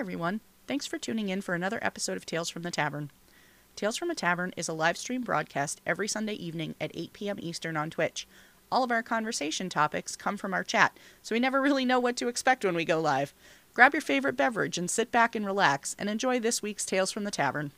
everyone. Thanks for tuning in for another episode of Tales from the Tavern. Tales from a Tavern is a live stream broadcast every Sunday evening at 8 p.m. Eastern on Twitch. All of our conversation topics come from our chat, so we never really know what to expect when we go live. Grab your favorite beverage and sit back and relax and enjoy this week's Tales from the Tavern.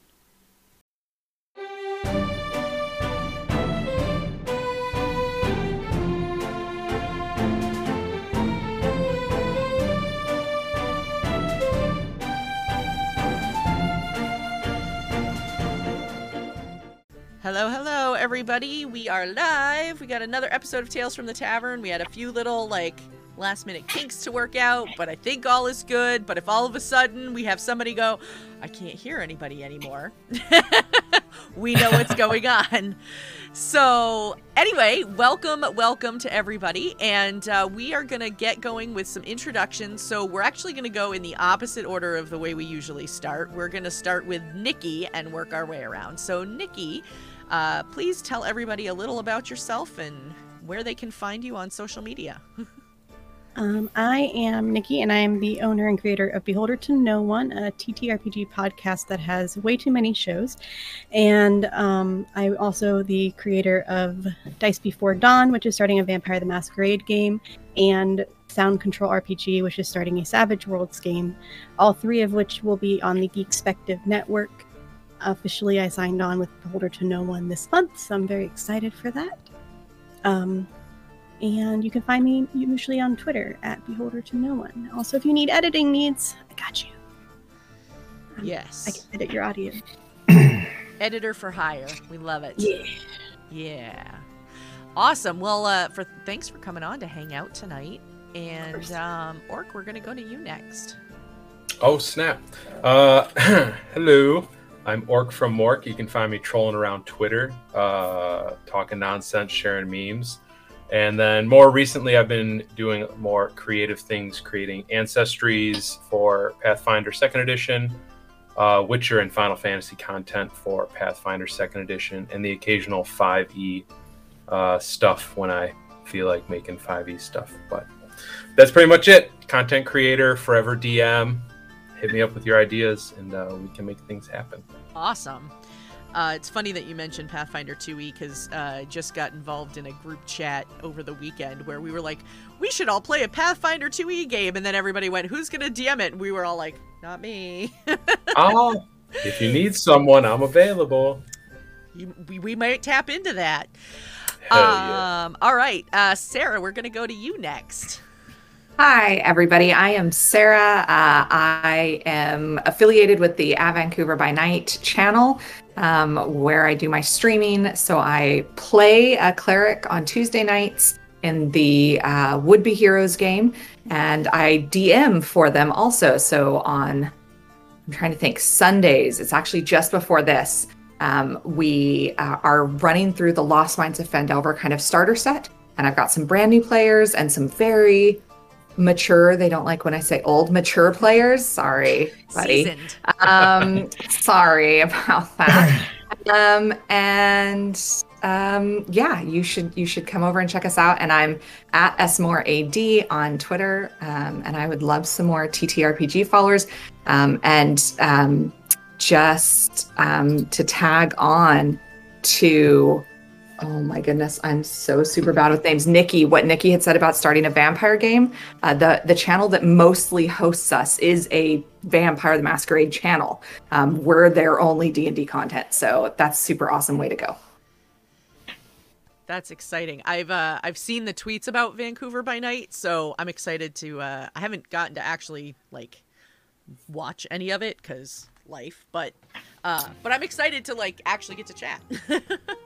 Hello, hello, everybody. We are live. We got another episode of Tales from the Tavern. We had a few little, like, last minute kinks to work out, but I think all is good. But if all of a sudden we have somebody go, I can't hear anybody anymore, we know what's going on. So, anyway, welcome, welcome to everybody. And uh, we are going to get going with some introductions. So, we're actually going to go in the opposite order of the way we usually start. We're going to start with Nikki and work our way around. So, Nikki, uh, please tell everybody a little about yourself and where they can find you on social media. Um, I am Nikki, and I am the owner and creator of Beholder to No One, a TTRPG podcast that has way too many shows. And um, I'm also the creator of Dice Before Dawn, which is starting a Vampire the Masquerade game, and Sound Control RPG, which is starting a Savage Worlds game. All three of which will be on the Geekspective Network. Officially, I signed on with Beholder to No One this month, so I'm very excited for that. Um, and you can find me usually on Twitter at Beholder to No One. Also, if you need editing needs, I got you. Um, yes. I can edit your audio. Editor for hire. We love it. Yeah. Yeah. Awesome. Well, uh, for thanks for coming on to hang out tonight. And um, Orc, we're gonna go to you next. Oh snap! Uh, hello, I'm Orc from Mork. You can find me trolling around Twitter, uh, talking nonsense, sharing memes, and then more recently, I've been doing more creative things, creating ancestries for Pathfinder Second Edition, uh, Witcher and Final Fantasy content for Pathfinder Second Edition, and the occasional 5e uh, stuff when I feel like making 5e stuff. But that's pretty much it. Content creator, forever DM. Hit me up with your ideas, and uh, we can make things happen. Awesome. Uh, it's funny that you mentioned Pathfinder 2e because uh, I just got involved in a group chat over the weekend where we were like, we should all play a Pathfinder 2e game. And then everybody went, who's going to DM it? And we were all like, not me. oh, if you need someone, I'm available. You, we, we might tap into that. Yeah. Um, all right. Uh, Sarah, we're going to go to you next. Hi, everybody. I am Sarah. Uh, I am affiliated with the A Vancouver by Night channel, um, where I do my streaming. So I play a cleric on Tuesday nights in the uh, Would Be Heroes game, and I DM for them also. So on, I'm trying to think, Sundays, it's actually just before this. Um, we uh, are running through the Lost Mines of Phandelver kind of starter set, and I've got some brand new players and some very mature. They don't like when I say old, mature players. Sorry, buddy. Seasoned. Um, sorry about that. Um, and um, yeah, you should you should come over and check us out. And I'm at smoread on Twitter, um, and I would love some more TTRPG followers. Um, and um, just um, to tag on to oh my goodness i'm so super bad with names nikki what nikki had said about starting a vampire game uh, the the channel that mostly hosts us is a vampire the masquerade channel um, we're their only d&d content so that's super awesome way to go That's exciting. I've uh, I've seen the tweets about Vancouver by night, so I'm excited to. Uh, I haven't gotten to actually like watch any of it because life, but uh, but I'm excited to like actually get to chat.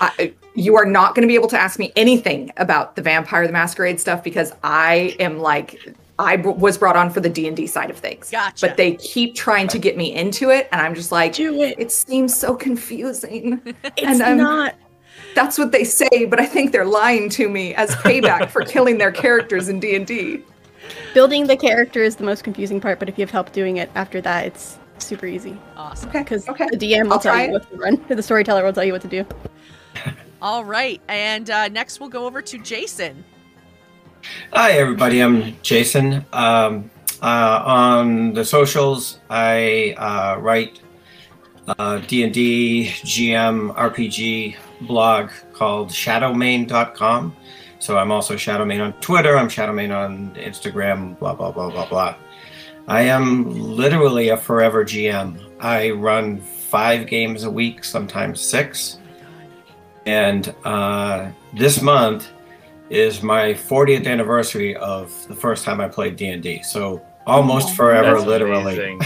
I, you are not going to be able to ask me anything about the vampire the masquerade stuff because i am like i b- was brought on for the d&d side of things Gotcha. but they keep trying to get me into it and i'm just like Do it. it seems so confusing It's And I'm- not. that's what they say but i think they're lying to me as payback for killing their characters in d&d Building the character is the most confusing part, but if you have help doing it after that, it's super easy. awesome. okay Because okay the DM will I'll tell you it. what to run. The storyteller will tell you what to do. All right, and uh, next we'll go over to Jason. Hi, everybody. I'm Jason. Um, Uh, on the socials, I uh, write uh, D&D GM RPG blog called shadowmain.com. So I'm also Shadowmain on Twitter. I'm Shadowmain on Instagram. Blah blah blah blah blah. I am literally a forever GM. I run five games a week, sometimes six. And uh, this month is my 40th anniversary of the first time I played D&D. So almost Oh, forever, That's literally.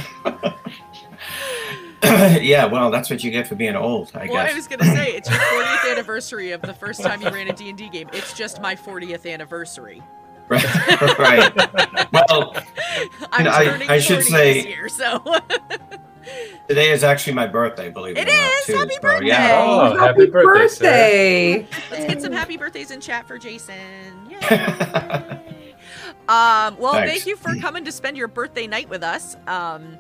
yeah, well, that's what you get for being old, I guess. well, I was gonna say it's your 40th anniversary of the first time you ran a D&D game. It's just my 40th anniversary. right. right. Well, I'm I- I should say- year, so today is actually my birthday, believe it, It or not, too. Happy So, birthday! yeah. Oh, happy birthday, birthday. let's get some happy birthdays in chat for Jason. Yay. Um, well, Thanks. thank you for coming to spend your birthday night with us. Um,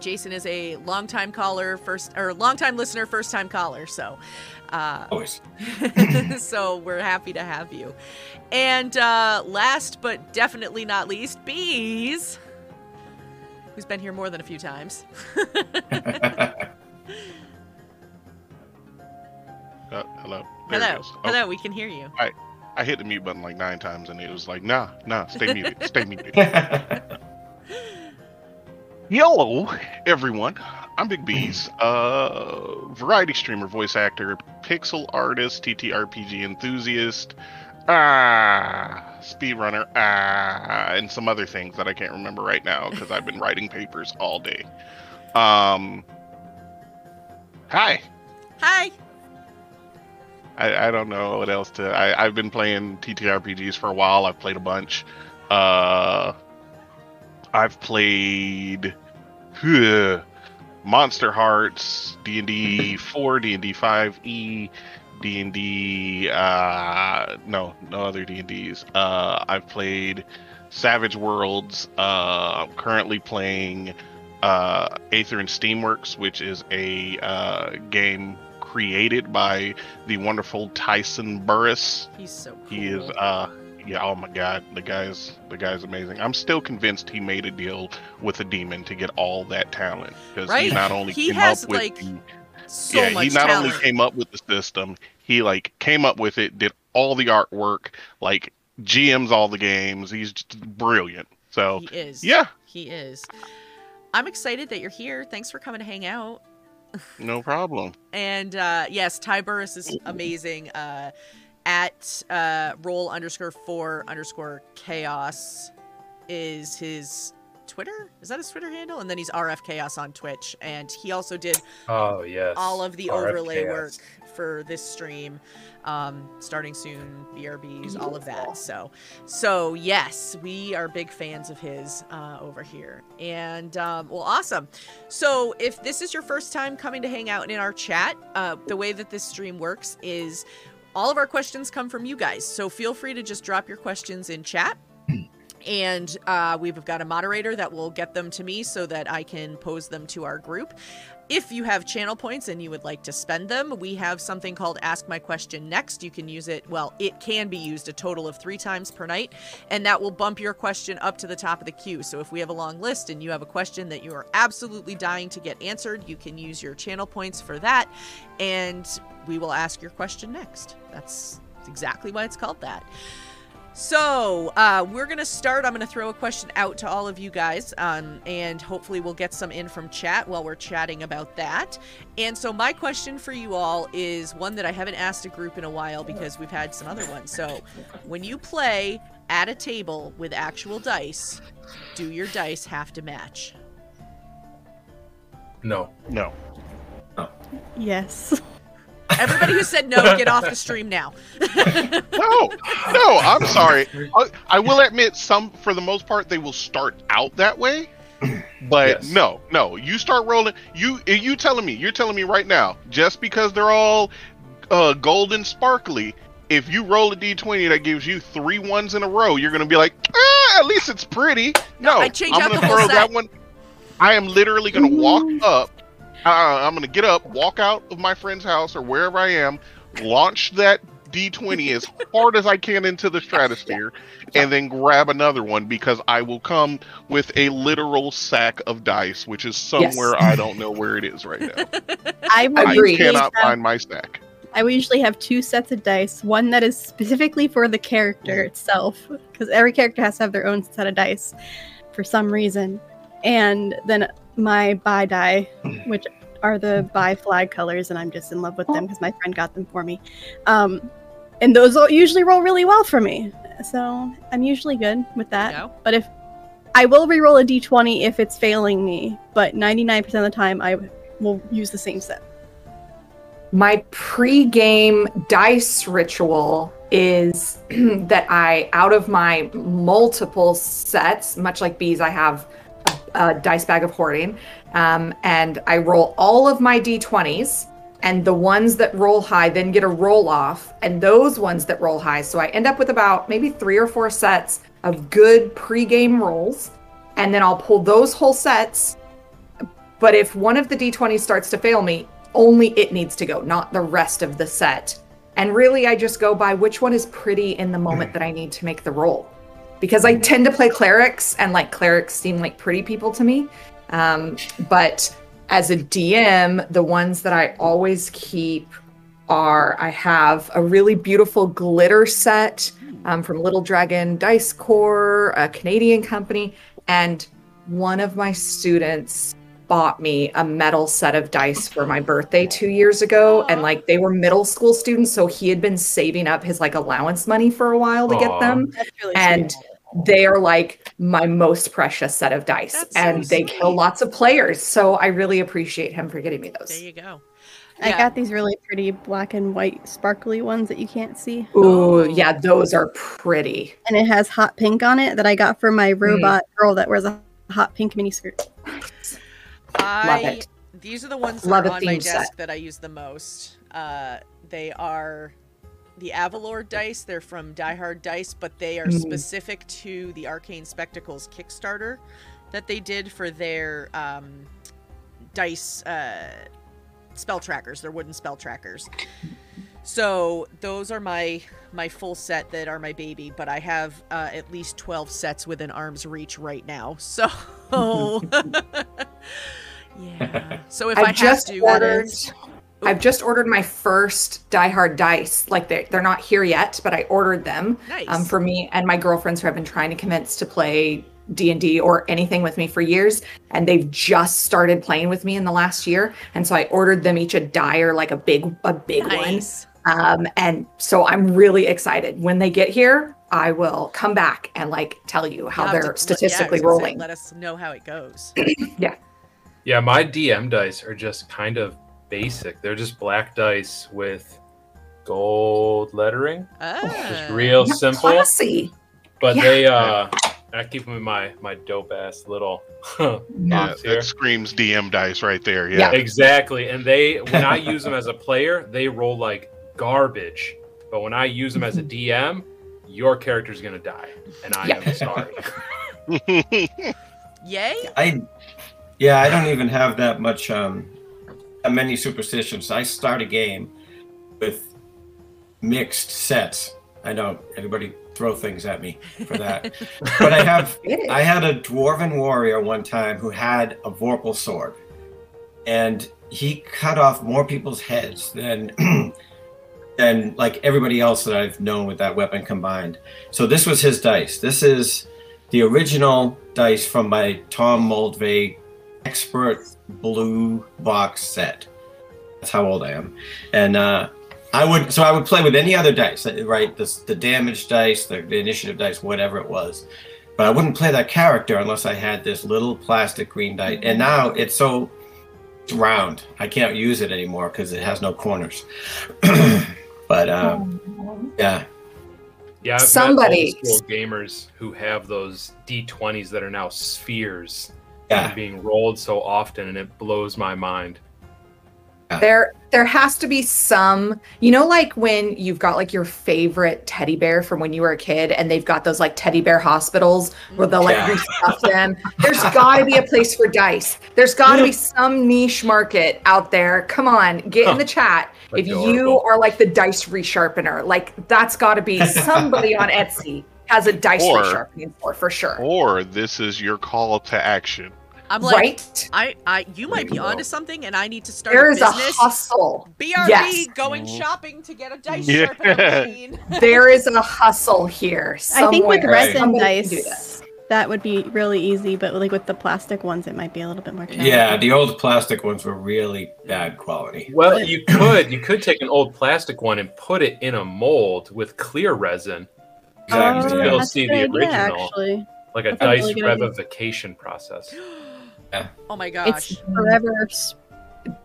Jason is a longtime caller, first or longtime listener, first time caller. So, uh, Always. so we're happy to have you. And uh, last but definitely not least, Bees, who's been here more than a few times. Uh, hello. There Hello, goes. Oh, hello, we can hear you. I hit the mute button like nine times, and it was like, nah, nah, stay muted, stay muted. Hello, everyone. I'm Big Bees, uh, variety streamer, voice actor, pixel artist, TTRPG enthusiast, ah, speedrunner, ah, and some other things that I can't remember right now because I've been writing papers all day. Um, hi. Hi. I, I don't know what else to. I, I've been playing TTRPGs for a while. I've played a bunch. Uh, I've played huh, Monster Hearts, D and D four, D and D five E, D and D. Uh, no, no other D and Ds. Uh, I've played Savage Worlds. Uh, I'm currently playing uh, Aether and Steamworks, which is a uh, game created by the wonderful Tyson Burris. He's so cool. He is uh yeah, oh my god, the guy's the guy's amazing. I'm still convinced he made a deal with a demon to get all that talent because Right. he not only He came has, up with like, the, so yeah, he not talent. only came up with the system, he like came up with it, did all the artwork, like GMs all the games. He's just brilliant. So He is. yeah, He is. I'm excited that you're here. Thanks for coming to hang out. no problem. And uh, yes, Ty Burris is amazing. Uh, at uh, roll underscore four underscore chaos is his Twitter. Is that his Twitter handle? And then he's RF Chaos on Twitch. And he also did Oh yes. all of the RF overlay Chaos. work for this stream um starting soon brbs all of that so so yes we are big fans of his uh over here and um well awesome so if this is your first time coming to hang out in our chat uh the way that this stream works is all of our questions come from you guys so feel free to just drop your questions in chat and uh, we've got a moderator that will get them to me so that I can pose them to our group. If you have channel points and you would like to spend them, we have something called Ask My Question Next. You can use it, well, it can be used a total of three times per night, and that will bump your question up to the top of the queue. So if we have a long list and you have a question that you are absolutely dying to get answered, you can use your channel points for that, and we will ask your question next. That's exactly why it's called that. So, uh, we're going to start. I'm going to throw a question out to all of you guys, um, and hopefully, we'll get some in from chat while we're chatting about that. And so, my question for you all is one that I haven't asked a group in a while because we've had some other ones. So, when you play at a table with actual dice, do your dice have to match? No. No. Yes. Everybody who said no, get off the stream now. No, no, I'm sorry. I, I will admit, some for the most part, they will start out that way. But Yes. no, no, you start rolling. You you telling me? You're telling me right now, just because they're all uh, golden sparkly, if you roll a d20 that gives you three ones in a row, you're gonna be like, ah, at least it's pretty. No, I change I'm gonna the whole throw that one. I am literally gonna walk up. Uh, I'm gonna get up, walk out of my friend's house or wherever I am, launch that D20 as hard as I can into the stratosphere and then grab another one because I will come with a literal sack of dice, which is somewhere Yes. I don't know where it is right now. I will I Agreed. cannot have- find my stack. I will usually have two sets of dice, one that is specifically for the character itself, because every character has to have their own set of dice for some reason, and then my bi dye, which are the bi flag colors, and I'm just in love with them because my friend got them for me. Um, and those will usually roll really well for me, so I'm usually good with that. Go. But if I will re-roll a d20 if it's failing me, but 99% of the time I will use the same set. My pre-game dice ritual is that I, out of my multiple sets, much like bees, I have a, dice bag of hoarding, um, and I roll all of my d20s, and the ones that roll high then get a roll off, and those ones that roll high. So I end up with about maybe three or four sets of good pre-game rolls, and then I'll pull those whole sets. But if one of the d20s starts to fail me, only it needs to go, not the rest of the set. And really, I just go by which one is pretty in the moment that I need to make the roll. Because I tend to play clerics, and like clerics seem like pretty people to me. Um, but as a DM, the ones that I always keep are I have a really beautiful glitter set um, from Little Dragon Dice Core, a Canadian company, and one of my students bought me a metal set of dice for my birthday two years ago and like they were middle school students so he had been saving up his like allowance money for a while to Aw. get them That's really and sweet. They are like my most precious set of dice That's so and they kill lots of players so i really appreciate him for getting me those There you go. I got these really pretty black and white sparkly ones that you can't see. ooh Oh. yeah those are pretty And it has hot pink on it that I got for my robot girl that wears a hot pink miniskirt. I, love it. These are the ones that Love are on my desk set. that I use the most. Uh, they are the Avalor dice. They're from Die Hard Dice, but they are Mm. specific to the Arcane Spectacles Kickstarter that they did for their um, dice uh, spell trackers. Their wooden spell trackers. So those are my my full set that are my baby, but I have uh, at least twelve sets within arm's reach right now. So yeah. So if I, i've have just to, ordered i've just ordered my first die hard dice. Like they're, they're not here yet but i ordered them nice. um, for me and my girlfriends who have been trying to convince to play d&d or anything with me for years. And they've just started playing with me in the last year. And so i ordered them each a die or like a big a big one. Nice. um, and so i'm really excited. When they get here i will come back and like tell you how You'll they're to- statistically yeah, I say, rolling. let us know how it goes. Yeah. Yeah, my DM dice are just kind of basic. They're just black dice with gold lettering. Ah. Just real simple. Classy. But Yeah. they uh I keep them in my my dope ass little Yeah, box here. that screams DM dice right there. Yeah. Yeah. Exactly. And they when I use them as a player, they roll like garbage. But when I use them as a DM, your character's gonna die. And I Yeah. am sorry. Yay! I, yeah, I don't even have that much, um, that many superstitions. I start a game with mixed sets. I know everybody throw things at me for that, but I have. I had a dwarven warrior one time who had a Vorpal sword, and he cut off more people's heads than than like everybody else that I've known with that weapon combined. So this was his dice. This is the original dice from my Tom Moldvay expert blue box set. That's how old I am, and uh, I would so I would play with any other dice, right? This the damage dice, the, the initiative dice, whatever it was. But I wouldn't play that character unless I had this little plastic green die. And now it's so round, I can't use it anymore because it has no corners. but um, yeah, Yeah, I've Somebody- met old school gamers who have those D20s that are now spheres yeah, being rolled so often, and it blows my mind. There there has to be some, you know, like when you've got like your favorite teddy bear from when you were a kid and they've got those like teddy bear hospitals where they'll like Yeah. restuff them. There's gotta be a place for dice. There's gotta be some niche market out there. Come on, get in the chat if you are like the dice resharpener, like that's got to be somebody on Etsy has a dice Or- resharpening for for sure. Or this is your call to action. I'm like, right? I, I, you might be onto something, and I need to start There a is a hustle. BRB Yes. going mm-hmm. shopping to get a dice Yeah. sharpener machine. There is a hustle here. I think with somewhere. Right. resin do dice, this. that would be really easy, but like with the plastic ones, it might be a little bit more challenging. Yeah, the old plastic ones were really bad quality. Well, you could you could take an old plastic one and put it in a mold with clear resin, Exactly. Oh, yeah. You'll see the good idea, original. actually. like a That's a really dice good idea. revivification process. Oh my gosh. It's forever. s-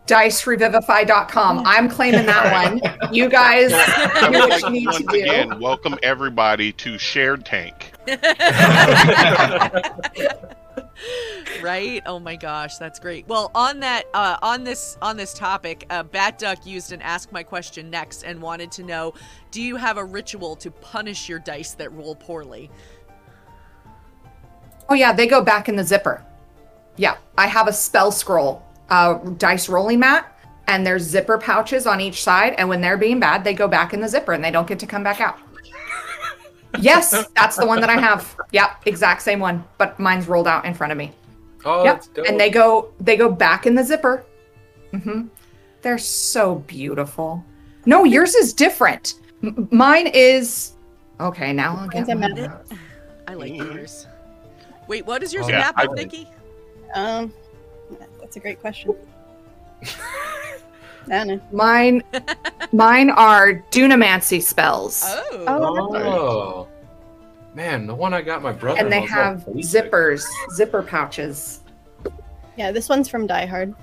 dicerevivify.com. I'm claiming that one. You guys do what you to need to once do. again welcome everybody to Shark Tank. right? Oh my gosh, that's great. Well, on that, uh, on this, on this topic, uh, Bat Duck used an ask my question next and wanted to know: Do you have a ritual to punish your dice that roll poorly? Oh yeah, they go back in the zipper. Yeah, I have a spell scroll uh, dice rolling mat, and there's zipper pouches on each side. And when they're being bad, they go back in the zipper, and they don't get to come back out. yes, that's the one that I have. Yep, exact same one, but mine's rolled out in front of me. Oh, yep, that's dope. and they go they go back in the zipper. Mm-hmm. They're so beautiful. No, yours is different. M- mine is okay. Now I'll get Mine's a one I like Mhm. yours. Wait, what is yours Oh, a yeah, map of, Nikki? Um, that's a great question. I don't know. Mine, mine are Dunamancy spells, Oh, Oh, Oh, man, the one I got my brother. and they have zippers, zipper pouches. Yeah, this one's from Die Hard.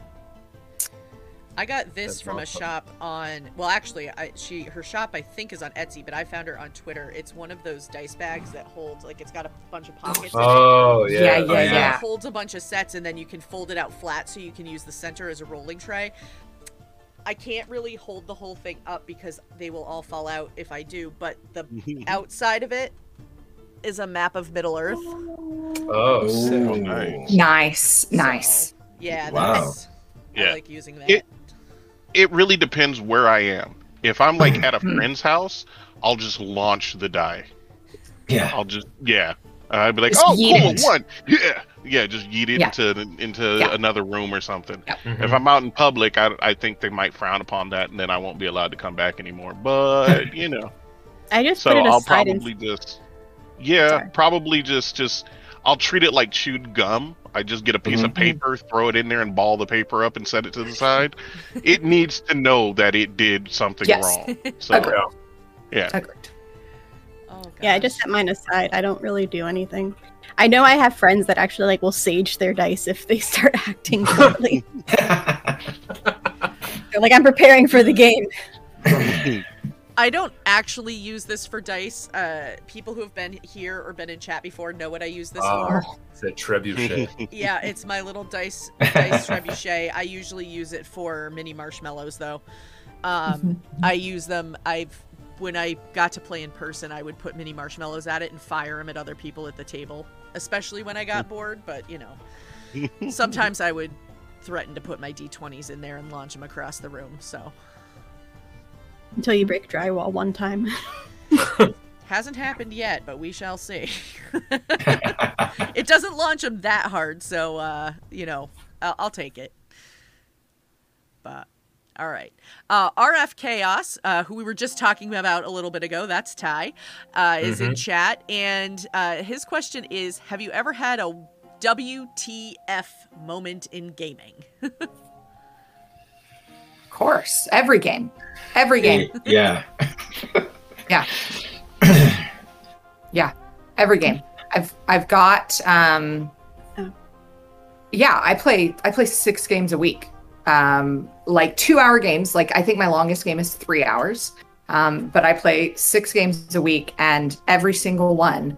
I got this That's from a shop on. Well, actually, I, she her shop I think is on Etsy, but I found her on Twitter. It's one of those dice bags that holds like it's got a bunch of pockets. in it. Oh yeah, Yeah, oh, yeah, It yeah. holds a bunch of sets, and then you can fold it out flat, so you can use the center as a rolling tray. I can't really hold the whole thing up because they will all fall out if I do. But the outside of it is a map of Middle Earth. Oh, sick. Ooh. nice. Nice, nice. So, yeah, Wow. that's. I Yeah. like using that. It- It really depends where I am. If I'm like at a Hmm. friend's house, I'll just launch the die. Yeah. I'll just yeah. Uh, I'd be like, Just oh, yeet cool, it. one, yeah, yeah. Just yeet it Yeah. into into Yeah. another room or something. Mhm. If I'm out in public, I, I think they might frown upon that, and then I won't be allowed to come back anymore. But you know, I just so put it I'll aside and probably just yeah, Sorry. probably just just I'll treat it like chewed gum. I just get a piece of Mhm. paper, throw it in there, and ball the paper up and set it to the side. it needs to know that it did something Yes. wrong. So Agreed. yeah, Agreed. Oh, yeah, I just set mine aside. I don't really do anything. I know I have friends that actually like will sage their dice if they start acting poorly. They're like, I'm preparing for the game. I don't actually use this for dice. Uh, people who have been here or been in chat before know what I use this Oh. for. It's a trebuchet. Yeah, it's my little dice dice trebuchet. I usually use it for mini marshmallows though. Um, I use them. I've when I got to play in person, I would put mini marshmallows at it and fire them at other people at the table, especially when I got bored. But you know, sometimes I would threaten to put my d20s in there and launch them across the room. So Until you break drywall one time. hasn't happened yet, but we shall see. it doesn't launch them that hard, so uh, you know, I'll, I'll take it. But all right, uh, RF Chaos, uh, who we were just talking about a little bit ago, that's Ty, uh, is in chat, and uh, his question is: Have you ever had a WTF moment in gaming? Of course, every game, every game. yeah. Yeah, yeah. every game. I've I've got um. Yeah, I play I play 6 games a week. Um like 2-hour games. Like I think my longest game is 3 hours. Um but I play 6 games a week and every single one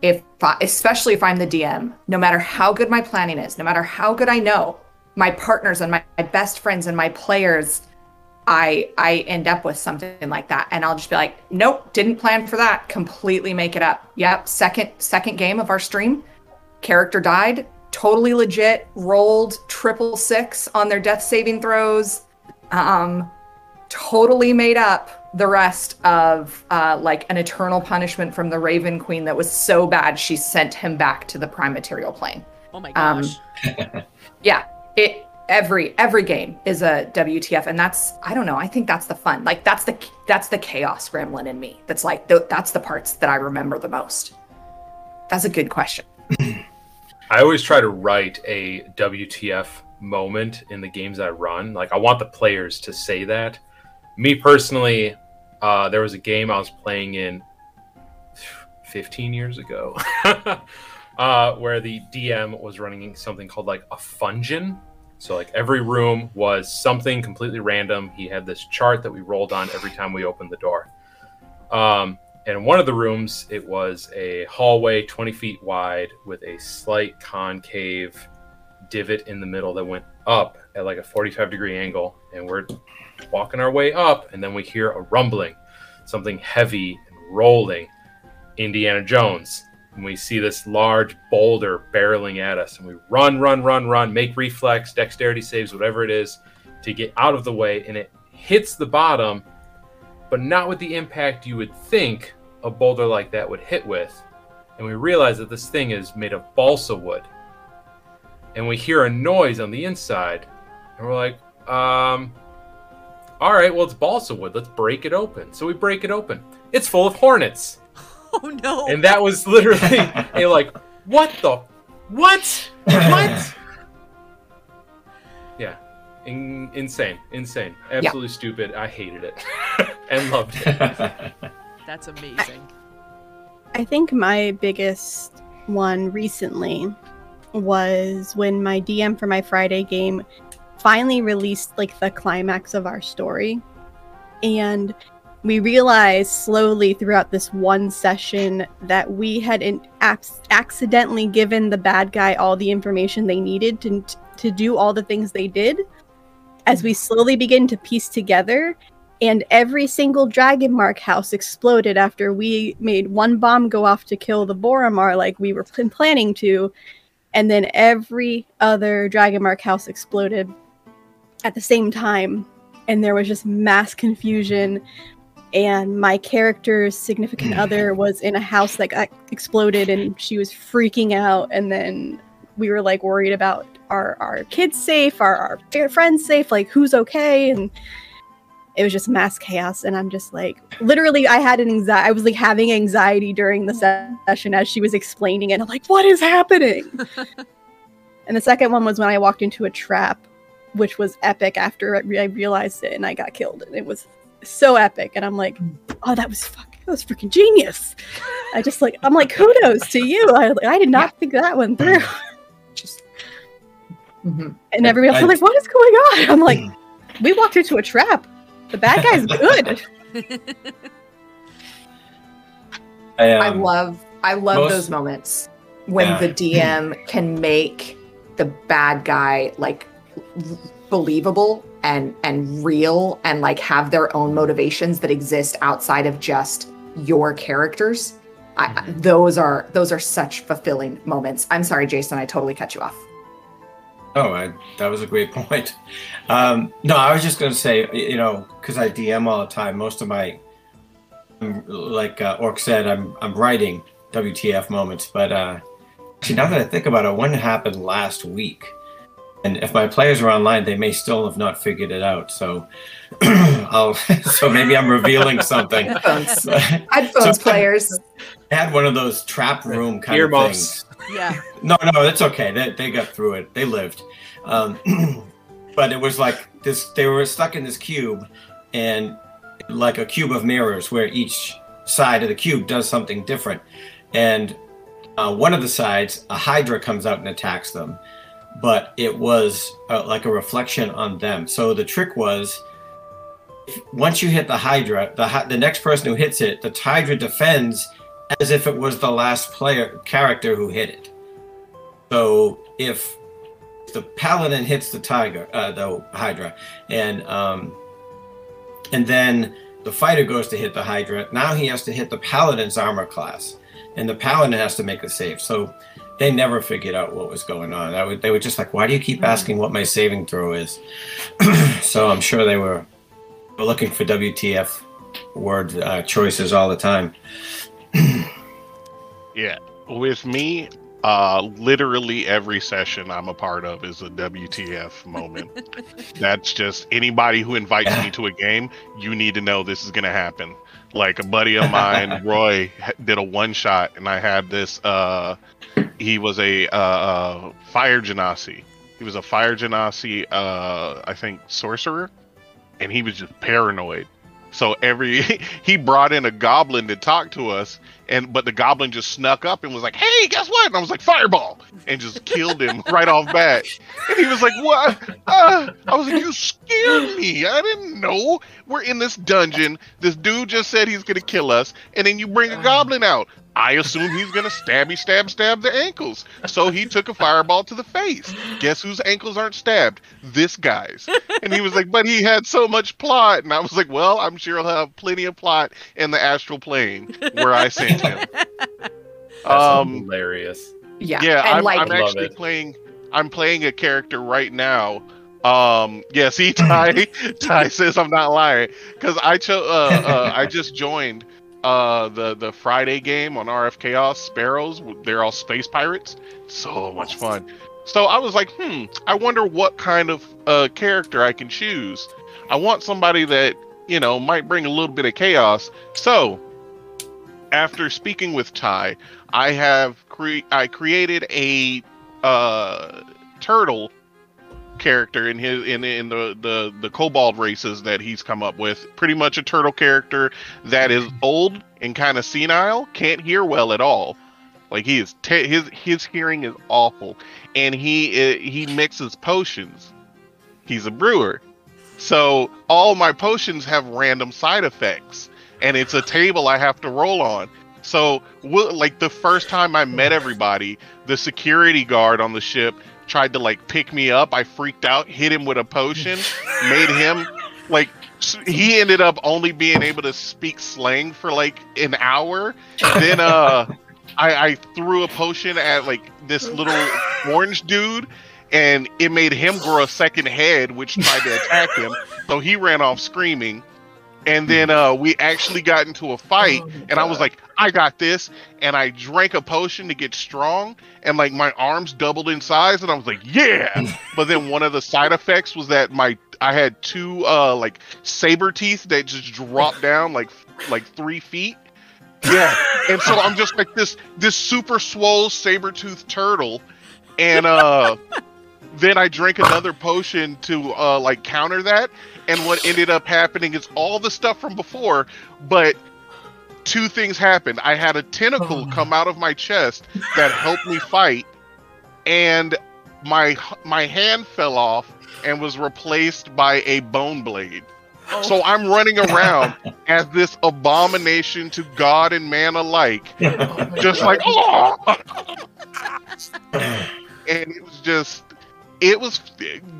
if I, especially if I'm the DM, no matter how good my planning is, no matter how good I know my partners and my, my best friends and my players I I end up with something like that and I'll just be like, nope, didn't plan for that. Completely make it up. Yep, second second game of our stream, character died, totally legit, rolled triple six on their death saving throws. Um totally made up the rest of uh, like an eternal punishment from the Raven Queen that was so bad she sent him back to the prime material plane. Oh my Um, gosh. Yeah, it every every game is a WTF, and that's I don't know. I think that's the fun. Like that's the that's the chaos gremlin in me. That's like th- that's the parts that I remember the most. That's a good question. I always try to write a WTF moment in the games I run. Like I want the players to say that. Me personally, uh, there was a game I was playing in 15 years ago, uh, where the DM was running something called like a fungin. So like every room was something completely random. He had this chart that we rolled on every time we opened the door. Um, and one of the rooms, it was a hallway 20 feet wide with a slight concave divot in the middle that went up at like a 45 degree angle. And we're walking our way up, and then we hear a rumbling, something heavy and rolling. Indiana Jones. And we see this large boulder barreling at us, and we run, run, run, run, make reflex, dexterity saves, whatever it is, to get out of the way, and it hits the bottom but not with the impact you would think a boulder like that would hit with. And we realize that this thing is made of balsa wood. And we hear a noise on the inside, and we're like, um, all right, well, it's balsa wood. Let's break it open. So we break it open. It's full of hornets. Oh no. And that was literally a like, what the, what, what? yeah, In, insane, insane, absolutely stupid. I hated it and loved it. That's amazing. I think my biggest one recently was when my DM for my Friday game finally released like the climax of our story. And we realized slowly throughout this one session that we had in, ac- accidentally given the bad guy all the information they needed to, to do all the things they did. As we slowly begin to piece together, and every single dragon mark house exploded after we made one bomb go off to kill the Boromar like we were pl- planning to, and then every other dragon mark house exploded at the same time, and there was just mass confusion. And my character's significant hmm. other was in a house that got exploded, and she was freaking out. And then we were like worried about our our kids safe, our our friends safe, like who's okay, and it was just mass chaos. And i'm just like literally i had an anxiety i was like having anxiety during the session as she was explaining it. I'm like what is happening? And the second one was when i walked into a trap which was epic after I realized it and i got killed. And it was so epic. And i'm like oh that was fuck that was freaking genius. I just like i'm like kudos to you. I, I did not think that one through. Just Mhm. and everybody else I- was like what is going on? I'm like we walked into a trap. The bad guy's good. I, I um, love I love most- those moments when Yeah. the DM can make the bad guy like believable and and real and like have their own motivations that exist outside of just your characters. I, I- those are those are such fulfilling moments. I'm sorry, Jason, I totally cut you off. Oh, I, that was a great point. Um, no, I was just going to say, you know, because I DM all the time. Most of my, um, like uh, Orc said, I'm I'm writing WTF moments. But uh, actually, now that I think about it, one happened last week, and if my players are online, they may still have not figured it out. So, I'll so maybe I'm revealing something. Headphones, I headphones So- players. I had one of those trap room kind of things. yeah. No, no, it's okay. They, they got through it. They lived. Um, but it was like this. They were stuck in this cube, and like a cube of mirrors, where each side of the cube does something different. And uh, one of the sides, a Hydra comes out and attacks them, but it was uh, like a reflection on them. So the trick was. Once you hit the Hydra, the the next person who hits it, the Hydra defends as if it was the last player character who hit it. So if the paladin hits the tiger, uh, the hydra, and um, and then the fighter goes to hit the hydra, now he has to hit the paladin's armor class, and the paladin has to make a save. So they never figured out what was going on. I would, they were just like, "Why do you keep asking what my saving throw is?" so I'm sure they were looking for WTF word uh, choices all the time. Yeah. With me, uh, literally every session I'm a part of is a WTF moment. That's just anybody who invites me to a game, you need to know this is going to happen. Like a buddy of mine, Roy, did a one shot, and I had this. Uh, he was a uh, uh, fire genasi. He was a fire genasi, uh, I think, sorcerer, and he was just paranoid. So every he brought in a goblin to talk to us, and but the goblin just snuck up and was like, "Hey, guess what?" And I was like, "Fireball!" and just killed him right off bat. And he was like, "What?" Uh, I was like, "You scared me. I didn't know. We're in this dungeon. This dude just said he's gonna kill us, and then you bring a goblin out. I assume he's gonna stabby, stab, stab the ankles. So he took a fireball to the face. Guess whose ankles aren't stabbed? This guy's. And he was like, but he had so much plot. And I was like, well, I'm sure he'll have plenty of plot in the astral plane where I sent. That's Um, hilarious. Yeah. yeah, and I'm, like I'm actually it. playing. I'm playing a character right now. Um, yeah, see, Ty, Ty says I'm not lying because I chose. Uh, uh, I just joined uh the the Friday game on RF Chaos Sparrows. They're all space pirates. So much fun. So I was like, hmm, I wonder what kind of uh character I can choose. I want somebody that you know might bring a little bit of chaos. So after speaking with Ty, I have cre- I created a uh, turtle character in his in in the the the kobold races that he's come up with. Pretty much a turtle character that is old and kind of senile, can't hear well at all. Like he is te- his his hearing is awful, and he uh, he mixes potions. He's a brewer, so all my potions have random side effects, and it's a table I have to roll on. So, like the first time I met everybody, the security guard on the ship tried to like pick me up. I freaked out, hit him with a potion, made him like he ended up only being able to speak slang for like an hour. Then uh I, I threw a potion at like this little orange dude and it made him grow a second head which tried to attack him. So he ran off screaming. And then uh, we actually got into a fight, and I was like, "I got this!" And I drank a potion to get strong, and like my arms doubled in size, and I was like, "Yeah!" but then one of the side effects was that my I had two uh, like saber teeth that just dropped down like like three feet. Yeah, and so I'm just like this this super swole saber tooth turtle, and uh, then I drank another potion to uh, like counter that, and what ended up happening is all the stuff from before, but two things happened. I had a tentacle oh. come out of my chest that helped me fight, and my my hand fell off and was replaced by a bone blade. Oh. So I'm running around as this abomination to God and man alike, oh just like oh, and it was just it was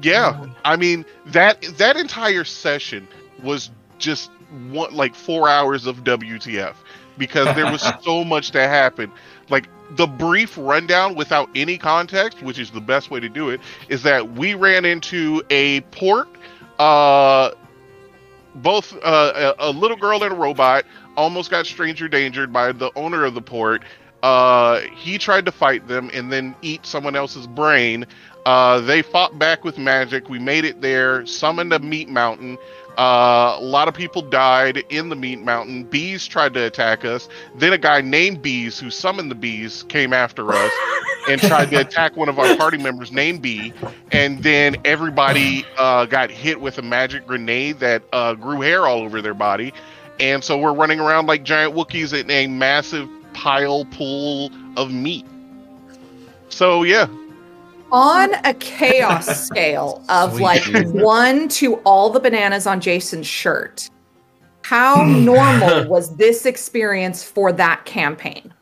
yeah i mean that that entire session was just one like four hours of wtf because there was so much that happened like the brief rundown without any context which is the best way to do it is that we ran into a port uh both uh, a, a little girl and a robot almost got stranger dangered by the owner of the port uh, he tried to fight them and then eat someone else's brain. Uh, they fought back with magic. We made it there, summoned a meat mountain. Uh, a lot of people died in the meat mountain. Bees tried to attack us. Then a guy named Bees, who summoned the bees, came after us and tried to attack one of our party members named Bee. And then everybody uh, got hit with a magic grenade that uh, grew hair all over their body. And so we're running around like giant Wookiees in a massive pile pool of meat. So yeah, on a chaos scale of Sweet like Jesus. one to all the bananas on Jason's shirt, how normal was this experience for that campaign?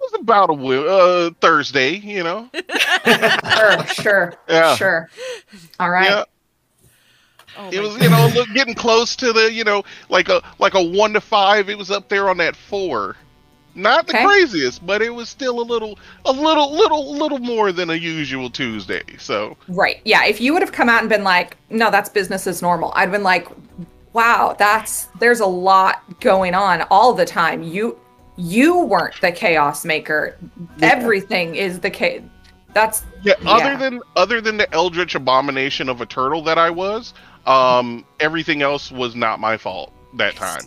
it was about a uh, Thursday, you know. Sure, sure, Yeah. sure. All right. Yeah, Oh it my was you know getting close to the you know like a like a one to five. It was up there on that four. Not the Okay. craziest, but it was still a little a little little little more than a usual Tuesday. So Right. Yeah. If you would have come out and been like, no, that's business as normal, I'd been like, wow, that's there's a lot going on all the time. You you weren't the chaos maker. Everything is the chaos. That's Yeah, Yeah. other than other than the eldritch abomination of a turtle that I was, um, everything else was not my fault that time.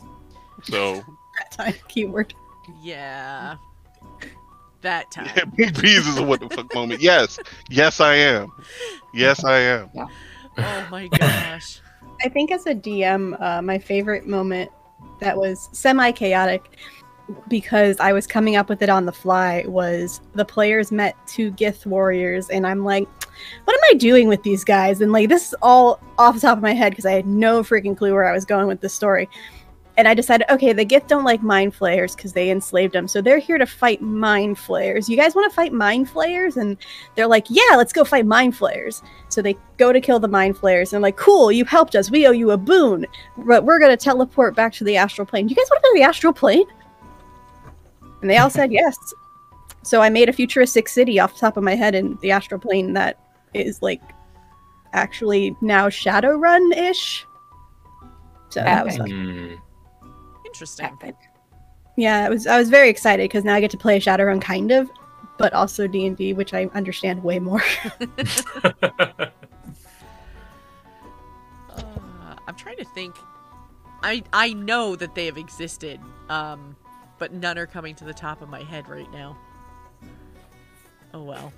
So That time keyword. Yeah. That time. big peas is a what the fuck moment. Yes, yes I am. Yes I am. Oh my gosh. I think as a DM, uh, my favorite moment that was semi chaotic because I was coming up with it on the fly was the players met two Gith warriors, and I'm like, what am I doing with these guys? And like, this is all off the top of my head because I had no freaking clue where I was going with this story. And I decided, okay, the Gith don't like mind flayers because they enslaved them, so they're here to fight mind flayers. You guys want to fight mind flayers? And they're like, yeah, let's go fight mind flayers. So they go to kill the mind flayers and I'm like, cool, you helped us. We owe you a boon. But we're gonna teleport back to the astral plane. You guys want to go to the astral plane? And they all said yes. So I made a futuristic city off the top of my head in the astral plane that is like actually now Shadowrun ish. So that was Epic. fun. Hmm. Interesting. epic. Yeah, I was I was very excited because now I get to play Shadowrun kind of, but also D and D, which I understand way more. Uh, I'm trying to think. I I know that they have existed, um, but none are coming to the top of my head right now. Oh well.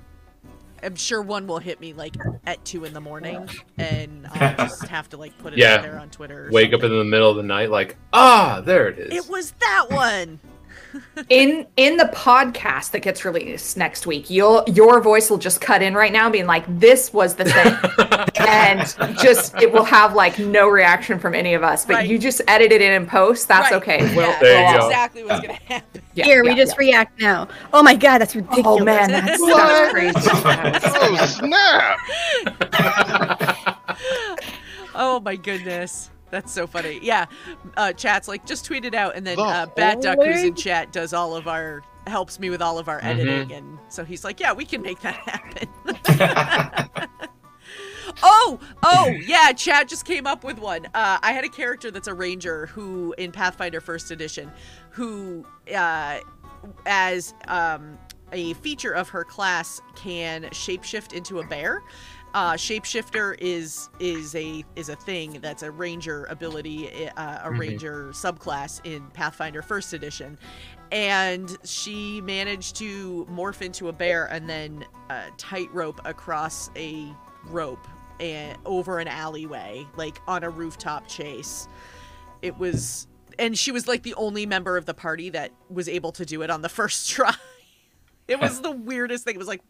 I'm sure one will hit me like at two in the morning, and I'll just have to like put it Yeah. out there on Twitter. Wake up in the middle of the night, like, ah, there it is. It was that one. in in the podcast that gets released next week, you'll your voice will just cut in right now, being like, "This was the thing," and just it will have like no reaction from any of us. But Right. you just edit it in and post. That's Right. okay. Yeah, that's There you we'll- go. exactly what's gonna happen. yeah, Here, we yeah, just react now. Oh my god, that's ridiculous. Oh man, that's, What? that's oh, crazy. Oh snap! oh my goodness. That's so funny. Yeah. Uh, chat's like, just tweet it out. And then The uh, Bat Duck, who's in chat, does all of our, helps me with all of our Mhm. editing. And so he's like, yeah, we can make that happen. oh, oh, yeah. Chat just came up with one. Uh, I had a character that's a ranger who, in Pathfinder First Edition, who, uh, as um, a feature of her class, can shapeshift into a bear. Uh, shapeshifter is is a is a thing that's a ranger ability, uh, a Mhm. ranger subclass in Pathfinder First Edition, and she managed to morph into a bear and then uh, tightrope across a rope and over an alleyway, like on a rooftop chase. It was, and she was like the only member of the party that was able to do it on the first try. It was the weirdest thing. It was like,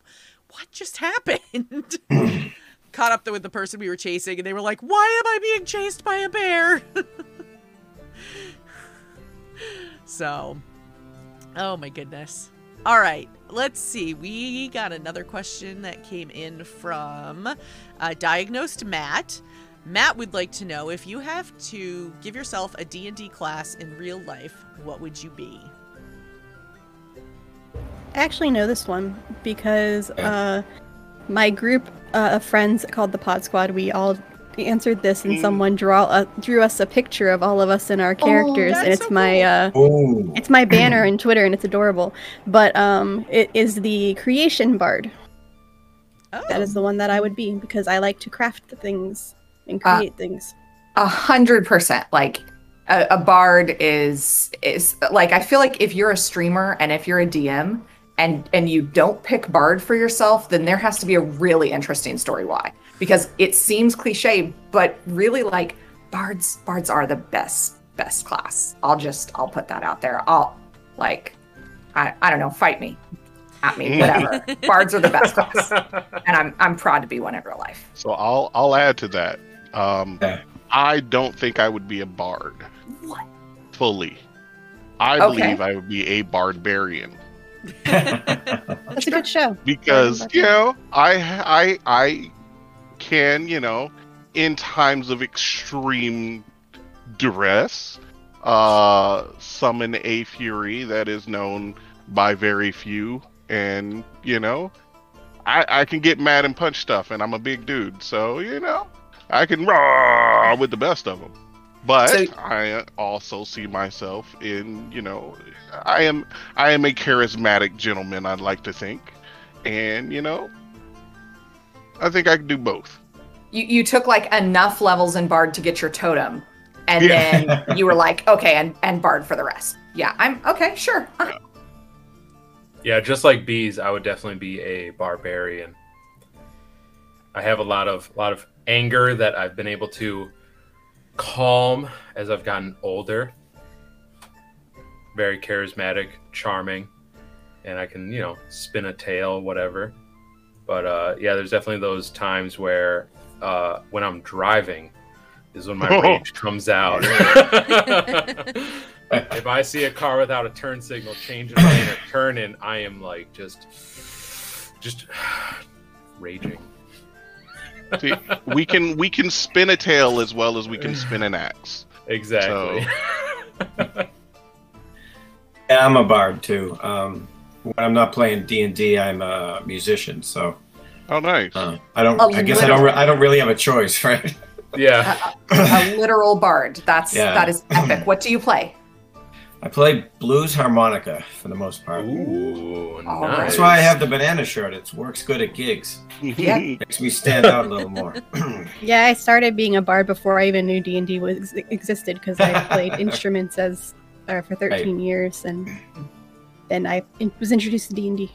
what just happened? Caught up with the person we were chasing, and they were like, "Why am I being chased by a bear?" so, oh my goodness. All right, let's see. We got another question that came in from uh, Diagnosed Matt. Matt would like to know if you have to give yourself a D&D class in real life, what would you be? I actually know this one because uh, my group uh, of friends called the Pod Squad, we all answered this, and Mm. someone draw uh, drew us a picture of all of us in our characters, and it's so my uh, oh. it's my banner in Twitter, and it's adorable. But um, it is the Creation Bard. Oh, That is the one that I would be because I like to craft the things and Uh, create things. A hundred percent. Like a, a bard is is like I feel like if you're a streamer and if you're a DM and and you don't pick bard for yourself, then there has to be a really interesting story why. Because it seems cliche, but really like bards bards are the best best class. I'll just I'll put that out there. I'll like I I don't know, fight me. At me, whatever. bards are the best class. And I'm I'm proud to be one in real life. So I'll I'll add to that. Um, Okay. I don't think I would be a bard What? fully. I Okay. believe I would be a barbarian That's a good show. because you know I I I can you know in times of extreme duress uh summon a fury that is known by very few and you know I I can get mad and punch stuff and I'm a big dude. So you know I can raw with the best of them But So- I also see myself in, you know, I am I am a charismatic gentleman. I'd like to think, and you know, I think I can do both. You you took like enough levels in Bard to get your totem, and Yeah. then you were like, okay, and and Bard for the rest. Yeah, I'm okay, sure. Uh, Yeah, just like bees, I would definitely be a barbarian. I have a lot of a lot of anger that I've been able to calm as I've gotten older. Very charismatic, charming, and I can, you know, spin a tale, whatever. But uh, yeah, there's definitely those times where uh, when I'm driving is when my rage comes out. if I see a car without a turn signal, change in lane or turn in, I am like just, just raging. See, we can we can spin a tale as well as we can spin an axe. Exactly. Yeah, I'm a bard too. Um, when I'm not playing D and D, I'm a musician. So Oh, nice. uh, I don't. A I guess I don't. Re- I don't really have a choice, right? yeah. a literal Bard. That's Yeah. that is epic. What do you play? I play blues harmonica for the most part. Ooh, nice. That's why I have the banana shirt. It works good at gigs. Yeah. Makes me stand out a little more. Yeah, I started being a bard before I even knew D and D was existed because I played instruments as uh, for 13 years, and then I was introduced to D and D.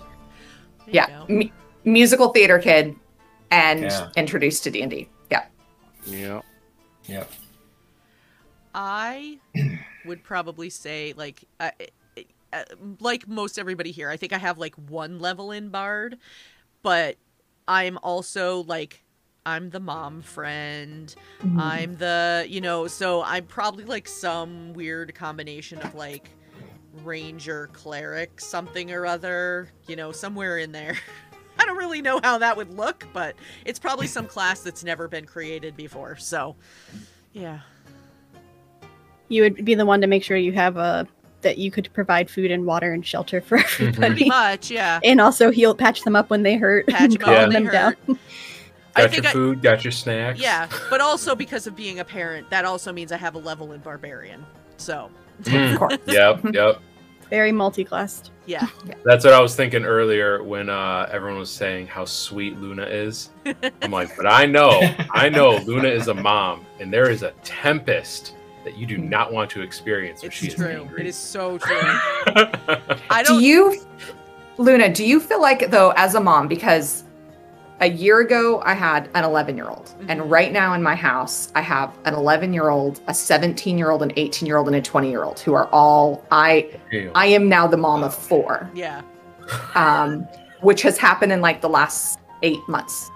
There Yeah, go. mu- musical theater kid, and Yeah. introduced to D and D. Yeah, yeah. yeah. I would probably say like uh, uh, like most everybody here. I think I have like one level in bard, but I'm also like I'm the mom friend. I'm the, you know, so I'm probably like some weird combination of like ranger cleric something or other, you know, somewhere in there. I don't really know how that would look, but it's probably some class that's never been created before. So, yeah. You would be the one to make sure you have a that you could provide food and water and shelter for mm-hmm. everybody. Pretty everybody, much, yeah. and also heal, patch them up when they hurt, Patch and them up calm when they them hurt. down. I Got think your I- food, got your snacks. Yeah, but also because of being a parent, that also means I have a level in barbarian. So, Mm. of course. Yep, yep. Very multi-classed. yeah. That's what I was thinking earlier when uh, everyone was saying how sweet Luna is. I'm like, but I know, I know Luna is a mom, and there is a tempest that you do not want to experience when It's she is true. angry. It is so true. I don't. don't you, Luna? Do you feel like though, as a mom, because a year ago I had an 11 year old, Mhm. and right now in my house I have an 11 year old, a 17 year old, an 18 year old, and a 20 year old who are all I. Ew. I am now the mom of four. Yeah. um, which has happened in like the last eight months.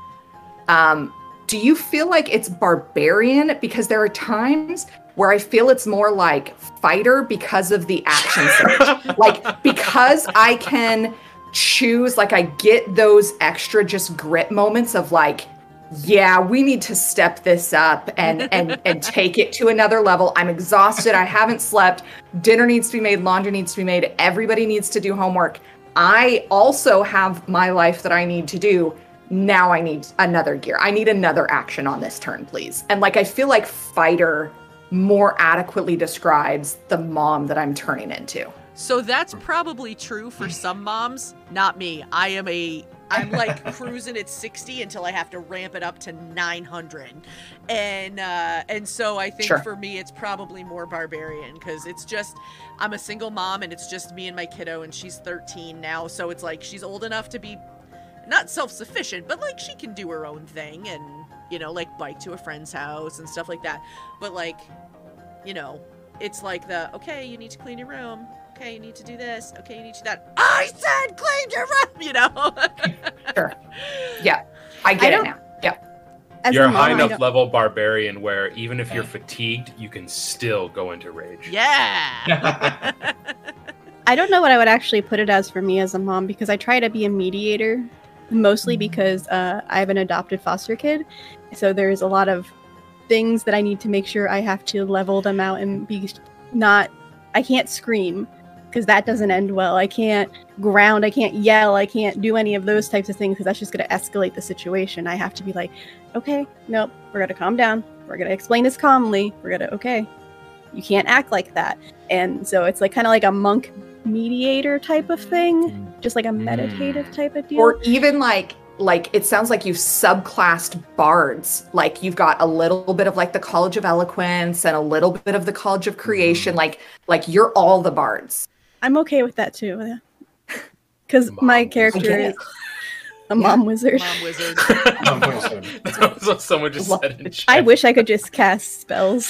Um, do you feel like it's barbarian? Because there are times where I feel it's more like fighter because of the action surge. like because I can choose, like I get those extra just grit moments of like, yeah, we need to step this up and and and take it to another level. I'm exhausted. I haven't slept. Dinner needs to be made, laundry needs to be made. Everybody needs to do homework. I also have my life that I need to do. Now I need another gear. I need another action on this turn, please. And like I feel like fighter more adequately describes the mom that I'm turning into. So that's probably true for some moms, not me. I am a I'm like cruising at 60 until I have to ramp it up to 900. And uh and so I think Sure. for me it's probably more barbarian cuz it's just I'm a single mom and it's just me and my kiddo and she's 13 now, so it's like she's old enough to be not self-sufficient, but like she can do her own thing and you know, like bike to a friend's house and stuff like that. But like, you know, it's like the okay, you need to clean your room. Okay, you need to do this. Okay, you need to do that. I said claim your room, you know. Sure. Yeah. I get I it now. Yeah. As You're a high I enough level barbarian where even if you're fatigued, you can still go into rage. yeah. I don't know what I would actually put it as for me as a mom because I try to be a mediator, mostly because uh, I have an adopted foster kid. So there's a lot of things that I need to make sure I have to level them out and be not. I can't scream because that doesn't end well. I can't ground, I can't yell, I can't do any of those types of things because that's just going to escalate the situation. I have to be like, okay, nope, we're going to calm down. We're going to explain this calmly. We're going to, okay, you can't act like that. And so it's like kind of like a monk mediator type of thing, mm. just like a meditative mm. type of deal. or even like like it sounds like you've subclassed bards like you've got a little bit of like the college of eloquence and a little bit of the college of creation mm-hmm. like like you're all the bards I'm okay with that too. Because my character I is a mom wizard. Mom wizard. Mom wizard. That's what someone just Love said in chat. I wish I could just cast spells.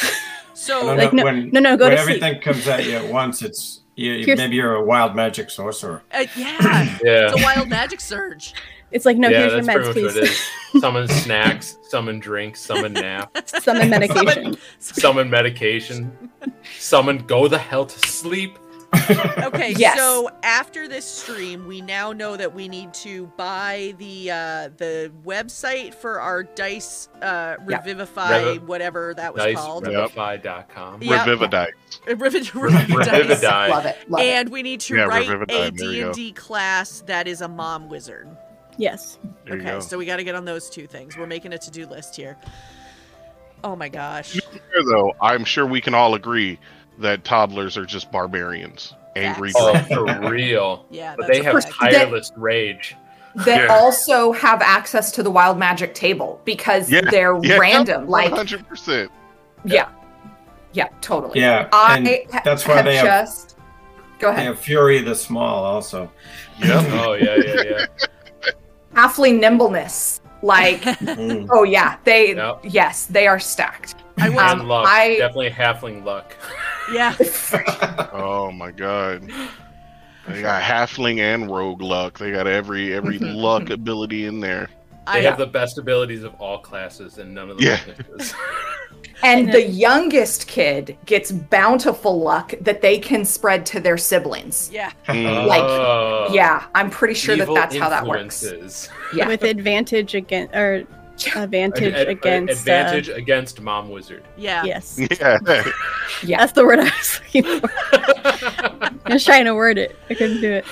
So No, Like, no- when, no, no, go when to sleep. everything comes at you at once, it's you, you- maybe you're a wild magic sorcerer. uh, yeah, Yeah. it's a wild magic surge. It's like, no, yeah, here's your that's meds, pretty much what it please. Summon snacks, summon drinks, summon nap, Summon medication. summon medication, summon go the hell to sleep. Okay, Yes. so after this stream, we now know that we need to buy the uh, the website for our dice uh, Yeah. revivify Revi- whatever that was called. Nicevivify.com. Yeah. Revivify. Reviv- Re- Revividice. Revivify. love it love And we need to Yeah, write Revivify, a there you go. D&D class that is a mom wizard. Yes. There okay, so we got to get on those two things. We're making a to-do list here. Oh my gosh. Here, though, I'm sure we can all agree that toddlers are just barbarians, angry Oh, for real. Yeah, But they have fact. tireless rage. They Yeah. also have access to the wild magic table because Yeah, they're Yeah, random like 100%. yeah yeah totally Yeah, i and ha- that's why have they have just go they ahead have Fury the Small also. Yep. Oh yeah, yeah, yeah. halfling nimbleness like Mm. oh yeah they Yep. yes they are stacked I will, and Um, luck. I- Definitely halfling luck. Yeah. Oh my god. They got halfling and rogue luck. They got every every luck ability in there. They I have the best abilities of all classes and none of them. Yeah. and the youngest kid gets bountiful luck that they can spread to their siblings yeah. Mm. Like, Oh. yeah i'm pretty sure that that's how that works yeah With advantage against, or advantage Ad- ad- against. uh, advantage against mom wizard. Yeah. yes. Yeah. yeah That's the word I was looking for. I was trying to word it. I couldn't do it.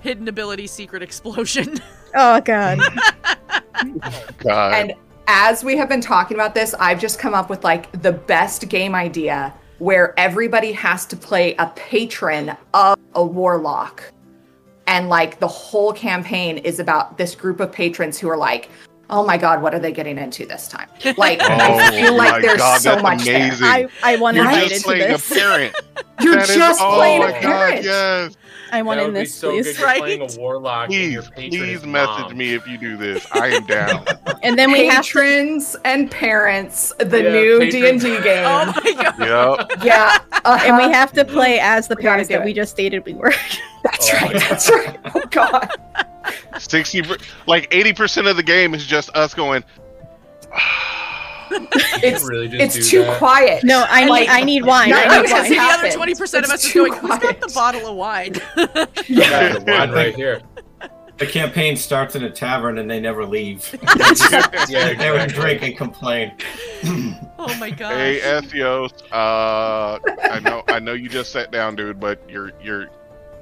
Hidden ability secret explosion. Oh, God. God. And as we have been talking about this, I've just come up with like the best game idea where everybody has to play a patron of a warlock. And like the whole campaign is about this group of patrons who are like, oh my God, what are they getting into this time? Like, I Oh feel like there's God, so that's much there. amazing. I, I want You're invited just to playing a this. parent. You're That is- just oh playing my a God, parent. yes. I want in this, be so please. good. You're playing a warlock and your Please, please message mom. me if you do this. I am down. And then we have to. And parents, the Yeah, new D and D game. oh my god. yep. yeah, And we uh-huh. have to play as the parents that we just stated we were. That's Oh right. That's right. Oh God. 60 like 80% of the game is just us going It's really just it's too that. quiet. No, I Like, need, I need wine. nothing I need has wine. the other twenty percent of us is too going. Who's got the bottle of wine? Yeah, the wine right here. The campaign starts in a tavern and they never leave. Yeah, they would drink and complain. oh my god. Hey Ethios, uh I know I know you just sat down, dude, but you're you're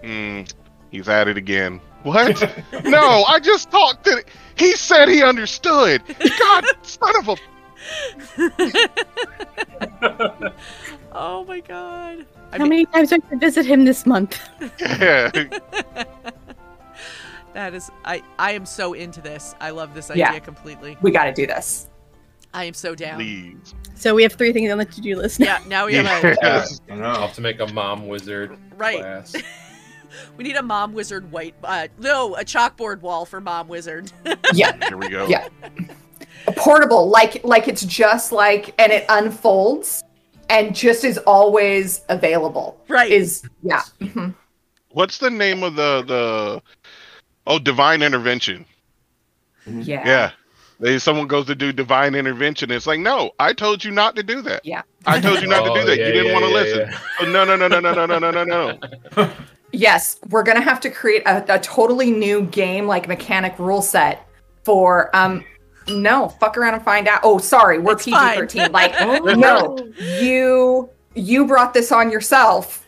mm, he's at it again. What? no, I just talked to he said he understood. God son of a oh my god. I How mean, many times do I have to visit him this month? yeah. that is. I. I am so into this. I love this idea Yeah. completely. We got to do this. I am so down. Please. So we have three things on the to-do list now. Yeah. Now we have a. Yes. I I'll have to make a mom wizard Right. class. We need a mom wizard white. Uh, no, a chalkboard wall for mom wizard. Yeah. Here we go. Yeah. A Portable, like like it's just like and it unfolds and just is always available. right. Is yeah. mhm. What's the name of the the Oh, divine intervention. Yeah. Yeah. They someone goes to do divine intervention. It's like, no, I told you not to do that. Yeah. I told you not to Oh, do that. yeah, you didn't yeah, want to yeah, listen. yeah. Oh, no, no, no, no, no, no, no, no, no, no. Yes, we're gonna have to create a, a totally new game like mechanic rule set for um no, fuck around and find out. Oh, sorry, we're It's PG thirteen. Like, no, you you brought this on yourself.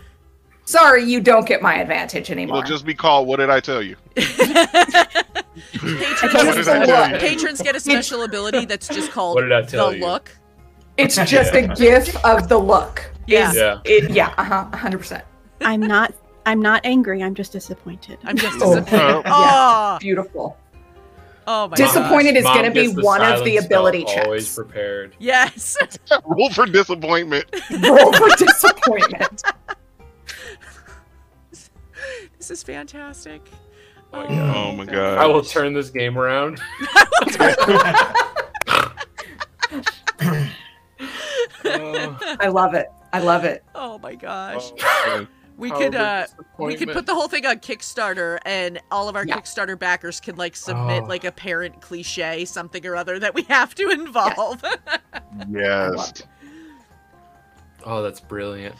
Sorry, you don't get my advantage anymore. It'll just be called. What did I tell you? patrons, What did I tell you? patrons get a special ability that's just called What did I tell the you? look. It's just a gif of the look. Yeah. Is- Yeah. It, yeah. Uh huh. Hundred percent. I'm not. I'm not angry. I'm just disappointed. I'm just Oh. disappointed. Oh, Beautiful. oh my god. Disappointed gosh. is gonna be one of the ability stealth, Always checks. prepared. Yes. Roll for disappointment. Roll for disappointment. This is fantastic. Oh, oh my Oh my god. I will turn this game around. Oh, I love it. I love it. Oh my gosh. Oh, We could uh we could put the whole thing on Kickstarter and all of our Yeah. Kickstarter backers can like submit Oh. like a parent cliche, something or other that we have to involve. yes. Oh, that's brilliant.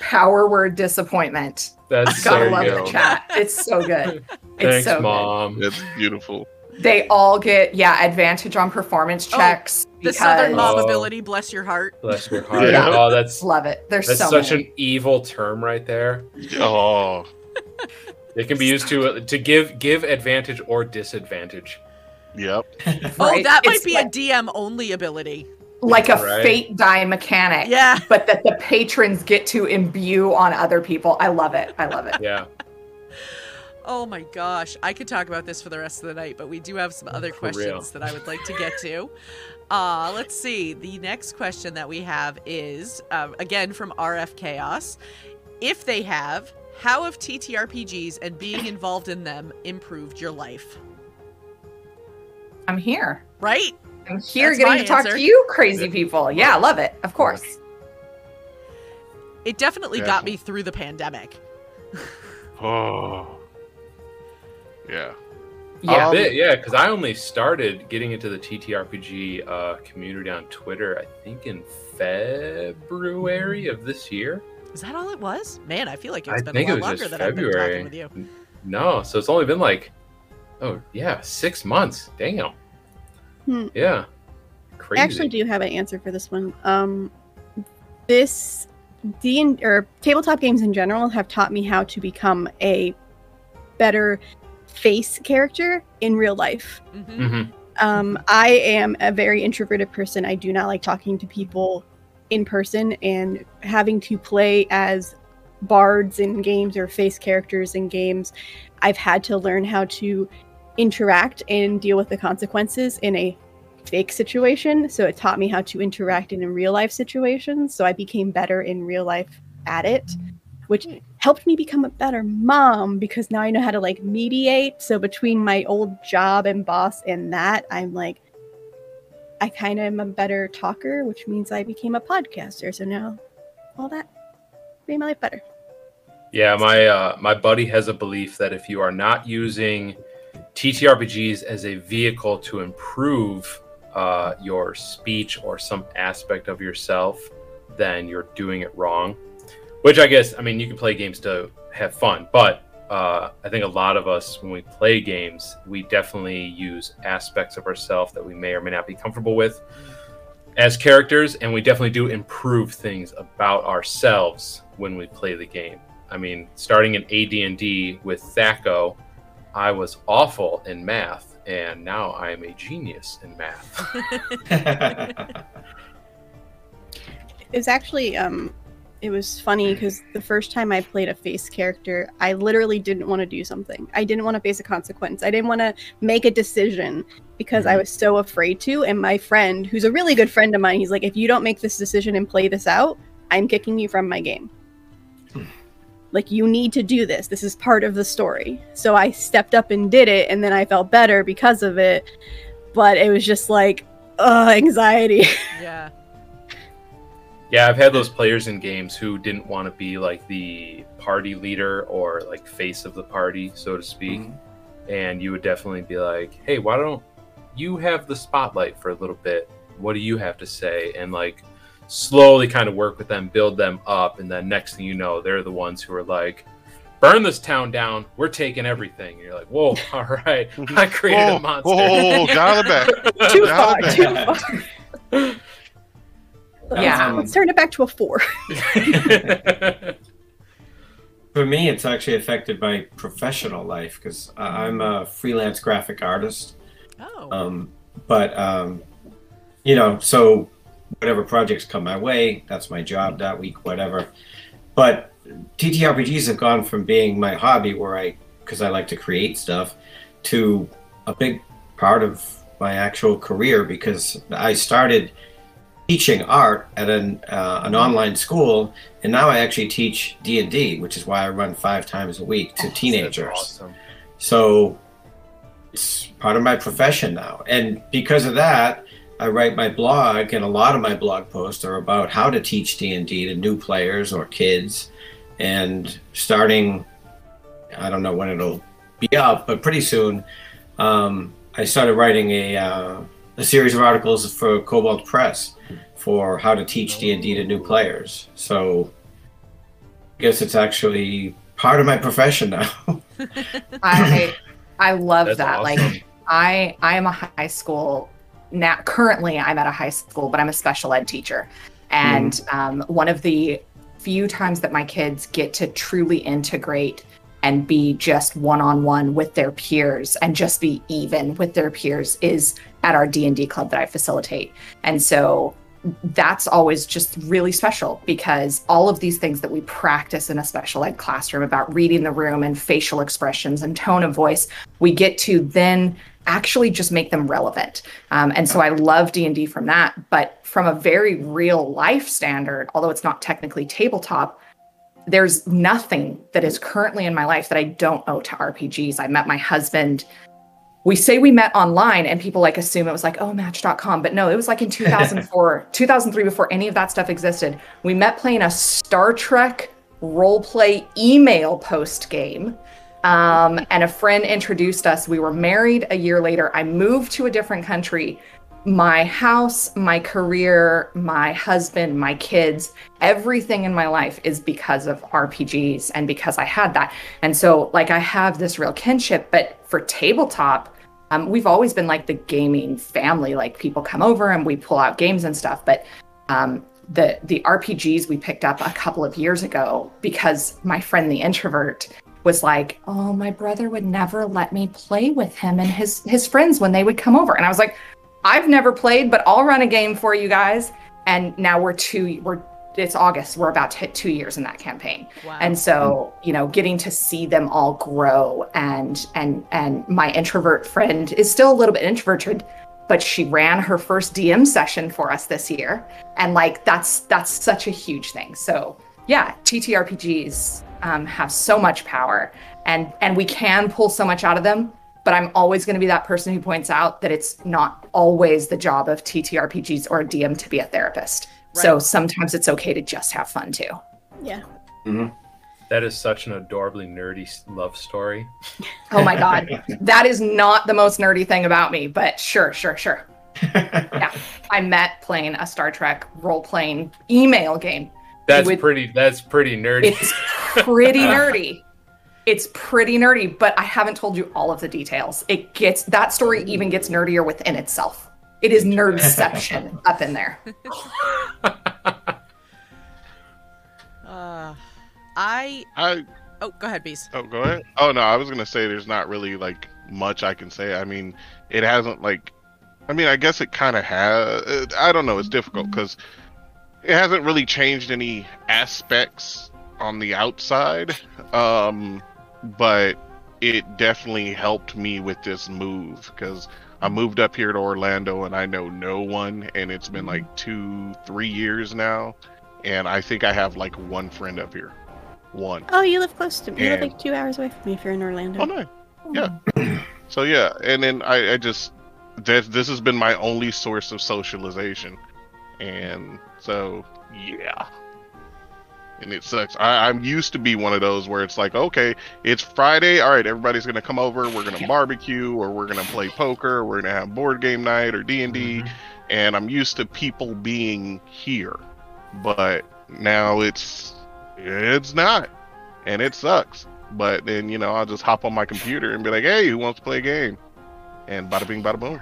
Power word disappointment. That's Gotta so love good. it, chat. It's so good. It's Thanks, so good. mom. That's beautiful. They all get yeah advantage on performance Oh, checks the because Southern Mom Oh. ability, bless your heart. Bless your heart. Yeah. Oh, that's love it. There's that's so such many. an evil term right there. Oh, It can be used to uh, to give give advantage or disadvantage. yep. Oh, Right? that might It's be like, a DM only ability. like a Right. fate die mechanic. Yeah. But that the patrons get to imbue on other people. I love it. I love it. Yeah. Oh my gosh. I could talk about this for the rest of the night, but we do have some other For real. questions that I would like to get to. Uh, let's see. The next question that we have is um, again from RF Chaos. If they have, how have TTRPGs and being involved in them improved your life? I'm here. Right? I'm here That's getting to talk answer. to you crazy people. Yeah, love it. Of course. It definitely got me through the pandemic. Oh. Yeah. Yeah. A bit, yeah, because I only started getting into the TTRPG uh, community on Twitter, I think in February of this year. Is that all it was? Man, I feel like I it's been think a it lot was longer just than I've been February. talking with you. No, so it's only been like, oh yeah, six months. Damn. Hmm. Yeah. Crazy. I actually do have an answer for this one. Um, this D and or tabletop games in general have taught me how to become a better face character in real life. Mhm. Mhm. Um, I am a very introverted person. I do not like talking to people in person and having to play as bards in games or face characters in games. I've had to learn how to interact and deal with the consequences in a fake situation. So it taught me how to interact in a real life situations. So I became better in real life at it, which helped me become a better mom because now I know how to like mediate. So between my old job and boss and that, I'm like, I kind of am a better talker, which means I became a podcaster. So now all that made my life better. Yeah, my uh, my buddy has a belief that if you are not using TTRPGs as a vehicle to improve uh, your speech or some aspect of yourself, then you're doing it wrong. Which I guess, I mean, you can play games to have fun, but uh, I think a lot of us, when we play games, we definitely use aspects of ourselves that we may or may not be comfortable with as characters, and we definitely do improve things about ourselves when we play the game. I mean, starting in AD&D with THAC0, I was awful in math, and now I am a genius in math. It was actually um it was funny because the first time I played a face character, I literally didn't want to do something. I didn't want to face a consequence. I didn't want to make a decision because I was so afraid to. And my friend, who's a really good friend of mine, he's like, if you don't make this decision and play this out, I'm kicking you from my game. like you need to do this. This is part of the story. So I stepped up and did it, and then I felt better because of it. But it was just like, uh, anxiety. Yeah. Yeah, I've had those players in games who didn't want to be like the party leader or like face of the party, so to speak. Mm-hmm. And you would definitely be like, hey, why don't you have the spotlight for a little bit? What do you have to say? And like slowly kind of work with them, build them up. And then next thing you know, they're the ones who are like, burn this town down. We're taking everything. And you're like, whoa, all right. Mm-hmm. I created Whoa, a monster. whoa, get out of the back. too Get far, out of too the far. Yeah. Let's turn it back to a four. For me, it's actually affected my professional life because I'm a freelance graphic artist. Oh. Um, but um, you know, so whatever projects come my way, that's my job that week, whatever. But TTRPGs have gone from being my hobby, where I, because I like to create stuff, to a big part of my actual career because I started teaching art at an uh, an online school, and now I actually teach D and D, which is why I run five times a week to teenagers. Awesome. So it's part of my profession now. And because of that, I write my blog and a lot of my blog posts are about how to teach D&D to new players or kids and starting I don't know when it'll be up, but pretty soon um, I started writing a uh, a series of articles for Kobold Press for how to teach D&D to new players. So I guess it's actually part of my profession now. I I love That's that. awesome. Like I I am a high school now currently I'm at a high school, but I'm a special ed teacher. And um, one of the few times that my kids get to truly integrate and be just one-on-one with their peers and just be even with their peers is at our D&D club that I facilitate. And so that's always just really special because all of these things that we practice in a special ed classroom about reading the room and facial expressions and tone of voice, we get to then actually just make them relevant. Um, and so I love D&D from that, but from a very real life standard, although it's not technically tabletop, there's nothing that is currently in my life that I don't owe to RPGs. I met my husband we say we met online and people like assume it was like oh match.com but no it was like in 2004 2003 before any of that stuff existed. We met playing a star trek role play email post game um, and a friend introduced us. We were married a year later. I moved to a different country. My house my career my husband my kids everything in my life is because of rpgs and because i had that. And so like i have this real kinship but for tabletop um, we've always been like the gaming family. Like people come over and we pull out games and stuff. But um, the the RPGs we picked up a couple of years ago because my friend the introvert was like, "Oh, my brother would never let me play with him and his his friends when they would come over." And I was like, "I've never played, but I'll run a game for you guys." And now we're two we're it's August. We're about to hit two years in that campaign. Wow. And so, you know, getting to see them all grow and and and my introvert friend is still a little bit introverted, but she ran her first DM session for us this year. And like that's that's such a huge thing. So yeah, TTRPGs um, have so much power and and we can pull so much out of them. But I'm always going to be that person who points out that it's not always the job of TTRPGs or a DM to be a therapist. So sometimes it's okay to just have fun too. Yeah. Mm-hmm. That is such an adorably nerdy love story. Oh my god, that is not the most nerdy thing about me, but sure, sure, sure. Yeah, I met playing a Star Trek role playing email game. That's would- pretty. That's pretty nerdy. It's pretty nerdy. It's pretty nerdy, but I haven't told you all of the details. It gets that story even gets nerdier within itself. It is nerdception up in there. Uh, I. I Oh, go ahead, Beast. oh go ahead. Oh no, I was gonna say there's not really like much I can say. I mean, it hasn't like. I mean, I guess it kind of has. I don't know. It's difficult because it hasn't really changed any aspects on the outside. Um, but it definitely helped me with this move because I moved up here to Orlando and I know no one, and it's been like mm. two, three years now, and I think I have like one friend up here, one. Oh, you live close to me. You live like two hours away from me if you're in Orlando. Oh no, oh, yeah. so yeah, and then I, I just this this has been my only source of socialization, and so yeah. And it sucks. I, I'm used to be one of those where it's like, okay, it's Friday. All right, everybody's gonna come over. We're gonna barbecue, or we're gonna play poker. Or we're gonna have board game night or D and D. Mm-hmm. And I'm used to people being here, but now it's it's not, and it sucks. But then you know I'll just hop on my computer and be like, hey, who wants to play a game? And bada bing, bada boom.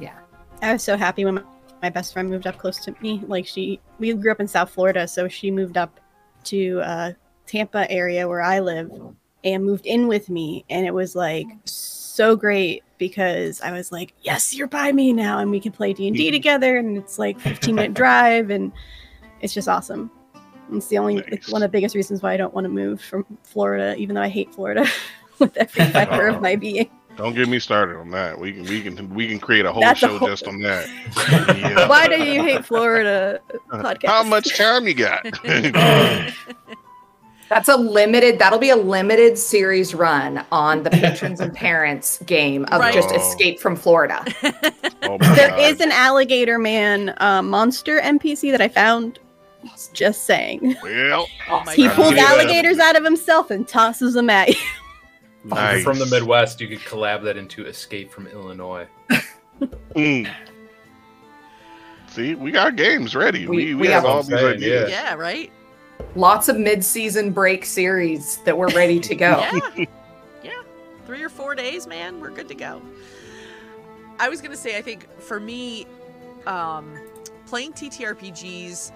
Yeah, I was so happy when my, best friend moved up close to me. Like she, we grew up in South Florida, so she moved up to uh, Tampa area where I live and moved in with me. And it was like so great because I was like, yes, you're by me now. And we can play D&D Mhm. together. And it's like 15 minute drive. And it's just awesome. It's the only, Nice. one of the biggest reasons why I don't want to move from Florida, even though I hate Florida with every fiber of my being. Don't get me started on that. We can we can we can create a whole That's a show whole- just on that. Yeah. Why do you hate Florida podcast? How much time you got? That's a limited. That'll be a limited series run on the patrons and parents game of Right. just Oh. Escape from Florida. oh There God. is an alligator man uh, monster NPC that I found. Just saying. well Oh my He God. pulls alligators out of himself and tosses them at you. If you're nice. From the Midwest, you could collab that into Escape from Illinois. Mm. See, we got games ready. We- We, we, we have have- all these Saying, ideas. Yeah, right? Lots of mid-season break series that we're ready to go. Yeah. yeah. Three or four days, man, we're good to go. I was gonna say, I think for me, um, playing TTRPGs,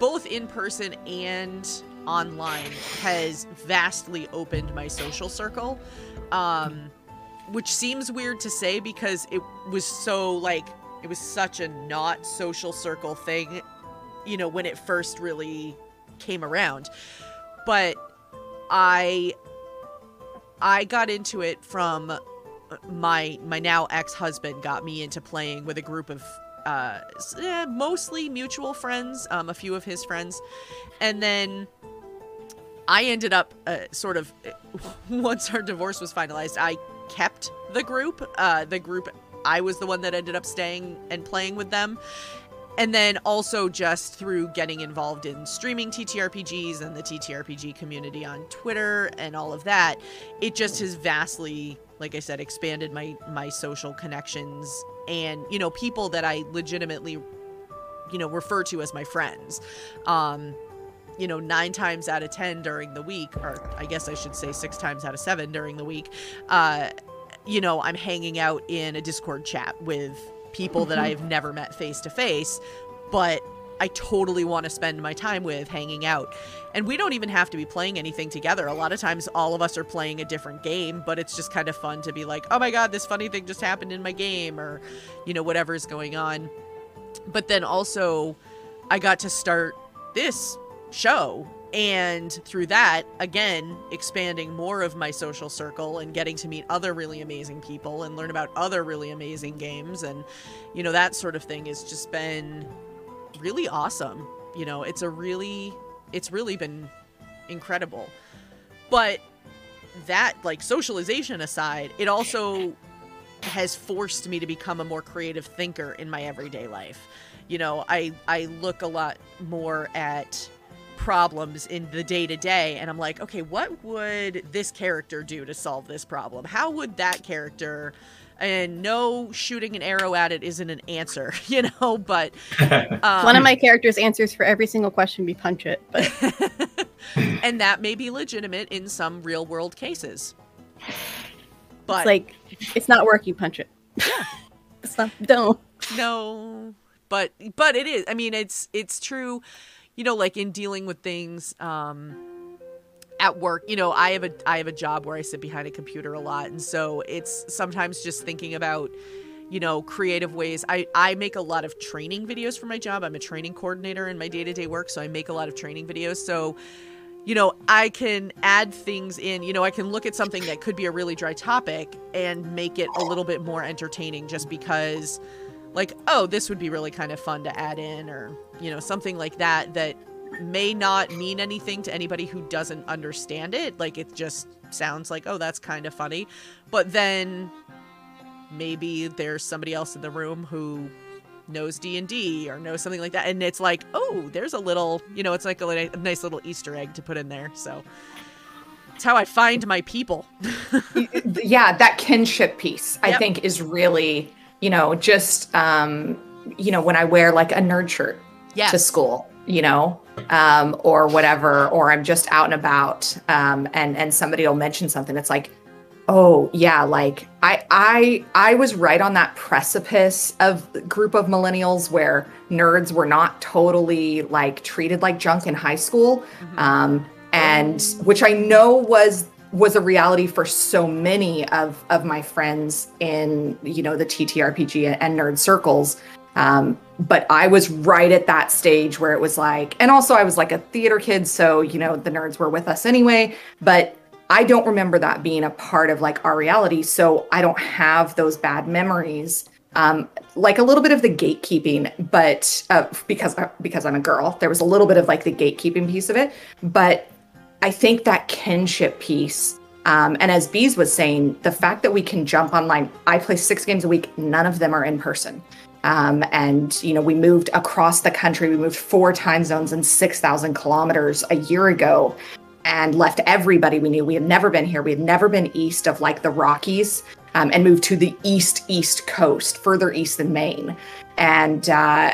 both in person and online, has vastly opened my social circle. Um, which seems weird to say because it was so like it was such a not social circle thing, you know, when it first really came around. But I I got into it from uh, my my now ex-husband got me into playing with a group of uh eh, mostly mutual friends, um a few of his friends. And then I ended up uh, sort of once our divorce was finalized, I kept the group. Uh the group I was the one that ended up staying and playing with them. And then also just through getting involved in streaming TTRPGs and the TTRPG community on Twitter and all of that, it just has vastly, like I said, expanded my my social connections and you know people that I legitimately, you know, refer to as my friends. Um, you know, nine times out of ten during the week, or I guess I should say six times out of seven during the week, uh, you know, I'm hanging out in a Discord chat with people that I've never met face to face, but I totally want to spend my time with hanging out. And we don't even have to be playing anything together. A lot of times, all of us are playing a different game, but it's just kind of fun to be like, oh my God, this funny thing just happened in my game, or, you know, whatever's going on. But then also, I got to start this show. And through that, again, expanding more of my social circle and getting to meet other really amazing people and learn about other really amazing games. And, you know, that sort of thing has just been really awesome. You know, it's a really, it's really been incredible. But that, like, socialization aside, it also has forced me to become a more creative thinker in my everyday life. You know, I I look a lot more at problems in the day to day and I'm like, okay, what would this character do to solve this problem? How would that character and no shooting an arrow at it isn't an answer, you know, but um, One of my characters' answers for every single question be punch it, but and that may be legitimate in some real world cases. But it's like it's not working. Punch it. Yeah. it's not. Don't. no but but it is i mean it's it's true you know like in dealing with things um at work you know i have a i have a job where i sit behind a computer a lot. And so it's sometimes just thinking about you know creative ways. I i make a lot of training videos for my job. I'm a training coordinator in my day-to-day work so i make a lot of training videos. So you know i can add things in you know i can look at something that could be a really dry topic and make it a little bit more entertaining just because like oh this would be really kind of fun to add in or you know something like that that may not mean anything to anybody who doesn't understand it. Like it just sounds like oh that's kind of funny. But then maybe there's somebody else in the room who knows D&D or knows something like that and it's like oh there's a little you know it's like a, a nice little easter egg to put in there. So it's how I find my people. Yeah, that kinship piece I think is really, you know, just um, you know, when I wear like a nerd shirt yes to school, you know, um, or whatever, or I'm just out and about, um, and and somebody will mention something. It's like, oh yeah, like I I I was right on that precipice of group of millennials where nerds were not totally like treated like junk in high school. Mhm. Um, and which I know was was a reality for so many of of my friends in you know the TTRPG and nerd circles. Um, but I was right at that stage where it was like, and also I was like a theater kid, so you know the nerds were with us anyway. But I don't remember that being a part of like our reality, so I don't have those bad memories. Um, like a little bit of the gatekeeping, but uh, because because I'm a girl, there was a little bit of like the gatekeeping piece of it. But I think that kinship piece, um, and as Bees was saying, the fact that we can jump online. I play six games a week. None of them are in person. Um, and you know, we moved across the country. We moved four time zones and six thousand kilometers a year ago, and left everybody we knew. We had never been here. We had never been east of like the Rockies, um, and moved to the east east coast, further east than Maine. And uh,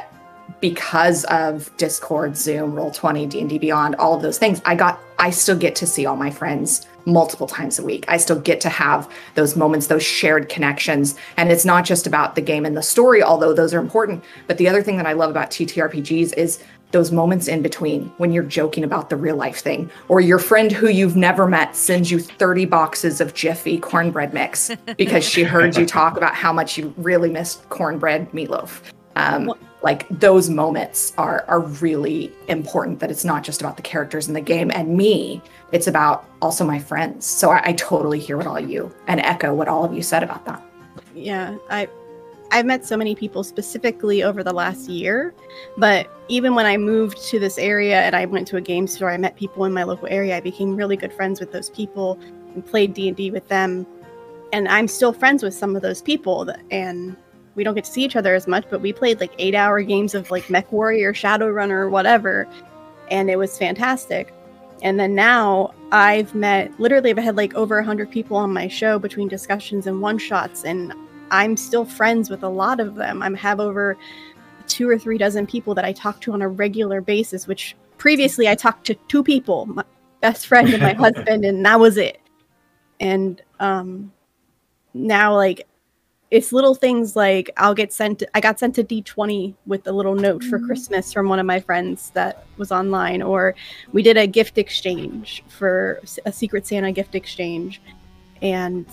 because of Discord, Zoom, Roll20, D&D Beyond, all of those things, I got I still get to see all my friends multiple times a week. I still get to have those moments, those shared connections. And it's not just about the game and the story, although those are important, but the other thing that I love about TTRPGs is those moments in between when you're joking about the real life thing or your friend who you've never met sends you 30 boxes of jiffy cornbread mix because she heard you talk about how much you really missed cornbread meatloaf um, like those moments are are really important that it's not just about the characters in the game and me it's about also my friends so i, I totally hear what all you and echo what all of you said about that Yeah, I I've met so many people specifically over the last year, but even when I moved to this area and I went to a game store, I met people in my local area. I became really good friends with those people and played D&D with them. And I'm still friends with some of those people that, and we don't get to see each other as much, but we played like 8-hour games of like Mech Warrior, Shadowrunner, or whatever, and it was fantastic. And then now I've met literally I've had like over 100 people on my show between discussions and one-shots and I'm still friends with a lot of them. I have over two or three dozen people that I talk to on a regular basis, which previously I talked to two people, my best friend and my husband, and that was it. And um, now, like, it's little things like I'll get sent. I got sent a D20 with a little note for Christmas from one of my friends that was online, or we did a gift exchange for a Secret Santa gift exchange. And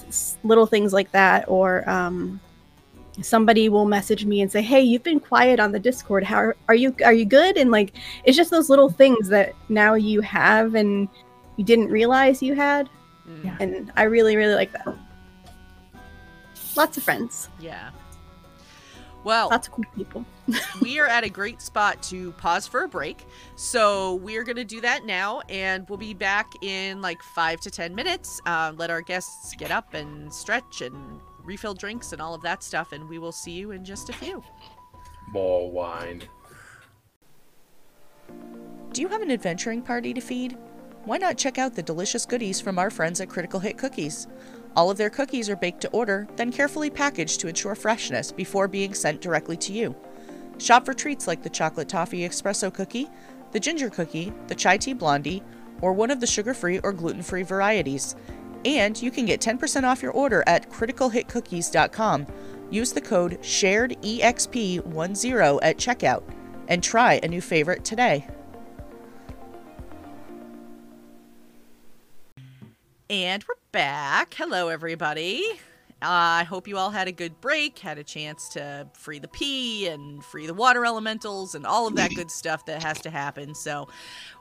little things like that or um, somebody will message me and say hey you've been quiet on the discord. How are, are you are you good? And like it's just those little things that now you have and you didn't realize you had. Mm, Yeah. and i really really like that lots of friends yeah. Well, lots of cool people we are at a great spot to pause for a break. So we're going to do that now, and we'll be back in like five to 10 minutes. Uh, let our guests get up and stretch and refill drinks and all of that stuff, and we will see you in just a few. More wine. Do you have an adventuring party to feed? Why not check out the delicious goodies from our friends at Critical Hit Cookies? All of their cookies are baked to order, then carefully packaged to ensure freshness before being sent directly to you. Shop for treats like the chocolate toffee espresso cookie, the ginger cookie, the chai tea blondie, or one of the sugar free or gluten free varieties. And you can get 10% off your order at criticalhitcookies.com. Use the code SHAREDEXP10 at checkout and try a new favorite today. And we're back. Hello, everybody. I hope you all had a good break, had a chance to free the pea and free the water elementals and all of that good stuff that has to happen. So,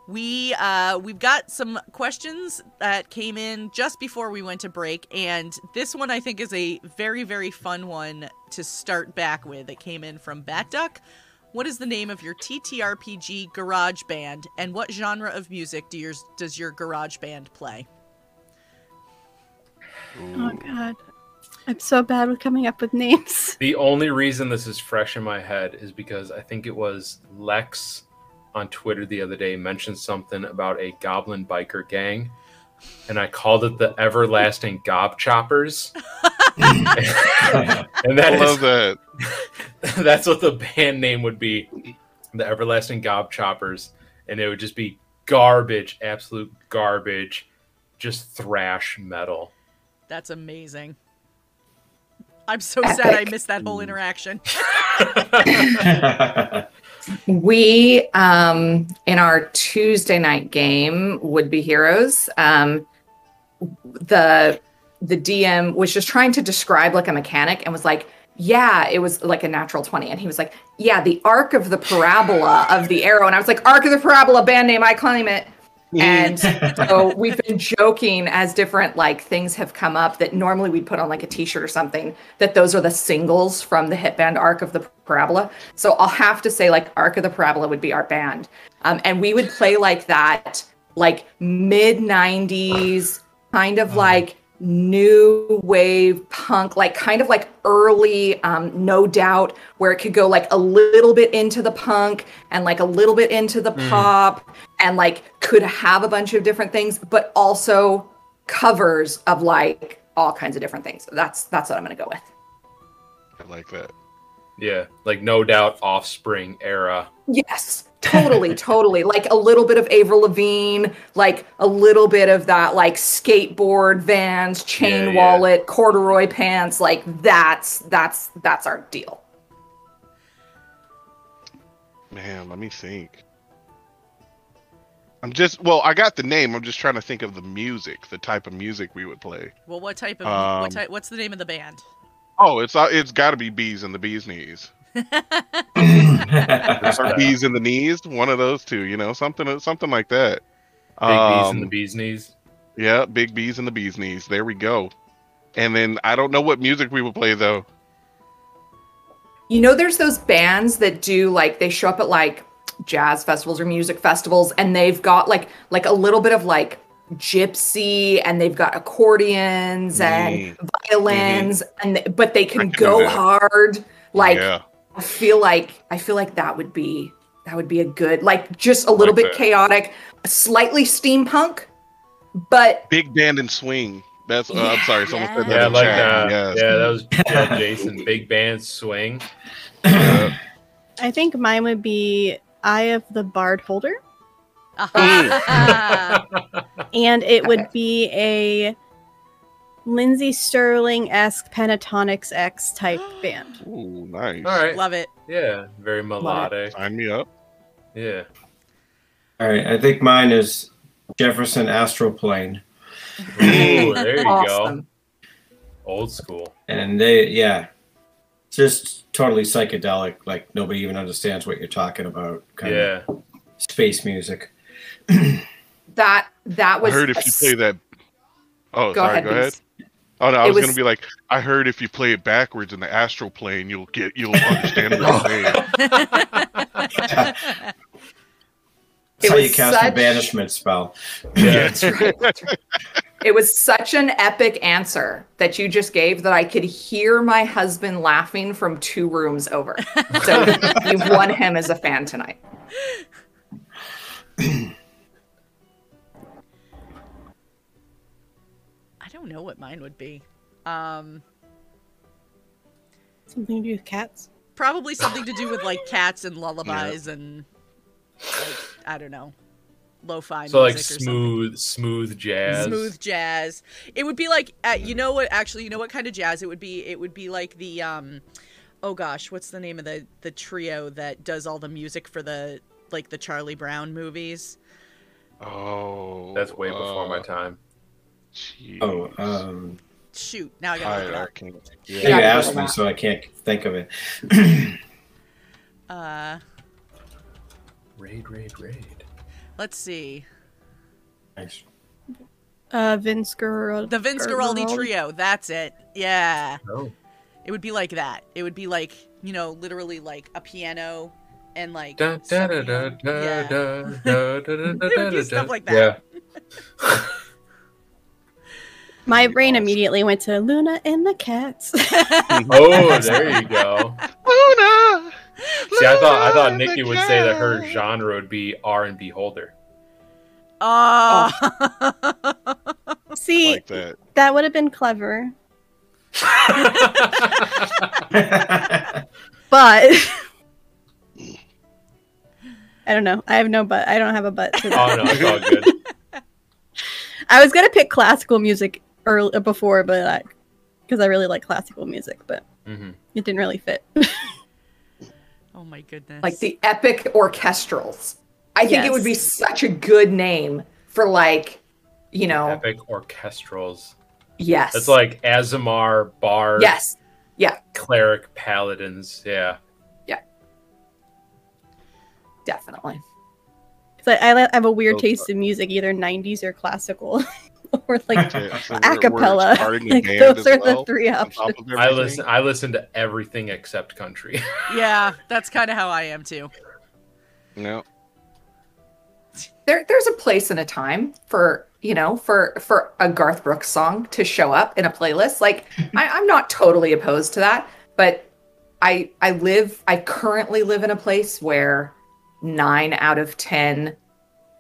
we uh, we've got some questions that came in just before we went to break, and this one I think is a very very fun one to start back with. It came in from Bat Duck. What is the name of your TTRPG garage band, and what genre of music do yours, does your garage band play? Oh god i'm so bad with coming up with names The only reason this is fresh in my head is because I think it was Lex on Twitter the other day mentioned something about a goblin biker gang, and I called it the Everlasting Gob Choppers. and that I love is, that. that's what the band name would be, the Everlasting Gob Choppers, and it would just be garbage, absolute garbage, just thrash metal. That's amazing. I'm so sad I missed that whole interaction. We um in our Tuesday night game would be heroes. Um the the DM was just trying to describe like a mechanic and was like, yeah, it was like a natural 20. And he was like, yeah, the arc of the parabola of the arrow. And I was like, arc of the parabola, band name, I claim it. And so we've been joking as different like things have come up that normally we'd put on like a t-shirt or something that those are the singles from the hit band arc of the parabola. So I'll have to say like arc of the parabola would be our band. Um, and we would play like that, like mid 90s, kind of like new wave punk like kind of like early um no doubt where it could go like a little bit into the punk and like a little bit into the Mm. pop and like could have a bunch of different things but also covers of like all kinds of different things that's that's what i'm gonna go with I like that. Yeah, like no doubt offspring era. yes totally totally like a little bit of avril lavigne like a little bit of that like skateboard vans chain Yeah, yeah. wallet corduroy pants like that's that's that's our deal Man, let me think. I'm just well, I got the name. I'm just trying to think of the music, the type of music we would play. Well, what type of Um, what type? What's the name of the band? Oh, it's uh, it's got to be bees and the bees knees. or bees in the knees. One of those two. You know, something something like that. Big bees and Um, the bees knees. Yeah, big bees in the bees knees. There we go. And then I don't know what music we will play though. You know, there's those bands that do like they show up at like jazz festivals or music festivals, and they've got like like a little bit of like gypsy, and they've got accordions and violins, and th- but they Mm-hmm. Can can go hard. Like yeah, I feel like I feel like that would be that would be a good like just a little Like bit that. chaotic, slightly steampunk, but big band and swing. That's uh, I'm sorry, someone said that. Yeah, I in like chat. that. Yes. Yeah, that was yeah, Jason. Big band swing. Yeah. I think mine would be Eye of the Bard Holder, and it would be a Lindsey Stirling esque Pentatonix X type band. Ooh, nice. All right. Love it. Yeah, very melodic. Sign me up. Yeah. All right, I think mine is Jefferson Astroplane, Ooh, there you go. Old school. and they yeah, just totally psychedelic. Like nobody even understands what you're talking about. Kind Yeah. of space music. That that was. I was heard if you s- play that. Oh, go sorry. ahead, go ahead. Beast. Oh no, I was, was- gonna be like, I heard if you play it backwards in the astral plane, you'll get, you'll understand what I'm saying. It That's how you was cast a banishment spell. Yeah. That's right. It was such an epic answer that you just gave that I could hear my husband laughing from two rooms over. So you've won him as a fan tonight. don't know what mine would be. Um, Something to do with cats. probably something to do with like cats and lullabies and like I don't know, lo-fi So like music or smooth, smooth jazz. smooth jazz. It would be like uh, you know what actually you know what kind of jazz it would be? It would be like the um oh gosh, what's the name of the the trio that does all the music for the like the Charlie Brown movies? Oh, That's way before my uh, time. Jeez. Oh, um, Shoot, now I gotta look it I, I up. can't. you Yeah. asked me, so I can't think of it. Uh Raid, raid, raid. let's see. Nice. Uh, Vince Guaraldi. The Vince Guaraldi trio, that's it. Yeah. Oh. It would be like that. It would be like, you know, literally like a piano and like Da, da, some da, da, piano. da, Yeah. da, da, da, da, da, They would do da, stuff da. like that. Yeah. My brain immediately went to Luna and the cats. Oh, there you go. Luna. See, I thought I thought Nikki the would say that her genre would be R and B holder. Ah. Oh. See, like that. that would have been clever, but I don't know. I have no butt. I don't have a butt. To that. oh no, it's all good. I was gonna pick classical music early before, but like because I, really like classical music, but hmm it didn't really fit. Oh my goodness. like the epic orchestrals. I think it would be such a good name for like, you know, Epic orchestrals. yes. it's like Azamar, Bard, yes, yeah. cleric, paladins. Yeah. Yeah. Definitely. So I, I have a weird Oh, taste in music, either 90s or classical, or like Yeah, so a we're- we're cappella. Like those are well the three options. I listen. I listen to everything except country. yeah, that's kind of how I am too. No. There, there's a place and a time for you know for for a Garth Brooks song to show up in a playlist. Like I, I'm not totally opposed to that, but I I live I currently live in a place where nine out of ten,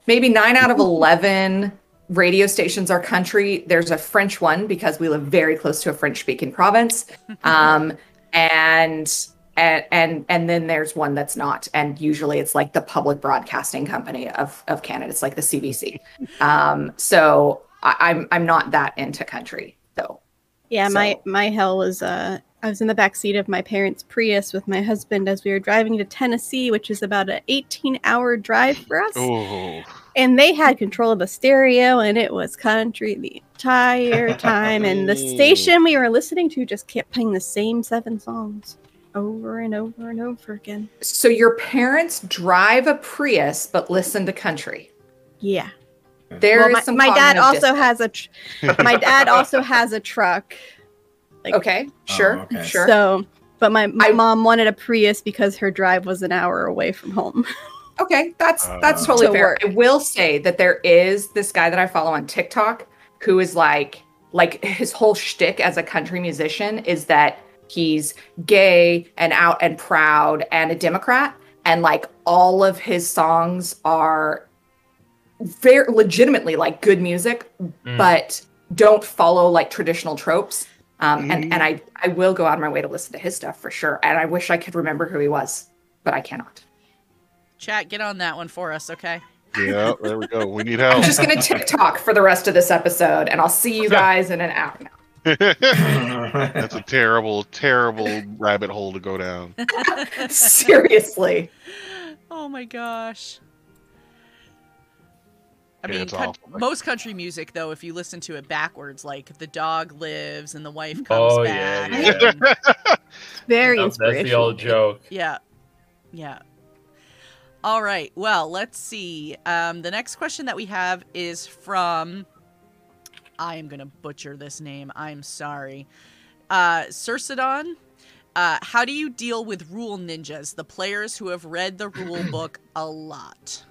maybe nine out of eleven radio stations are country. There's a French one because we live very close to a French speaking province. Um, and and and and then there's one that's not and usually it's like the public broadcasting company of of canada it's like the cbc um so I, i'm i'm not that into country though Yeah, my So- my hell was uh I was in the back seat of my parents' Prius with my husband as we were driving to Tennessee, which is about an 18-hour drive for us. Oh. And they had control of the stereo and it was country the entire time and the station we were listening to just kept playing the same seven songs over and over and over again. so your parents drive a prius but listen to country Yeah. There is well, my, some my dad also dissonance. has a tr- my dad also has a truck. like- okay oh, sure Oh, okay. sure So, but my, my I- mom wanted a Prius because her drive was an hour away from home. Okay, that's that's Uh, totally To fair. work. I will say that there is this guy that I follow on TikTok who is like like his whole shtick as a country musician is that he's gay and out and proud and a Democrat, and like all of his songs are very legitimately like good music, Mm. but don't follow like traditional tropes. Um, and and I I will go out of my way to listen to his stuff for sure. And I wish I could remember who he was, but I cannot. Chat, get on that one for us, okay? Yeah, there we go. We need help. I'm just gonna TikTok for the rest of this episode, and I'll see you guys in an hour. Now. That's a terrible, terrible rabbit hole to go down. Seriously, Oh my gosh. I mean, it's coun- awful. most country music, though, if you listen to it backwards, like the dog lives and the wife oh, comes Oh, back. yeah. and- Very That's, that's inspirational. the old joke. yeah. Yeah. All right. Well, let's see. Um, the next question that we have is from. I am going to butcher this name. I'm sorry. Uh, Circedon. Uh, how do you deal with rule ninjas, the players who have read the rule book a lot?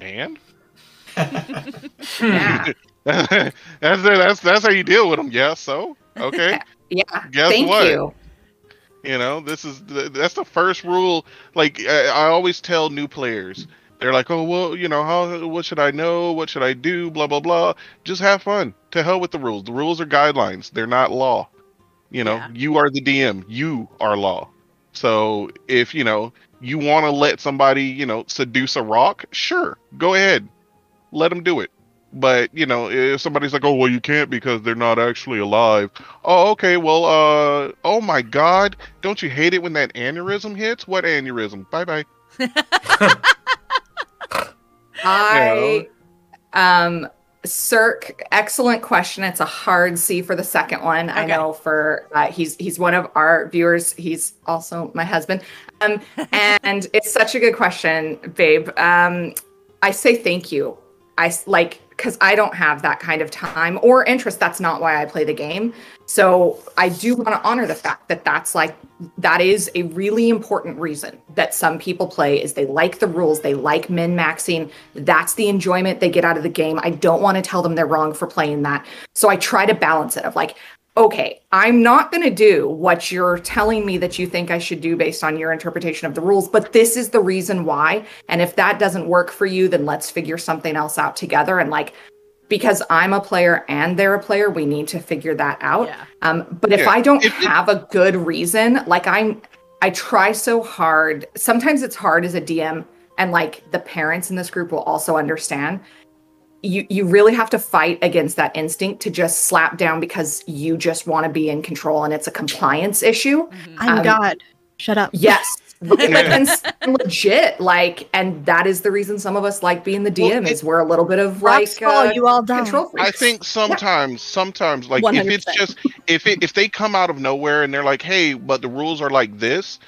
And yeah, that's that's that's how you deal with them. Yeah. So okay. yeah. Guess Thank what? you. You know, this is the, that's the first rule. Like I, I always tell new players, they're like, "Oh well, you know, how what should I know? What should I do? Blah blah blah." Just have fun. To hell with the rules. The rules are guidelines. They're not law. You know, Yeah. you are the DM. You are law. So if you know you want to let somebody, you know, seduce a rock, sure, go ahead, let them do it. But you know, if somebody's like, "Oh well, you can't because they're not actually alive," Oh, okay. Well, uh, oh my God, don't you hate it when that aneurysm hits? What aneurysm? Bye bye. I, um, Cirque, excellent question. It's a hard C for the second one. I know for uh, he's he's one of our viewers. He's also my husband. Um, and it's such a good question, babe. Um, I say thank you. I like because I don't have that kind of time or interest. That's not why I play the game. So I do want to honor the fact that that's like that is a really important reason that some people play is they like the rules, they like min maxing. That's the enjoyment they get out of the game. I don't want to tell them they're wrong for playing that. So I try to balance it of like, okay, I'm not going to do what you're telling me that you think I should do based on your interpretation of the rules, but this is the reason why. And if that doesn't work for you, then let's figure something else out together. And like, because I'm a player and they're a player, we need to figure that out. Yeah. Um, but if I don't have a good reason, like I'm, I try so hard. Sometimes it's hard as a DM, and like the parents in this group will also understand. You you really have to fight against that instinct to just slap down because you just want to be in control and it's a compliance issue. Mhm. I'm Um, God. Shut up. Yes. And legit, like, and that is the reason some of us like being the Well, DM it- is we're a little bit of like fall, uh, you all die. control I think sometimes, sometimes, like if it's just if it if they come out of nowhere and they're like, "Hey, but the rules are like this,"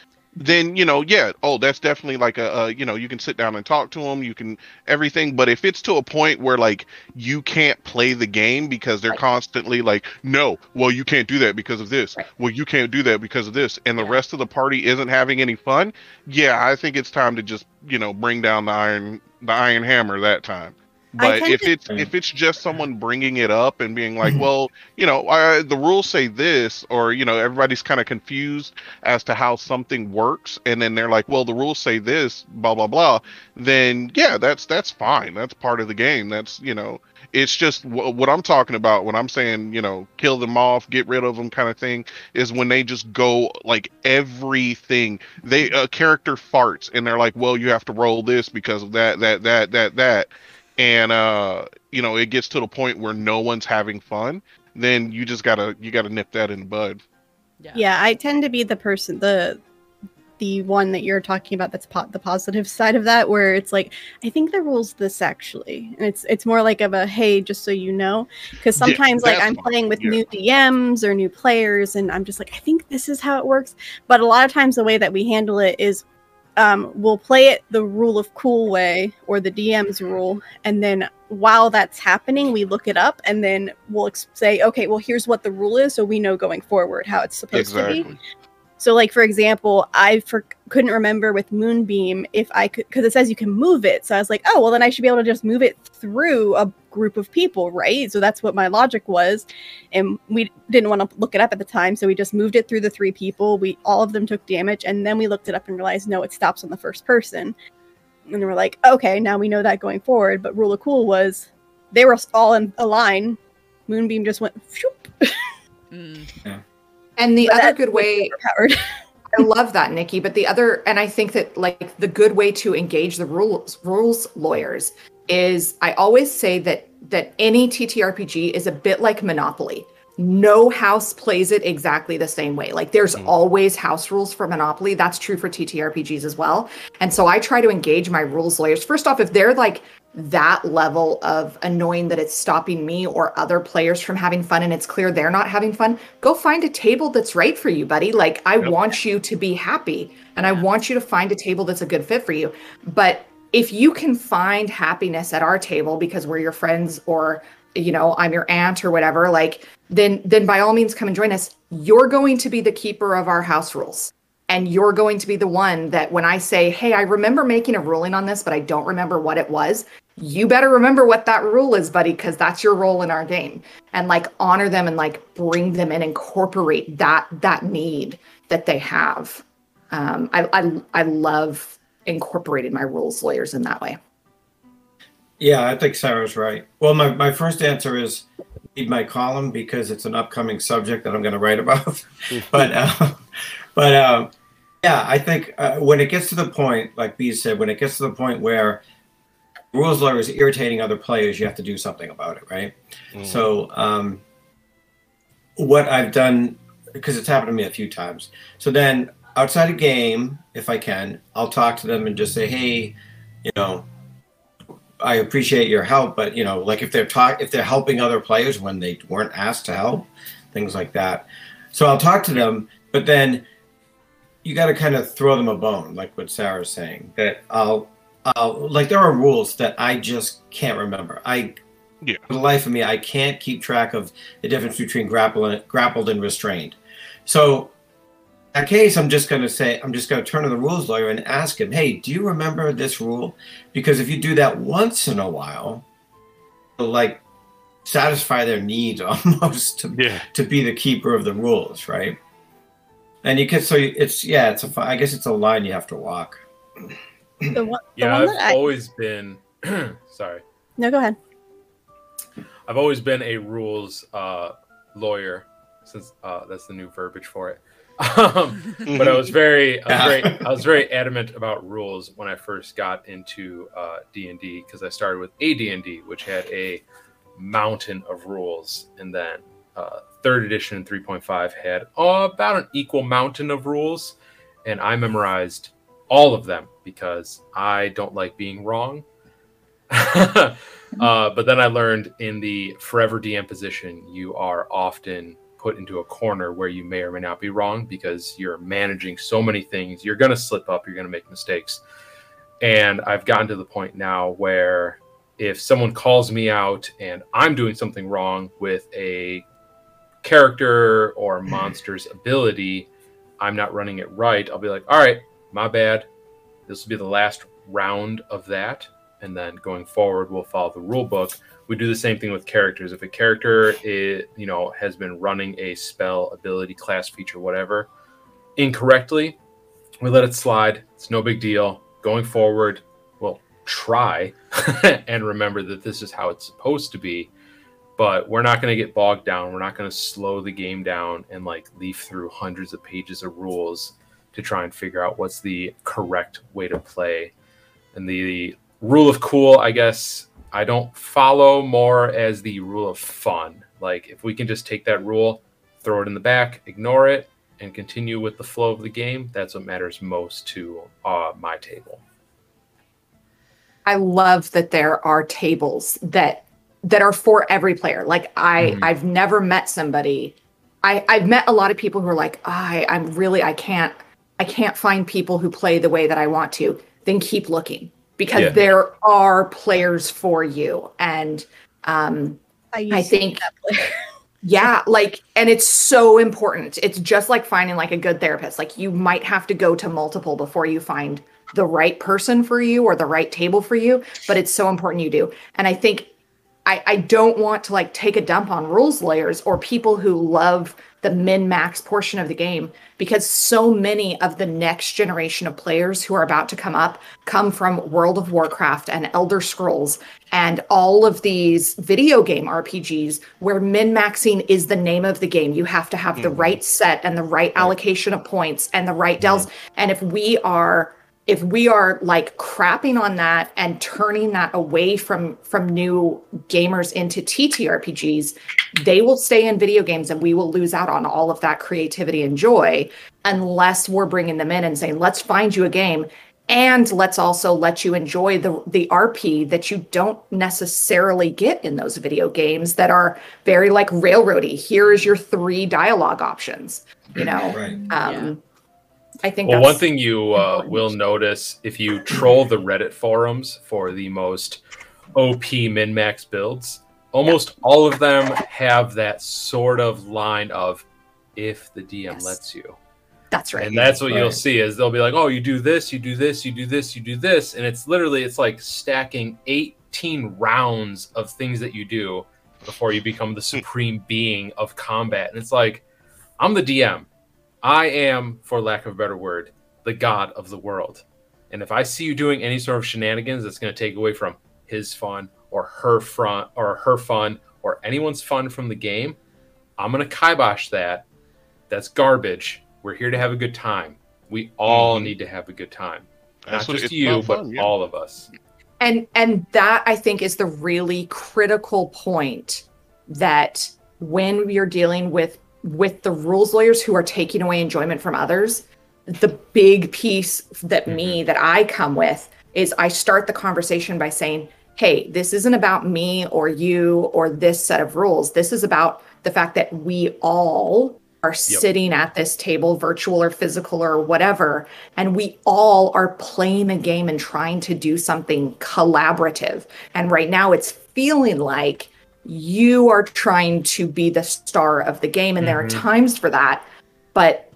then you know, yeah, oh, that's definitely like a, a you know, you can sit down and talk to them, you can everything. But if it's to a point where like you can't play the game because they're Right. constantly like, "No, well, you can't do that because of this. Right. Well, you can't do that because of this," and the rest of the party isn't having any fun, yeah, I think it's time to just you know bring down the iron the iron hammer that time. I But tend if to- it's if it's just someone bringing it up and being like, Mhm. well, you know, uh, the rules say this, or you know, everybody's kind of confused as to how something works, and then they're like, well, the rules say this, blah blah blah. Then yeah, that's that's fine. That's part of the game. That's you know, it's just w- what I'm talking about when I'm saying you know, kill them off, get rid of them, kind of thing, is when they just go like everything. They a character farts, and they're like, well, you have to roll this because of that, that, that, that, that and uh you know it gets to the point where no one's having fun then you just gotta you gotta nip that in the bud. Yeah. Yeah, I tend to be the person the the one that you're talking about that's po- the positive side of that where it's like I think the rules this actually. And it's it's more like of a hey just so you know. Because Yeah, sometimes like I'm fine, playing with yeah. new DMs or new players and I'm just like I think this is how it works. But a lot of times the way that we handle it is um, we'll play it the rule of cool way or the DM's rule. And then while that's happening we look it up and then we'll ex- say okay well here's what the rule is so we know going forward how it's supposed to be. Exactly. So, like for example, I for- couldn't remember with Moonbeam if I could because it says you can move it. So I was like, oh well, then I should be able to just move it through a group of people, right? So that's what my logic was, and we didn't want to look it up at the time, so we just moved it through the three people. We all of them took damage, and then we looked it up and realized no, it stops on the first person. And we're like, okay, now we know that going forward. But rule of cool was they were all in a line. Moonbeam just went. Shoop, Mm. and the But other good way. I love that, Nikki. But the other, and I think that like the good way to engage the rules rules lawyers is I always say that that any TTRPG is a bit like Monopoly. No house plays it exactly the same way. Like there's Mm. always house rules for Monopoly. That's true for TTRPGs as well. And so I try to engage my rules lawyers. First off, if they're like that level of annoying that it's stopping me or other players from having fun and it's clear they're not having fun, go find a table that's right for you, buddy. Like I Yep. want you to be happy and I want you to find a table that's a good fit for you. But if you can find happiness at our table because we're your friends or you know, I'm your aunt or whatever, like then then by all means come and join us. You're going to be the keeper of our house rules. And you're going to be the one that when I say, "Hey, I remember making a ruling on this, but I don't remember what it was." You better remember what that rule is, buddy, because that's your role in our game. And like honor them and like bring them and incorporate that that need that they have. Um, I, I I love incorporating my rules lawyers in that way. Yeah, I think Sarah's right. Well, my, my first answer is read my column because it's an upcoming subject that I'm going to write about. but uh, but uh, yeah, I think uh, when it gets to the point, like B said, when it gets to the point where rules lawyer is irritating other players, you have to do something about it, right? So um, what I've done, because it's happened to me a few times. So then outside a game, if I can, I'll talk to them and just say, hey, you know, I appreciate your help, but you know, like if they're talk if they're helping other players when they weren't asked to help, things like that. So I'll talk to them, but then you got to kind of throw them a bone, like what Sarah's saying. That I'll, I'll like there are rules that I just can't remember. I, Yeah. for the life of me, I can't keep track of the difference between grappled, grappled and restrained. So that case, I'm just going to say, I'm just going to turn to the rules lawyer and ask him, hey, do you remember this rule? Because if you do that once in a while, like satisfy their needs almost to, yeah to be the keeper of the rules, right? And you can, so it's, yeah, it's a, fi- I guess it's a line you have to walk. The one, the Yeah, one I've that I, always been. sorry, no, go ahead. I've always been a rules uh, lawyer, since uh, that's the new verbiage for it. Um, but I was very, I was very, I was very adamant about rules when I first got into uh, D and D because I started with AD and D, which had a mountain of rules, and then uh, third edition 3.5 had uh, about an equal mountain of rules, and I memorized all of them because I don't like being wrong. uh, but then I learned in the forever DM position, you are often put into a corner where you may or may not be wrong because you're managing so many things. You're going to slip up, you're going to make mistakes. And I've gotten to the point now where if someone calls me out and I'm doing something wrong with a character or monster's ability, I'm not running it right, I'll be like, all right, my bad. This will be the last round of that. And then going forward, we'll follow the rule book. We do the same thing with characters. If a character is, you know, has been running a spell, ability, class feature, whatever, incorrectly, we let it slide. It's no big deal. Going forward, we'll try and remember that this is how it's supposed to be but we're not going to get bogged down. We're not going to slow the game down and like leaf through hundreds of pages of rules to try and figure out what's the correct way to play. And the, the rule of cool, I guess, I don't follow more as the rule of fun. Like if we can just take that rule, throw it in the back, ignore it, and continue with the flow of the game, that's what matters most to uh, my table. I love that there are tables that that are for every player. Like I Mhm. I've never met somebody I I've met a lot of people who are like, I I'm really I can't I can't find people who play the way that I want to. Then keep looking because Yeah. there are players for you and um I, I think be that player. yeah, like, and it's so important. It's just like finding like a good therapist. Like, you might have to go to multiple before you find the right person for you or the right table for you, but it's so important you do. And I think I, I don't want to like take a dump on rules lawyers or people who love the min max portion of the game because so many of the next generation of players who are about to come up come from World of Warcraft and Elder Scrolls and all of these video game RPGs where min maxing is the name of the game. You have to have the Mhm. right set and the right allocation of points and the right dells. And if we are if we are like crapping on that and turning that away from from new gamers into TTRPGs, they will stay in video games and we will lose out on all of that creativity and joy unless we're bringing them in and saying, let's find you a game and let's also let you enjoy the the RP that you don't necessarily get in those video games that are very like railroady. Here is your three dialogue options. You know, Right. um, I think Well, that's one thing you uh, will notice if you troll the Reddit forums for the most OP min max builds, almost all of them have that sort of line of if the DM Yes. lets you. that's right. And that's what you'll see is they'll be like, "Oh, you do this, you do this, you do this, you do this." And it's literally it's like stacking 18 rounds of things that you do before you become the supreme being of combat. And it's like, I'm the DM. I am, for lack of a better word, the god of the world. And if I see you doing any sort of shenanigans that's going to take away from his fun or her fun or her fun or anyone's fun from the game, I'm going to kibosh that. That's garbage. We're here to have a good time. We all Mhm. need to have a good time. That's Not just you, about but yeah. all of us. and and that i think is the really critical point that when we are dealing with with the rules lawyers who are taking away enjoyment from others the big piece that me mm-hmm. that i come with is i start the conversation by saying hey this isn't about me or you or this set of rules. This is about the fact that we all are sitting at this table virtual or physical or whatever and we all are playing a game and trying to do something collaborative. And right now it's feeling like you are trying to be the star of the game and there are Mhm. times for that but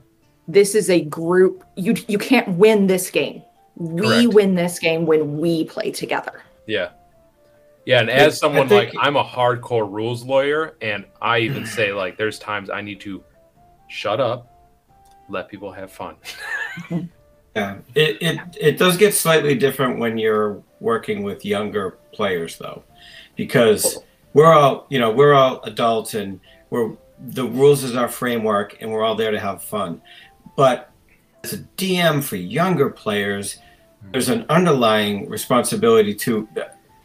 this is a group you you can't win this game we Correct. win this game when we play together Yeah. Yeah, and I as someone think- like I'm a hardcore rules lawyer, and I even say like there's times I need to shut up, let people have fun. Yeah, it, it it does get slightly different when you're working with younger players though, because we're all you know we're all adults and we're the rules is our framework and we're all there to have fun, but as a DM for younger players, there's an underlying responsibility to,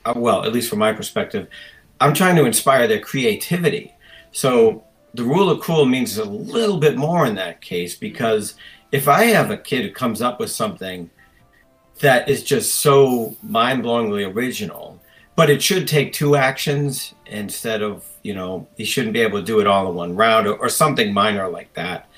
uh, well, at least from my perspective, I'm trying to inspire their creativity. So the rule of cool means a little bit more in that case because if I have a kid who comes up with something that is just so mind-blowingly original. But it should take two actions instead of you know he shouldn't be able to do it all in one round or, or something minor like that.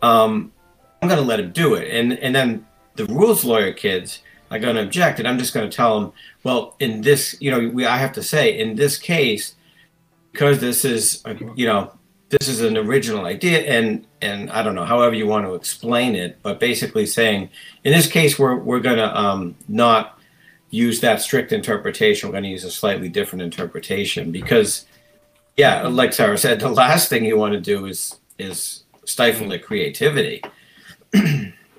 Um, I'm going to let him do it, and and then the rules lawyer kids are going to object, and I'm just going to tell them, well, in this, you know, we I have to say in this case because this is a, you know this is an original idea and and i don't know however you want to explain it but basically saying in this case we're we're going to um, not use that strict interpretation we're going to use a slightly different interpretation because yeah like sarah said the last thing you want to do is is stifle the creativity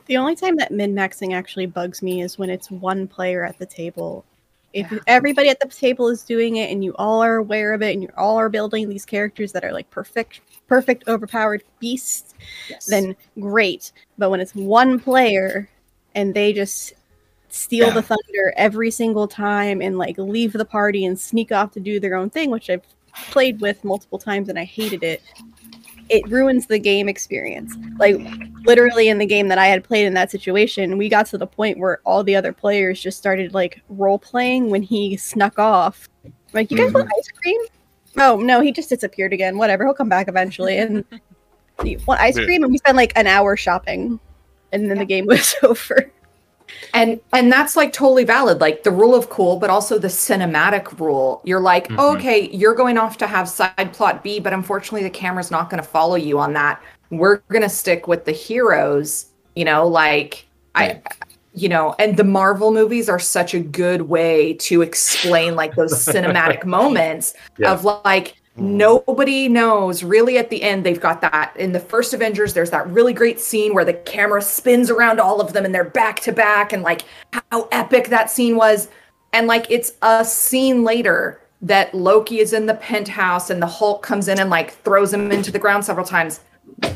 The only time that min maxing actually bugs me is when it's one player at the table. If everybody at the table is doing it and you all are aware of it and you all are building these characters that are like perfect, perfect, overpowered beasts, then great. But when it's one player and they just steal Yeah. the thunder every single time and like leave the party and sneak off to do their own thing, which I've played with multiple times and I hated it. It ruins the game experience. Like literally in the game that I had played in that situation, we got to the point where all the other players just started like role playing when he snuck off. Like, you guys want mm-hmm. ice cream? Oh no, he just disappeared again. Whatever, he'll come back eventually. And you want ice cream? And we spent like an hour shopping, and then the game was over. And and that's like totally valid like the rule of cool but also the cinematic rule you're like Mhm. okay you're going off to have side plot b but unfortunately the camera's not going to follow you on that we're going to stick with the heroes you know like i you know and the marvel movies are such a good way to explain like those cinematic moments Yeah. of like Hmm. nobody knows really at the end they've got that in the first avengers there's that really great scene where the camera spins around all of them and they're back to back and like how epic that scene was. And like it's a scene later that loki is in the penthouse and the hulk comes in and like throws him into the ground several times.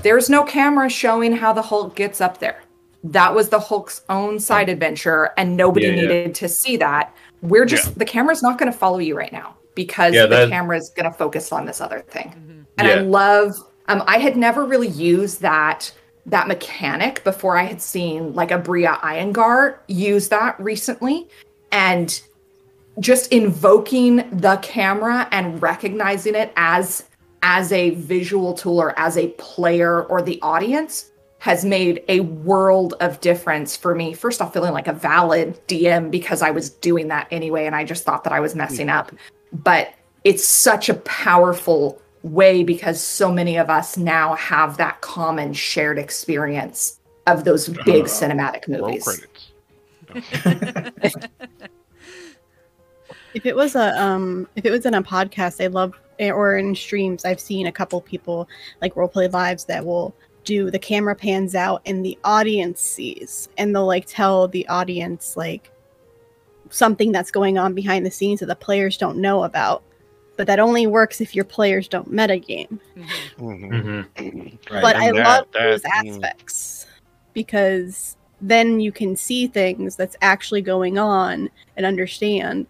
There's no camera showing how the hulk gets up there. That was the hulk's own side adventure and nobody Yeah, yeah. needed to see that. We're just Yeah. the camera's not going to follow you right now because Yeah, the that- is going to focus on this other thing Mhm. and i love um i had never really used that that mechanic before i had seen like Aabria Iyengar use that recently and just invoking the camera and recognizing it as as a visual tool or as a player or the audience has made a world of difference for me. First off, feeling like a valid DM because I was doing that anyway and I just thought that I was messing up. But it's such a powerful way because so many of us now have that common shared experience of those big cinematic movies. credits. If it was a um, if it was in a podcast, I love or in streams, I've seen a couple people like roleplay lives that will do the camera pans out and the audience sees, and they'll like tell the audience like something that's going on behind the scenes that the players don't know about. But that only works if your players don't metagame. Mhm. Mhm. Mhm. right but I that- love that- those mm. aspects because then you can see things that's actually going on and understand.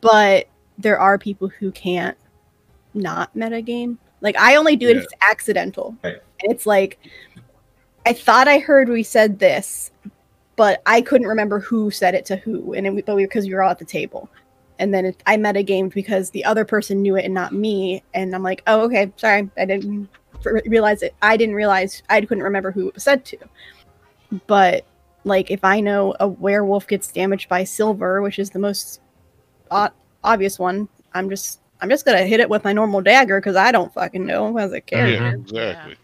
But there are people who can't not metagame. Like I only do it if it's accidental. Right. And it's like I thought I heard we said this, but I couldn't remember who said it to who, and it, but because we were all at the table. And then it, I metagamed because the other person knew it and not me. And I'm like, oh, okay, sorry, I didn't realize it. I didn't realize I couldn't remember who it was said to. But like, if I know a werewolf gets damaged by silver, which is the most o- obvious one, I'm just I'm just gonna hit it with my normal dagger because I don't fucking know as a character. Yeah, exactly.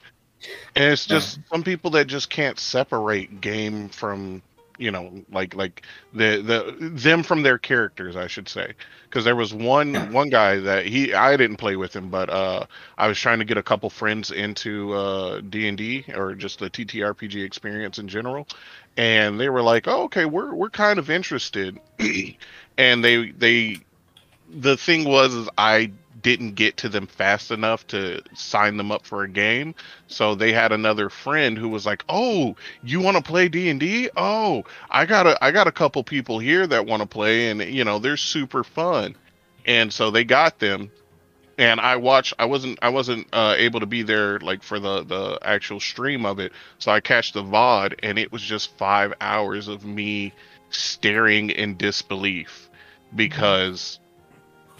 And it's just some people that just can't separate game from you know like like the the them from their characters I should say. Because there was one Yeah. one guy that he I didn't play with him but uh I was trying to get a couple friends into uh D&D or just the TTRPG experience in general. And they were like oh okay we're we're kind of interested. And they they the thing was is I didn't get to them fast enough to sign them up for a game. So they had another friend who was like oh you want to play d&d oh i got a i got a couple people here that want to play and you know they're super fun. And so they got them. And i watched i wasn't i wasn't uh, able to be there like for the the actual stream of it. So i catched the vod and it was just five hours of me staring in disbelief because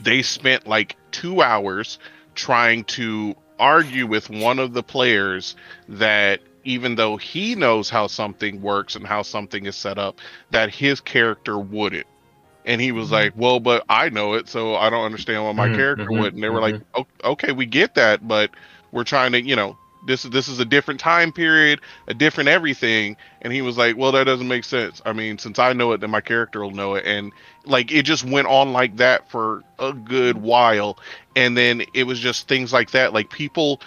they spent like two hours trying to argue with one of the players that even though he knows how something works and how something is set up, that his character wouldn't. And he was like, "Well, but I know it, so I don't understand why my Mhm, character mhm, would." And they were like, "Okay, we get that, but we're trying to, you know, this is this is a different time period, a different everything." And he was like, "Well, that doesn't make sense. I mean, since I know it, then my character will know it." And like it just went on like that for a good while, and then it was just things like that. Like people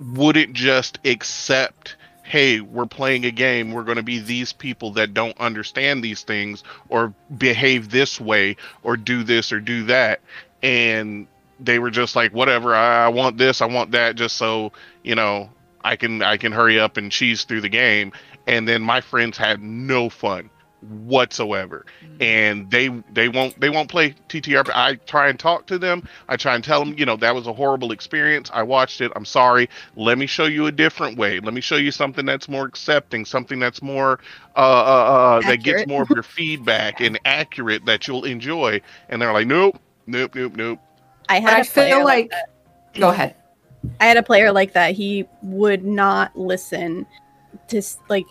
wouldn't just accept hey we're playing a game we're going to be these people that don't understand these things or behave this way or do this or do that and they were just like whatever I, I want this i want that just so you know i can i can hurry up and cheese through the game and then my friends had no fun whatsoever and they they won't they won't play TTRP. I try and talk to them. I try and tell them, you know, that was a horrible experience. I watched it. I'm sorry. Let me show you a different way. Let me show you something that's more accepting, something that's more uh, uh, uh that gets more of your feedback and accurate that you'll enjoy. And they're like, nope, nope, nope, nope. I had I a player feel like, that. go ahead. I had a player like that. He would not listen to like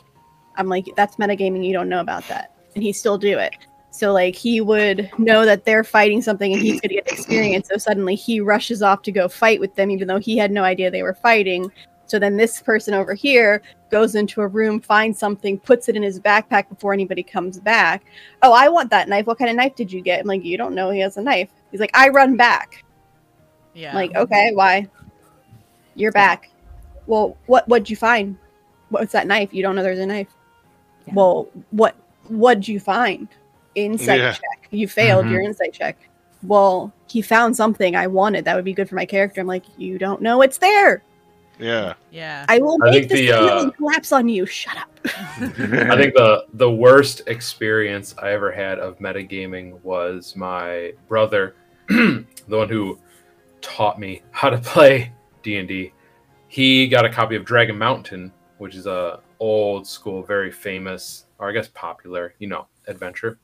I'm like that's metagaming. You don't know about that, and he still do it. So like he would know that they're fighting something and he's going to get experience. So suddenly he rushes off to go fight with them, even though he had no idea they were fighting. So then this person over here goes into a room, finds something, puts it in his backpack before anybody comes back. Oh, I want that knife. What kind of knife did you get? I'm like, you don't know he has a knife. He's like, I run back. Yeah. Like, okay, why? You're back. Well, what what'd you find? What's that knife? You don't know there's a knife. Yeah. Well, what what'd you find? Insight Yeah. check. You failed Mhm. your insight check. Well, he found something I wanted that would be good for my character. I'm like, you don't know it's there. Yeah. yeah. I will I make this the, ceiling uh, collapse on you. Shut up. I think the the worst experience I ever had of metagaming was my brother, the one who taught me how to play D and D. He got a copy of Dragon Mountain, which is a old school, very famous, or I guess popular, you know, adventure.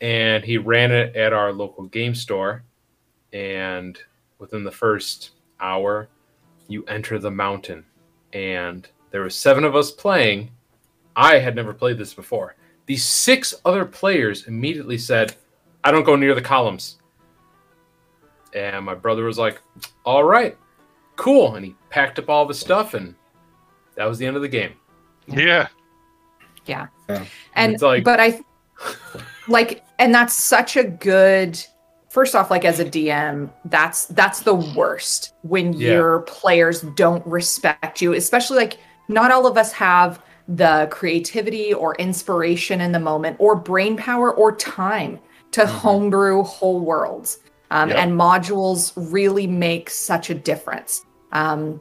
And he ran it at our local game store. And within the first hour, you enter the mountain, and there were seven of us playing. I had never played this before. These six other players immediately said, I don't go near the columns. And my brother was like, All right, cool. And he packed up all of his stuff, and that was the end of the game. Yeah. Yeah. And It's like- but I like and that's such a good first off like as a DM that's that's the worst when Yeah. your players don't respect you especially like not all of us have the creativity or inspiration in the moment or brain power or time to Mhm. homebrew whole worlds um, Yep. and modules really make such a difference um,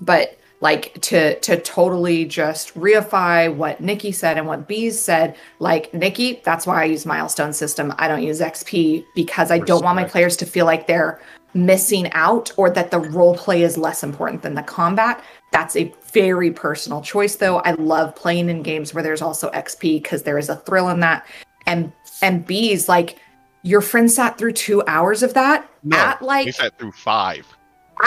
but like to to totally just reify what Nikki said and what Bees said, like Nikki, that's why I use milestone system. I don't use XP because I don't want my players to feel like they're missing out or that the role play is less important than the combat. That's a very personal choice though. I love playing in games where there's also XP because there is a thrill in that. And and Bees, like your friend sat through two hours of that No, at like he sat through five.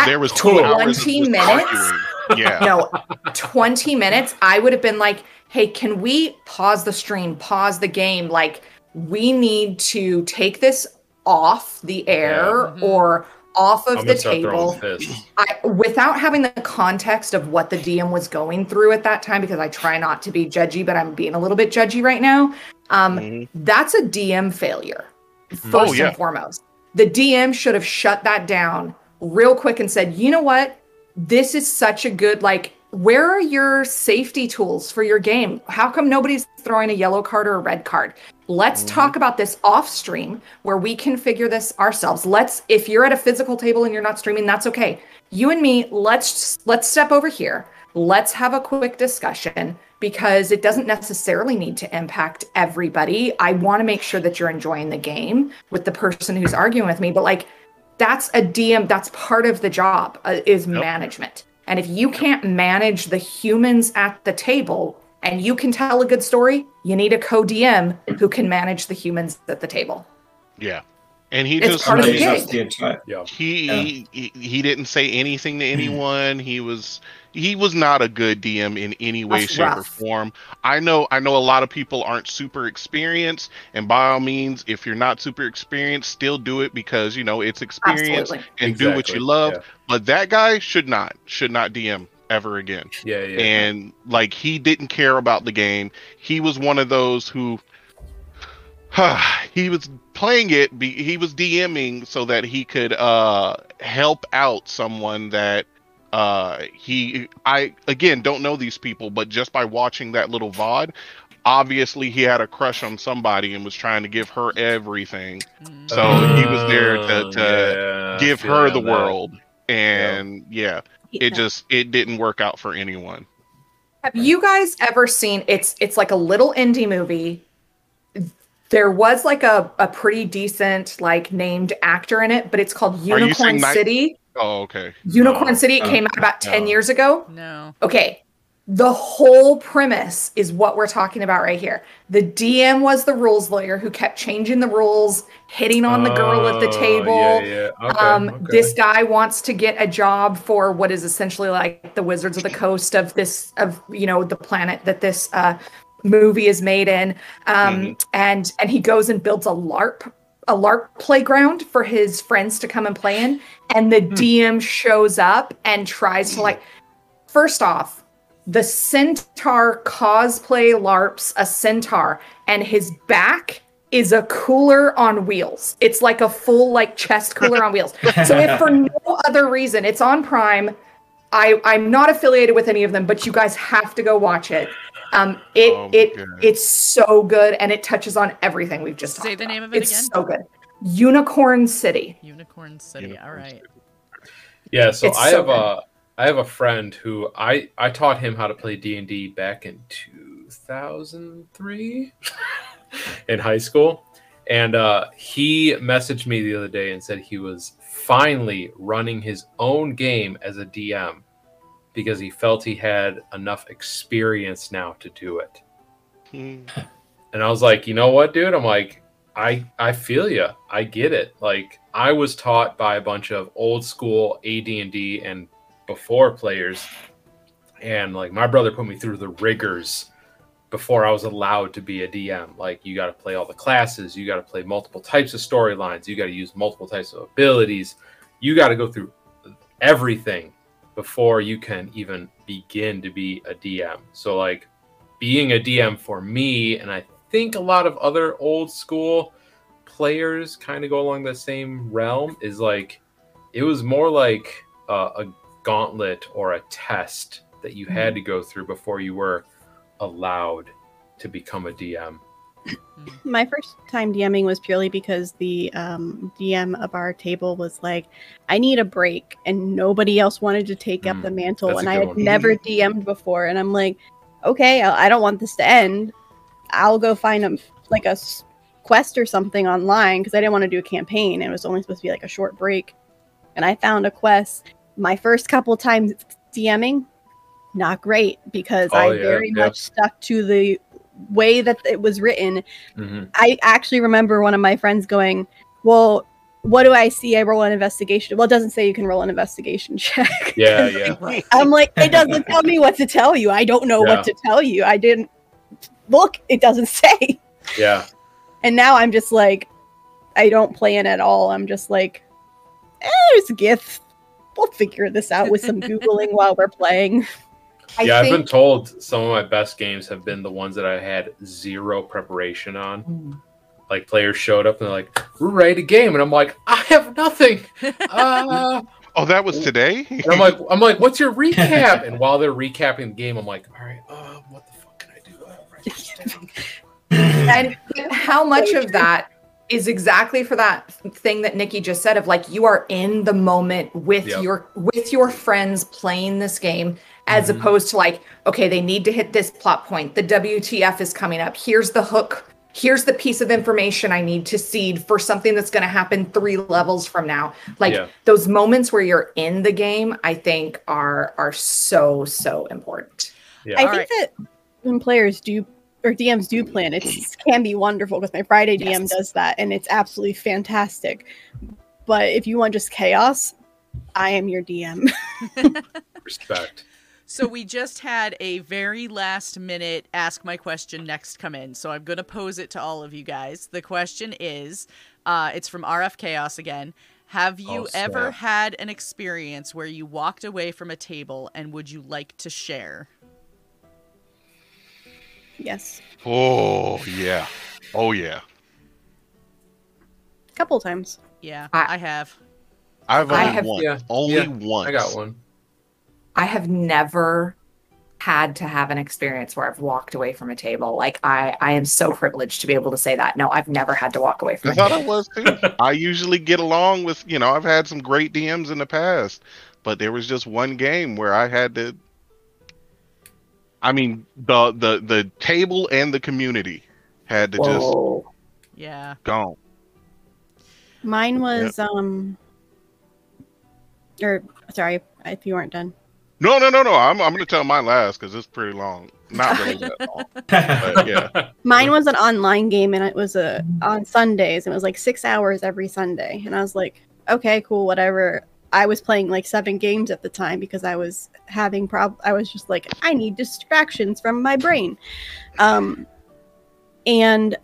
There was two hours 20 minutes? Yeah. no 20 minutes i would have been like hey can we pause the stream pause the game like we need to take this off the air Yeah. Or off of I'm the table. I, without having the context of what the dm was going through at that time because i try not to be judgy but i'm being a little bit judgy right now um, Mhm. that's a dm failure first Oh, yeah. and foremost. The dm should have shut that down real quick and said you know what? This is such a good like where are your safety tools for your game? How come nobody's throwing a yellow card or a red card? Let's Mhm. talk about this off stream where we can figure this ourselves. Let's if you're at a physical table and you're not streaming that's okay. You and me let's let's step over here. Let's have a quick discussion because it doesn't necessarily need to impact everybody i want to make sure that you're enjoying the game with the person who's arguing with me but like that's a DM. That's part of the job uh, is Yep. management. And if you can't manage the humans at the table and you can tell a good story, you need a co-DM who can manage the humans at the table. Yeah, and he It's just part of the Somebody the entire- Yeah. he, Yeah. he he didn't say anything to anyone. He was he was not a good DM in any way, That's shape, or form. I know I know a lot of people aren't super experienced, and by all means, if you're not super experienced, still do it because you know it's experience Absolutely. and do what you love. yeah. But that guy should not should not DM ever again. Yeah, yeah. And like he didn't care about the game. He was one of those who he was playing it be, he was DMing so that he could uh help out someone that uh he I again don't know these people but just by watching that little VOD obviously he had a crush on somebody and was trying to give her everything Mm. so he was there to, Uh, to yeah, give her the that. world and yeah Yeah. it just it didn't work out for anyone Have you guys ever seen it's it's like a little indie movie. There was like a, a pretty decent like named actor in it, but it's called you Unicorn saying Night- City. Oh okay Unicorn No. City it Oh. came out about 10 No. years ago. No. Okay. The whole premise is what we're talking about right here. The DM was the rules lawyer who kept changing the rules, hitting on the girl at the Oh, table. Yeah, yeah. Okay, um, okay. This guy wants to get a job for what is essentially like the Wizards of the Coast of this of you know the planet that this uh, movie is made in, um, Mm-hmm. and and he goes and builds a LARP a LARP playground for his friends to come and play in, and Hmm. the DM shows up and tries to like. First off, the centaur cosplay LARPs a centaur, and his back is a cooler on wheels. It's like a full like chest cooler on wheels. So if for no other reason, it's on Prime. I I'm not affiliated with any of them, but you guys have to go watch it. Um, it Oh it God. it's so good and it touches on everything we've just Say talked the about. name of it it's again. so good. Unicorn City. Unicorn City. Unicorn All right. Yeah, so It's I so have good. a I have a friend who I I taught him how to play D and D back in two thousand three in high school, and uh, he messaged me the other day and said he was finally running his own game as a DM because he felt he had enough experience now to do it. Hmm. And I was like, you know what, dude? I'm like, I I feel you. I get it. Like I was taught by a bunch of old school AD&D and before players, and like my brother put me through the rigors before I was allowed to be a DM. Like you got to play all the classes, you got to play multiple types of storylines, you got to use multiple types of abilities, you got to go through everything before you can even begin to be a DM. So like being a DM for me, and I think a lot of other old school players kind of go along the same realm, is like it was more like uh, a gauntlet or a test that you had to go through before you were allowed to become a DM. My first time DMing was purely because the um, DM of our table was like, I need a break. And nobody else wanted to take up Mm, the mantle. And I had one. never DM'd before. And I'm like, okay, I don't want this to end. I'll go find a, like a quest or something online because I didn't want to do a campaign. It was only supposed to be like a short break. And I found a quest. My first couple times DMing, not great because Oh, I yeah, very yeah. much stuck to the way that it was written Mhm. I actually remember one of my friends going, Well, what do I see? I roll an investigation. Well, it doesn't say you can roll an investigation check. Yeah, yeah. I'm like, it doesn't tell me what to tell you. I don't know Yeah. what to tell you. I didn't look, it doesn't say. Yeah. And now I'm just like, I don't plan at all. I'm just like, eh, there's a gift. We'll figure this out with some Googling while we're playing. I yeah, think I've been told some of my best games have been the ones that I had zero preparation on. Like players showed up and they're like, "We're ready to game," and I'm like, "I have nothing." Uh, Oh, that was today. and I'm like, "I'm like, what's your recap?" And while they're recapping the game, I'm like, "All right, uh, what the fuck can I do?" Write this down." and how much of that is exactly for that thing that Nikki just said of like you are in the moment with Yep. your with your friends playing this game as Mhm. opposed to like okay they need to hit this plot point the WTF is coming up here's the hook here's the piece of information I need to seed for something that's going to happen 3 levels from now like Yeah. those moments where you're in the game I think are are so so important Yeah. I All think that when players do or DMs do plan, it can be wonderful because my Friday DM Yes. does that, and it's absolutely fantastic. But if you want just chaos, I am your DM. Respect. So we just had a very last minute ask my question next come in. So I'm going to pose it to all of you guys. The question is uh, it's from RF Chaos again. Have you Oh, ever had an experience where you walked away from a table and would you like to share? yes, Oh yeah. Oh yeah. a couple times. Yeah, I- I have. I've I only have- one. Yeah, Only yeah, once. I got one. I have never had to have an experience where I've walked away from a table. Like I, I am so privileged to be able to say that. No, I've never had to walk away from I a thought table. I was too. I usually get along with, you know, I've had some great DMs in the past, but there was just one game where I had to. I mean, the the the table and the community had to just Yeah. gone. Mine was um, or sorry if you weren't done. No, no, no, no. I'm I'm gonna tell mine last because it's pretty long. Not really that long, but yeah. Mine was an online game, and it was a on Sundays, and it was like six hours every Sunday. And I was like, okay, cool, whatever. I was playing like seven games at the time because I was having prob. I was just like, I need distractions from my brain, um, and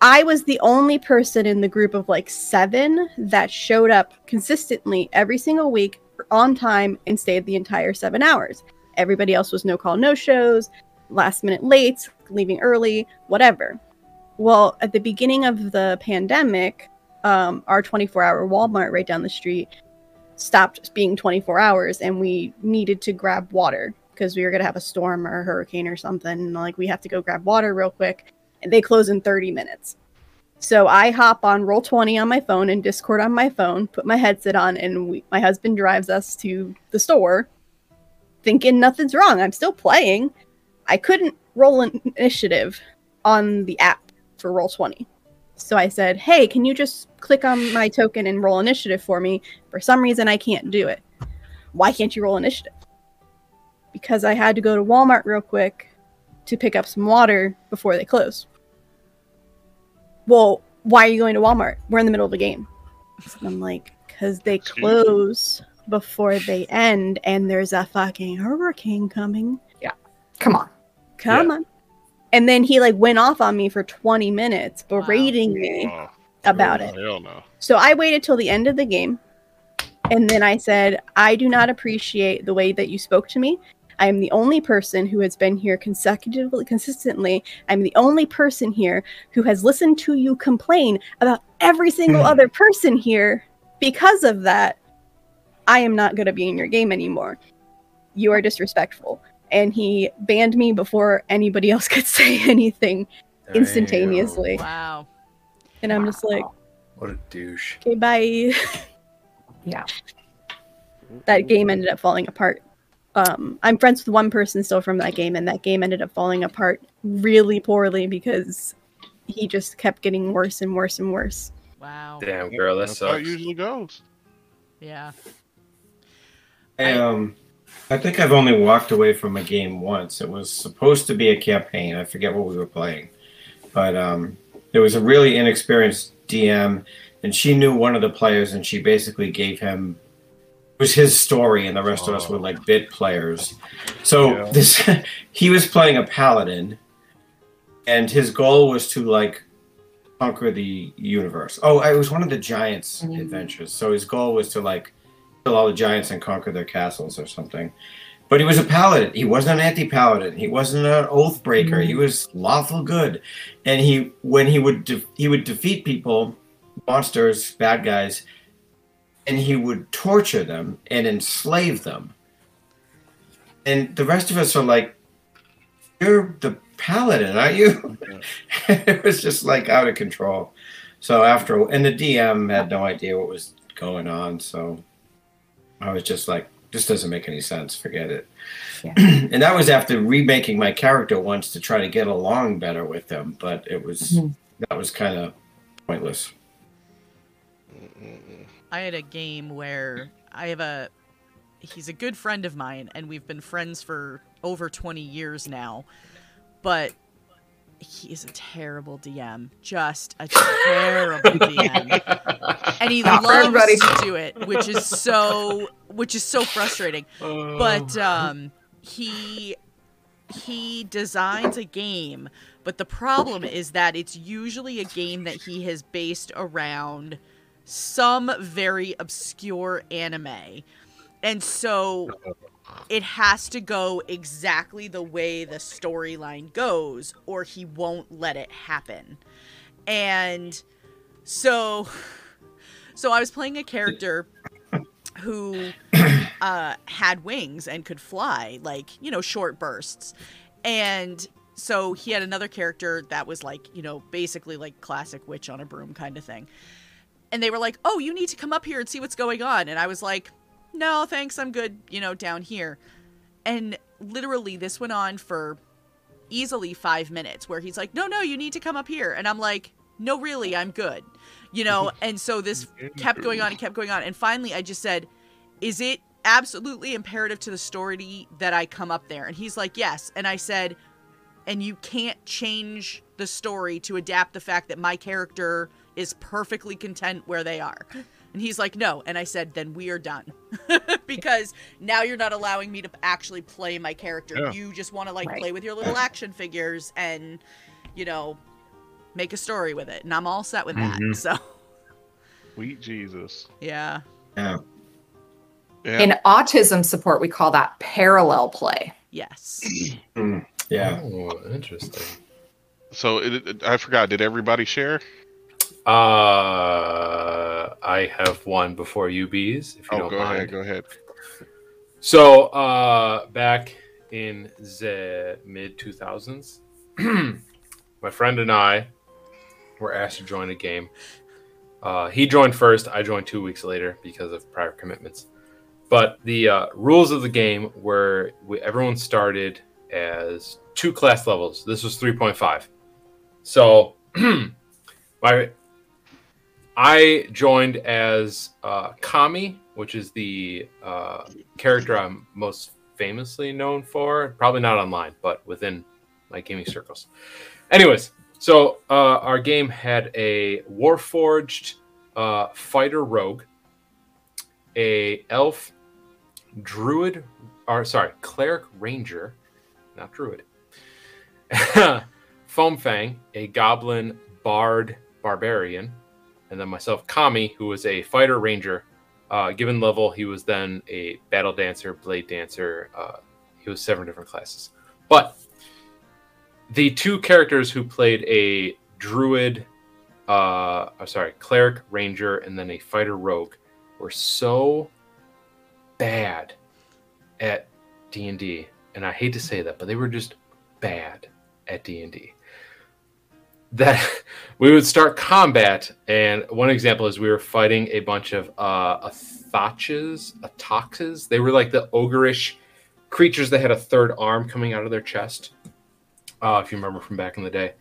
I was the only person in the group of like seven that showed up consistently every single week on time and stayed the entire seven hours. Everybody else was no call, no shows, last minute late, leaving early, whatever. Well, at the beginning of the pandemic, um, our 24 hour Walmart right down the street stopped being 24 hours and we needed to grab water because we were going to have a storm or a hurricane or something. And, like, we have to go grab water real quick. And they close in 30 minutes. So I hop on Roll20 on my phone and Discord on my phone, put my headset on, and we, my husband drives us to the store thinking nothing's wrong. I'm still playing. I couldn't roll an initiative on the app for Roll20. So I said, hey, can you just click on my token and roll initiative for me? For some reason, I can't do it. Why can't you roll initiative? Because I had to go to Walmart real quick to pick up some water before they close. Well, why are you going to Walmart? We're in the middle of the game. And I'm like, because they close before they end, and there's a fucking hurricane coming. Yeah. Come on. Come on. And then he like went off on me for 20 minutes, berating me Oh, about it. Hell no. So I waited till the end of the game. And then I said, I do not appreciate the way that you spoke to me. I am the only person who has been here consecutively, consistently. I'm the only person here who has listened to you complain about every single Hmm. other person here. Because of that, I am not going to be in your game anymore. You are disrespectful. And he banned me before anybody else could say anything instantaneously. Wow. And I'm just like, what a douche. okay, bye. Yeah. that game ended up falling apart. Um, I'm friends with one person still from that game, and that game ended up falling apart really poorly because he just kept getting worse and worse and worse. Wow. Damn, girl, that That's how it usually goes. Yeah. I, um, I think I've only walked away from a game once. It was supposed to be a campaign. I forget what we were playing, but um, there was a really inexperienced DM, and she knew one of the players, and she basically gave him it was his story, and the rest of us were like bit players. So Yeah. this he was playing a paladin, and his goal was to like conquer the universe. Oh, it was one of the giants' Mm. adventures. So his goal was to like kill all the giants and conquer their castles or something. But he was a paladin. He wasn't an anti-paladin. He wasn't an oath breaker. He was lawful good. And he, when he would, de- he would defeat people, monsters, bad guys, and he would torture them and enslave them. And the rest of us are like, "You're the paladin, aren't you?" it was just like out of control. So after, and the DM had no idea what was going on. So I was just like, this doesn't make any sense. Forget it. Yeah. and that was after remaking my character once to try to get along better with them. But it was, Mhm. that was kind of pointless. I had a game where I have a he's a good friend of mine and we've been friends for over 20 years now. but he is a terrible DM. Just a terrible DM. And he Not loves everybody. to do it, which is so which is so frustrating. But um he he designs a game, but the problem is that it's usually a game that he has based around some very obscure anime. And so it has to go exactly the way the storyline goes or he won't let it happen. And so so I was playing a character who uh, had wings and could fly, like, you know, short bursts. And so he had another character that was like, you know, basically like classic witch on a broom kind of thing. And they were like, oh, you need to come up here and see what's going on. And I was like, no, thanks, I'm good, you know, down here. And literally, this went on for easily five minutes where he's like, no, no, you need to come up here. And I'm like, no, really, I'm good. You know, and so this kept going on and kept going on. And finally, I just said, is it absolutely imperative to the story that I come up there? And he's like, yes. And I said, and you can't change the story to adapt the fact that my character is perfectly content where they are. And he's like, no. And I said, then we are done. because now you're not allowing me to actually play my character. Yeah. You just want to like Right. play with your little action figures and, you know, make a story with it. And I'm all set with that. Mhm. So, Sweet Jesus. yeah. Yeah. Yeah. In autism support, we call that parallel play. Yes. Yeah. Oh, interesting. so it, it- I forgot. Did everybody share? Uh, I have one before you bees, if you Oh, don't go mind. ahead. Go ahead. So, uh, back in the mid 2000s, my friend and I were asked to join a game. Uh, he joined first, I joined two weeks later because of prior commitments. But the uh, rules of the game were we, everyone started as two class levels. This was 3.5. So, my I joined as uh, Kami, which is the uh, character I'm most famously known for. Probably not online, but within my gaming circles. Anyways, so uh, our game had a Warforged uh, fighter rogue, a elf druid, or sorry, cleric ranger, not druid, Foam Fang, a goblin bard barbarian, and then myself, Kami, who was a fighter ranger. Uh, given level, he was then a battle dancer, blade dancer. Uh, he was seven different classes. But the two characters who played a druid, uh, I'm sorry, cleric ranger, and then a fighter rogue were so bad at D and D, and I hate to say that, but they were just bad at D and D that we would start combat and one example is we were fighting a bunch of uh athaches ataxes they were like the ogreish creatures that had a third arm coming out of their chest uh if you remember from back in the day.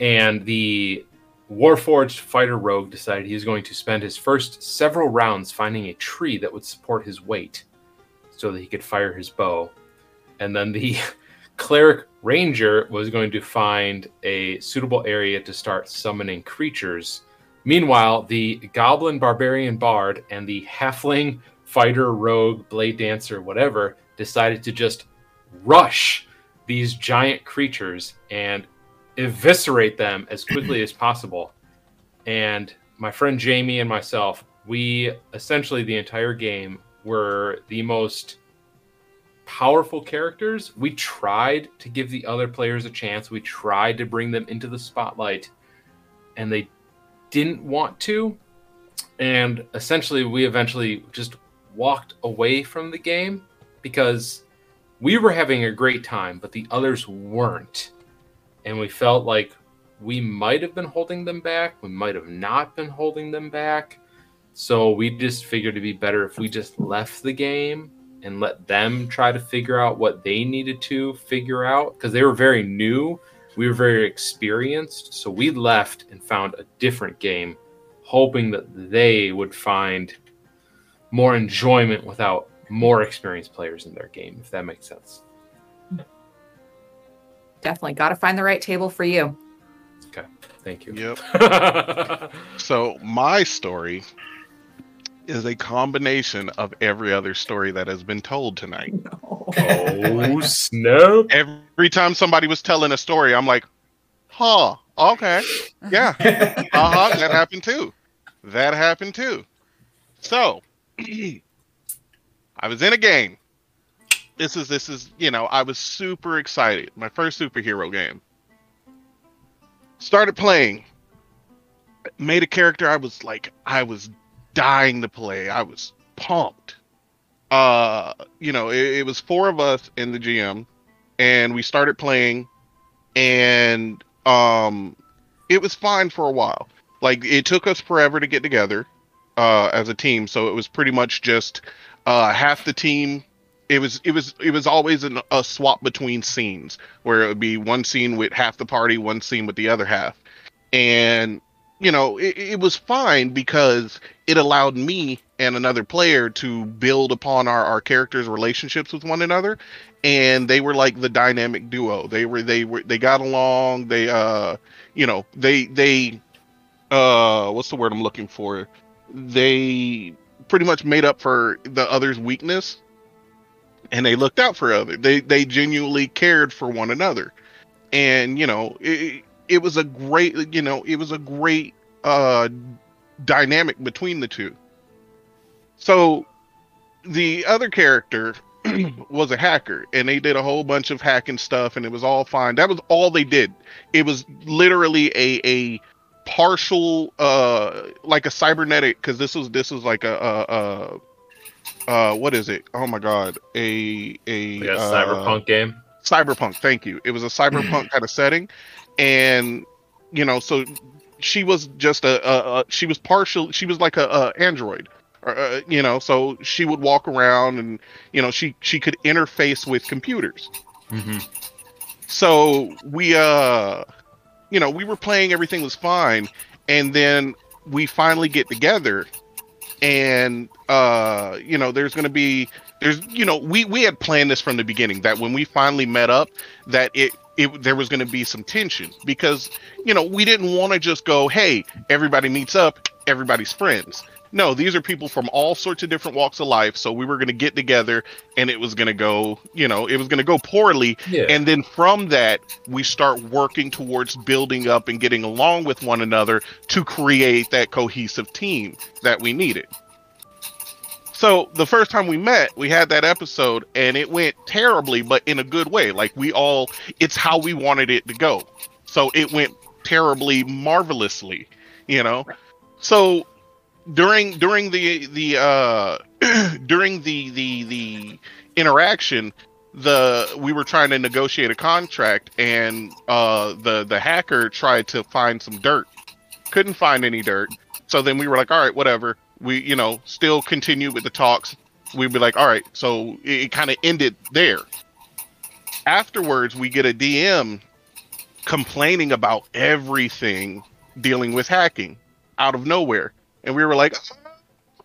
And the warforged fighter rogue decided he was going to spend his first several rounds finding a tree that would support his weight so that he could fire his bow. And then the cleric ranger was going to find a suitable area to start summoning creatures. Meanwhile, the goblin barbarian bard and the halfling fighter rogue blade dancer whatever decided to just rush these giant creatures and eviscerate them as quickly as possible. And my friend Jamie and myself, we essentially the entire game were the most powerful characters. We tried to give the other players a chance. We tried to bring them into the spotlight, and they didn't want to. And essentially, we eventually just walked away from the game because we were having a great time, but the others weren't. And we felt like we might have been holding them back. We might have not been holding them back. So we just figured it'd be better if we just left the game and let them try to figure out what they needed to figure out because they were very new. We were very experienced. So we left and found a different game, hoping that they would find more enjoyment without more experienced players in their game, if that makes sense. definitely got to find the right table for you. Okay. Thank you. Yep. So my story is a combination of every other story that has been told tonight. oh snap! Every time somebody was telling a story, I'm like, huh, okay, yeah, uh-huh, that happened too. That happened too. So I was in a game. This is this is, you know, I was super excited. My first superhero game. Started playing. Made a character I was like I was dying to play. I was pumped. Uh, you know, it, it was four of us in the GM and we started playing and um it was fine for a while. Like it took us forever to get together uh as a team, so it was pretty much just uh half the team it was it was it was always an, a swap between scenes where it would be one scene with half the party, one scene with the other half. And you know, it, it was fine because it allowed me and another player to build upon our, our characters' relationships with one another and they were like the dynamic duo. They were they were they got along. They uh you know they they uh what's the word I'm looking for? They pretty much made up for the other's weakness, and they looked out for other. They they genuinely cared for one another, and you know it it was a great you know it was a great uh dynamic between the two. So the other character was a hacker and they did a whole bunch of hacking stuff and it was all fine. That was all they did. It was literally a a partial uh like a cybernetic because this was this was like a uh uh what is it? Oh my god. A a Like a uh, cyberpunk game. cyberpunk thank you it was a cyberpunk kind of setting and you know so she was just a, a, a she was partial she was like a, a android uh, you know so she would walk around and you know she she could interface with computers Mm-hmm. so we uh you know we were playing everything was fine and then we finally get together and uh you know there's going to be there's you know we we had planned this from the beginning that when we finally met up that it it there was going to be some tension because you know we didn't want to just go hey everybody meets up everybody's friends. No these are people from all sorts of different walks of life so we were going to get together and it was going to go you know it was going to go poorly. Yeah. and then from that we start working towards building up and getting along with one another to create that cohesive team that we needed so the first time we met we had that episode and it went terribly but in a good way. Like we all it's how we wanted it to go. So it went terribly marvelously you know? So during during the the uh during the the the interaction the we were trying to negotiate a contract and uh the the hacker tried to find some dirt. Couldn't find any dirt. So then we were like all right whatever we you know still continue with the talks we'd be like all right so it, it kind of ended there. Afterwards we get a dm complaining about everything dealing with hacking out of nowhere. And we were like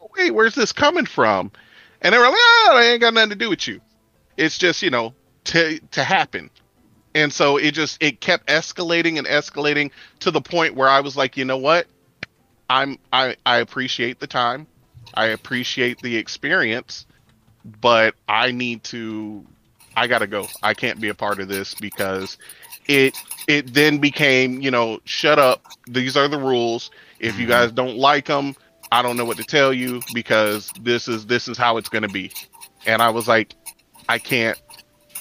oh, wait where's this coming from? And they were like ah, oh, i ain't got nothing to do with you. It's just you know to to happen. And so it just it kept escalating and escalating to the point where i was like you know what i'm i i appreciate the time. I appreciate the experience but i need to i gotta go. I can't be a part of this because it it then became you know shut up. These are the rules. If you mm-hmm. guys don't like them i don't know what to tell you because this is this is how it's going to be. And i was like i can't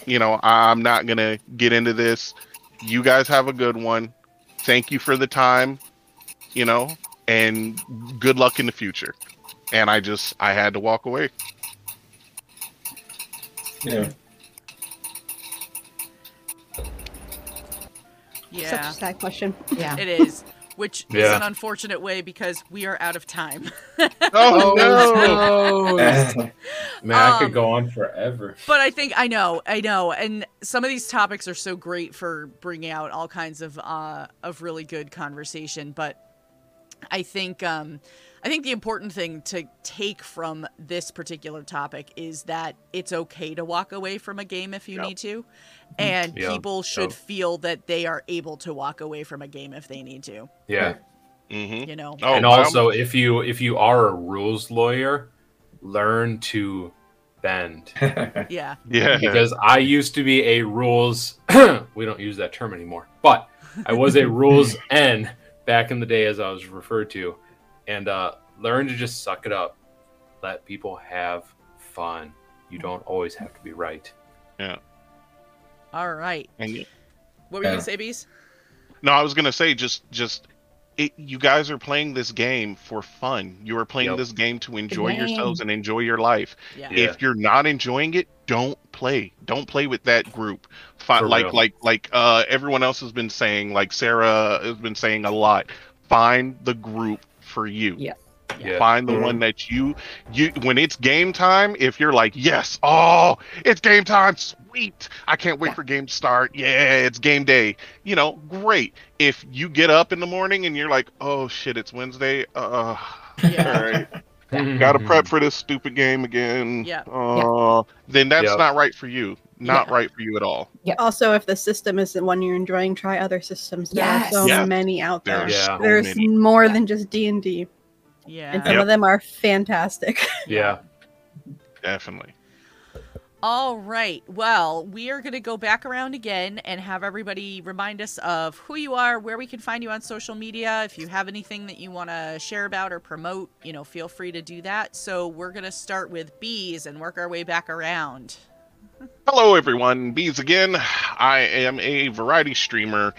you know i'm not going to get into this. You guys have a good one. Thank you for the time you know and good luck in the future and i just i had to walk away Yeah. Yeah, Such a sad question. Yeah. it is. Which is an unfortunate way because we are out of time. oh no! Man, I could Um, go on forever. But I think I know, I know, and some of these topics are so great for bringing out all kinds of uh, of really good conversation. But I think um, I think the important thing to take from this particular topic is that it's okay to walk away from a game if you Yep. need to, and Yeah. people should Yep. feel that they are able to walk away from a game if they need to. Yeah. Mm-hmm. You know. Oh, and wow. also, if you if you are a rules lawyer, learn to bend. Yeah. yeah. because I used to be a rules. we don't use that term anymore, but I was a rules N back in the day, as I was referred to, and uh, learn to just suck it up. Let people have fun. You don't always have to be right. Yeah. All right. And What were you Yeah. gonna say, bees? No, I was gonna say just just it, you guys are playing this game for fun. You are playing Yep. this game to enjoy game. yourselves and enjoy your life. Yeah. Yeah. If you're not enjoying it, don't play. Don't play with that group. Fi- For like like like uh, everyone else has been saying, like Sarah has been saying a lot. Find the group for you. Yeah. Yeah. Find the Mhm. one that you you when it's game time. If you're like, yes, oh, it's game time, sweet. I can't wait Yeah. for game to start. Yeah, it's game day. You know, great. If you get up in the morning and you're like, oh shit, it's Wednesday. Uh, Yeah. all right, gotta prep for this stupid game again. Yeah. Uh, then that's Yep. not right for you. Not Yeah. right for you at all. Yeah. Also, if the system isn't one you're enjoying, try other systems. There are so Yes. many out There there. are Yeah. so There's many. more than just D and D, Yeah. and some Yep. of them are fantastic. Yeah. Definitely. All right. Well, we are going to go back around again and have everybody remind us of who you are, where we can find you on social media. If you have anything that you want to share about or promote, you know, feel free to do that. So we're going to start with bees and work our way back around. Hello, everyone. Bees again. I am a variety streamer,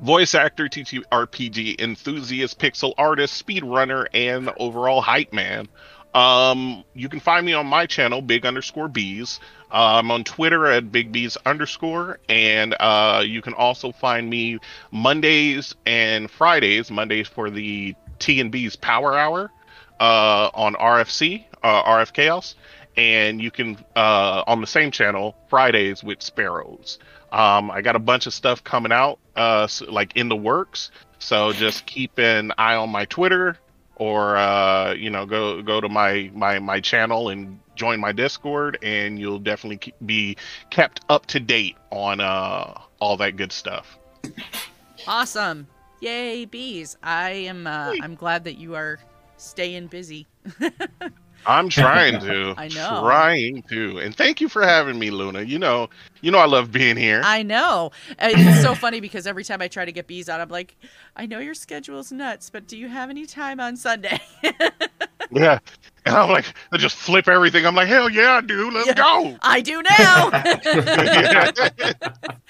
voice actor, TTRPG enthusiast, pixel artist, speedrunner, and overall hype man. Um, you can find me on my channel, big underscore bees. Uh, I'm on Twitter at big bees underscore, and uh, you can also find me Mondays and Fridays. Mondays for the T and B's Power Hour uh, on RFC, uh, RF Chaos and you can uh, on the same channel Fridays with Sparrows. Um, I got a bunch of stuff coming out, uh, like in the works. So just keep an eye on my Twitter, or uh, you know, go go to my my my channel and join my Discord, and you'll definitely be kept up to date on uh, all that good stuff. Awesome. Yay, bees. I am uh, I'm glad that you are staying busy. I'm trying to. I know. Trying to. And thank you for having me, Luna. You know, you know I love being here. I know. It's so funny because every time I try to get bees on, I'm like, I know your schedule's nuts, but do you have any time on Sunday? Yeah. And I'm like, I just flip everything. I'm like, hell yeah, I do. Let's Yeah. go. I do now.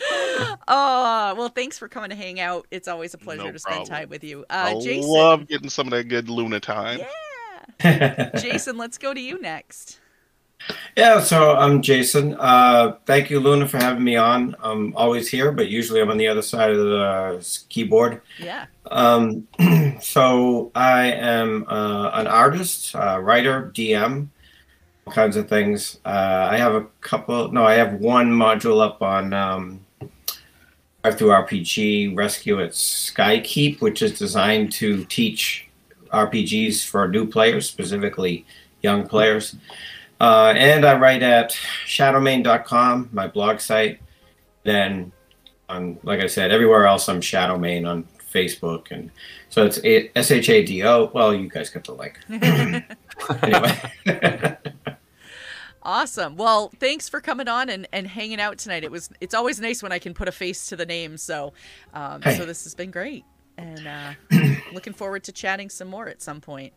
Oh, well, thanks for coming to hang out. It's always a pleasure No to spend problem. time with you. I Uh, Jason. love getting some of that good Luna time. Yeah. Jason, let's go to you next. Yeah, so I'm Jason. Uh, thank you, Luna, for having me on. I'm always here, but usually I'm on the other side of the keyboard. Yeah. Um, so I am uh, an artist, uh, writer, DM, all kinds of things. Uh, I have a couple. No, I have one module up on um, DriveThruRPG Rescue at Skykeep, which is designed to teach RPGs for new players, specifically young players. Uh, and I write at shadowmain.com, my blog site. Then, on like I said, everywhere else I'm Shadowmain on Facebook, and so it's S H A D O. Well, you guys get the link anyway. Awesome. Well, thanks for coming on and, and hanging out tonight. It was it's always nice when I can put a face to the name. So, um, Hey. so this has been great, and uh, looking forward to chatting some more at some point.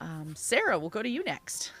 Um, Sarah, we'll go to you next.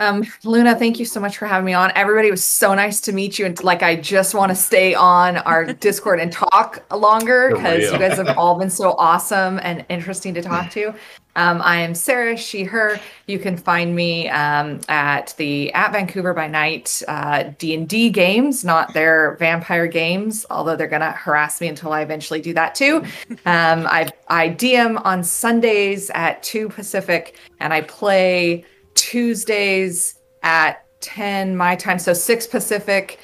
Um, Luna, thank you so much for having me on. Everybody was so nice to meet you. And like, I just want to stay on our Discord and talk longer because you guys have all been so awesome and interesting to talk to. Um, I am Sarah, she, her. You can find me um, at the at Vancouver by Night uh, D and D games, not their vampire games, although they're gonna harass me until I eventually do that too. Um, I I DM on Sundays at two Pacific, and I play Tuesdays at 10 my time, so 6 Pacific,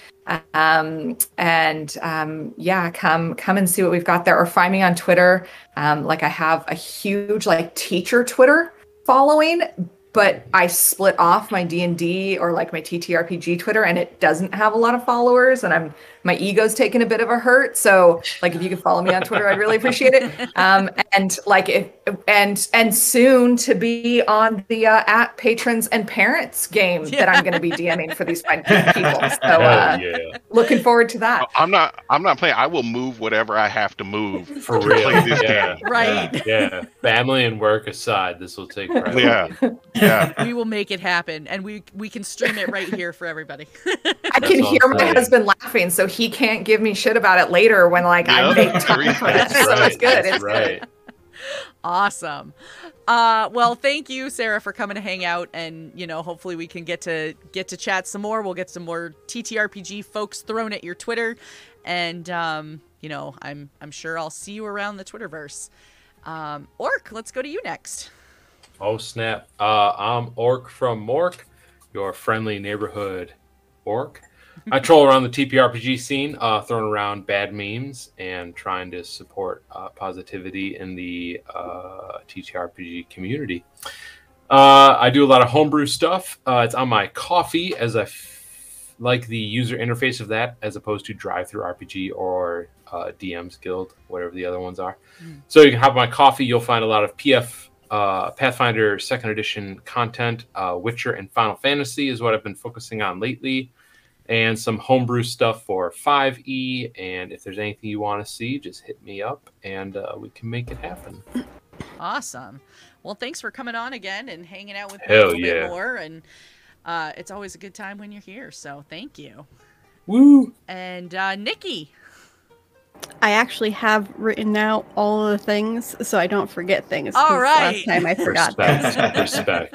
Um, and um, yeah, come come and see what we've got there, or find me on Twitter. Um, like I have a huge like teacher Twitter following, but I split off my D and D or like my TTRPG Twitter, and it doesn't have a lot of followers, and I'm my ego's taken a bit of a hurt. So like, if you could follow me on Twitter, I'd really appreciate it. Um, and like, if and and soon to be on the uh, at patrons and parents game that I'm going to be DMing for these fine people. So uh, yeah. looking forward to that. I'm not. I'm not playing. I will move whatever I have to move For to real. play this Yeah. game. Right. Yeah. Family and work aside, this will take forever. Yeah, yeah. we will make it happen, and we we can stream it right here for everybody. I can hear my husband laughing, so he can't give me shit about it later when like I make time for That's. So right. it's good. That's It's right. good. awesome. Uh, well, thank you, Sarah, for coming to hang out, and you know, hopefully we can get to get to chat some more. We'll get some more TTRPG folks thrown at your Twitter, and um, you know, I'm I'm sure I'll see you around the Twitterverse. Um, Orc, let's go to you next. Oh snap! Uh, I'm Orc from Mork, your friendly neighborhood orc. I troll around the TTRPG scene, uh, throwing around bad memes and trying to support uh, positivity in the uh, TTRPG community. Uh, I do a lot of homebrew stuff. Uh, it's on my Ko-fi as I f- like the user interface of that, as opposed to DriveThruRPG or uh, DM's Guild, whatever the other ones are. So you can have my Ko-fi. You'll find a lot of PF uh, Pathfinder Second Edition content. Uh, Witcher and Final Fantasy is what I've been focusing on lately, and some homebrew stuff for 5e. And if there's anything you want to see, just hit me up, and uh, we can make it happen. Awesome. Well, thanks for coming on again and hanging out with me a little yeah. bit more. And uh, it's always a good time when you're here. So thank you. Woo! And uh, Nikki. I actually have written out all of the things so I don't forget things. All right. Last time I forgot. Respect. Respect.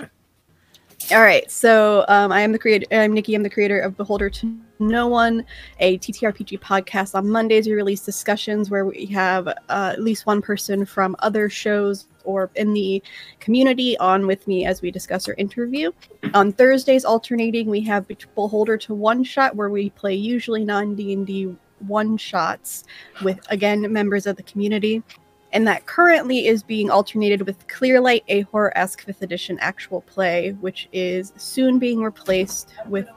All right, so um, I am the creator. I'm Nikki. I'm the creator of Beholder to No One, a TTRPG podcast. On Mondays, we release discussions where we have uh, at least one person from other shows or in the community on with me as we discuss or interview. On Thursdays, alternating, we have Beholder to One Shot, where we play usually non D and D one shots with again members of the community and that currently is being alternated with Clearlight, a horror esque 5th edition actual play, which is soon being replaced with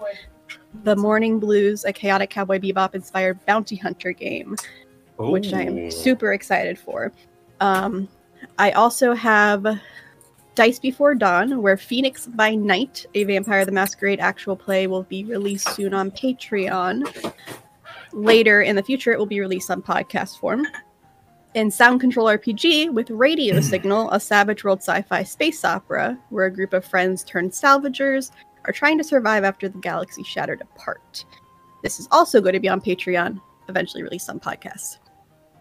The Morning Blues, a chaotic cowboy bebop inspired bounty hunter game, which I am super excited for. Um, I also have Dice Before Dawn, where Phoenix by Night, a Vampire the Masquerade actual play, will be released soon on Patreon. Later in the future, it will be released on podcast form in Sound Control RPG with Radio Signal, a Savage World sci fi space opera where a group of friends turned salvagers are trying to survive after the galaxy shattered apart. This is also going to be on Patreon, eventually released on podcasts.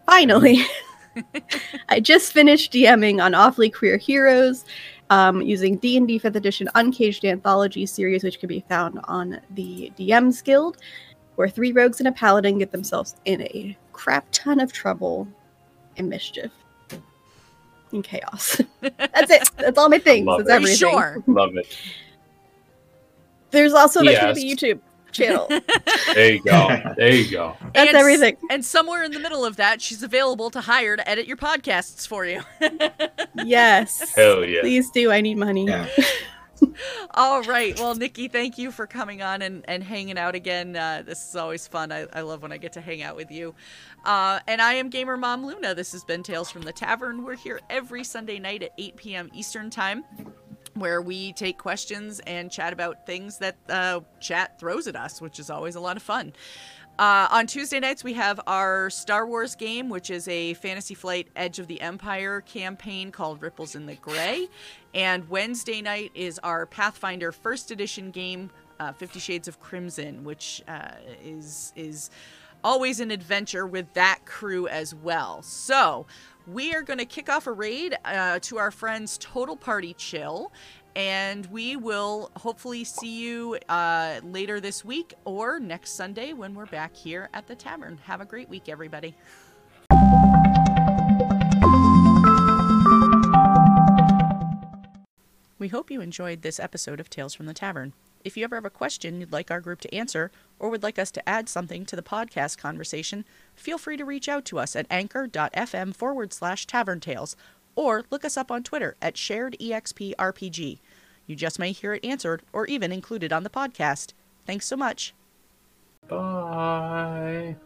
Finally, I just finished DMing on Awfully Queer Heroes um, using D&D 5th Edition Uncaged Anthology series, which can be found on the DM's Guild, where three rogues and a paladin get themselves in a crap ton of trouble and mischief and chaos. That's it. That's all my things. love That's it. Everything. sure? Love it. There's also eventually Yes. YouTube channel. There you go. There you go. That's And s- everything. And somewhere in the middle of that, she's available to hire to edit your podcasts for you. Yes. Hell yeah. Please do. I need money. Yeah. All right. Well, Nikki, thank you for coming on and, and hanging out again. Uh, this is always fun. I, I love when I get to hang out with you. Uh, and I am Gamer Mom Luna. This has been Tales from the Tavern. We're here every Sunday night at 8 p.m. Eastern Time, where we take questions and chat about things that uh, chat throws at us, which is always a lot of fun. Uh, on Tuesday nights, we have our Star Wars game, which is a Fantasy Flight Edge of the Empire campaign called Ripples in the Gray. And Wednesday night is our Pathfinder First Edition game, uh, Fifty Shades of Crimson, which uh, is is always an adventure with that crew as well. So we are going to kick off a raid uh, to our friends Total Party Chill. And we will hopefully see you uh, later this week or next Sunday when we're back here at the tavern. Have a great week, everybody. We hope you enjoyed this episode of Tales from the Tavern. If you ever have a question you'd like our group to answer, or would like us to add something to the podcast conversation, feel free to reach out to us at anchor.fm forward slash tavern tales, or look us up on Twitter at shared EXP RPG. You just may hear it answered or even included on the podcast. Thanks so much. Bye.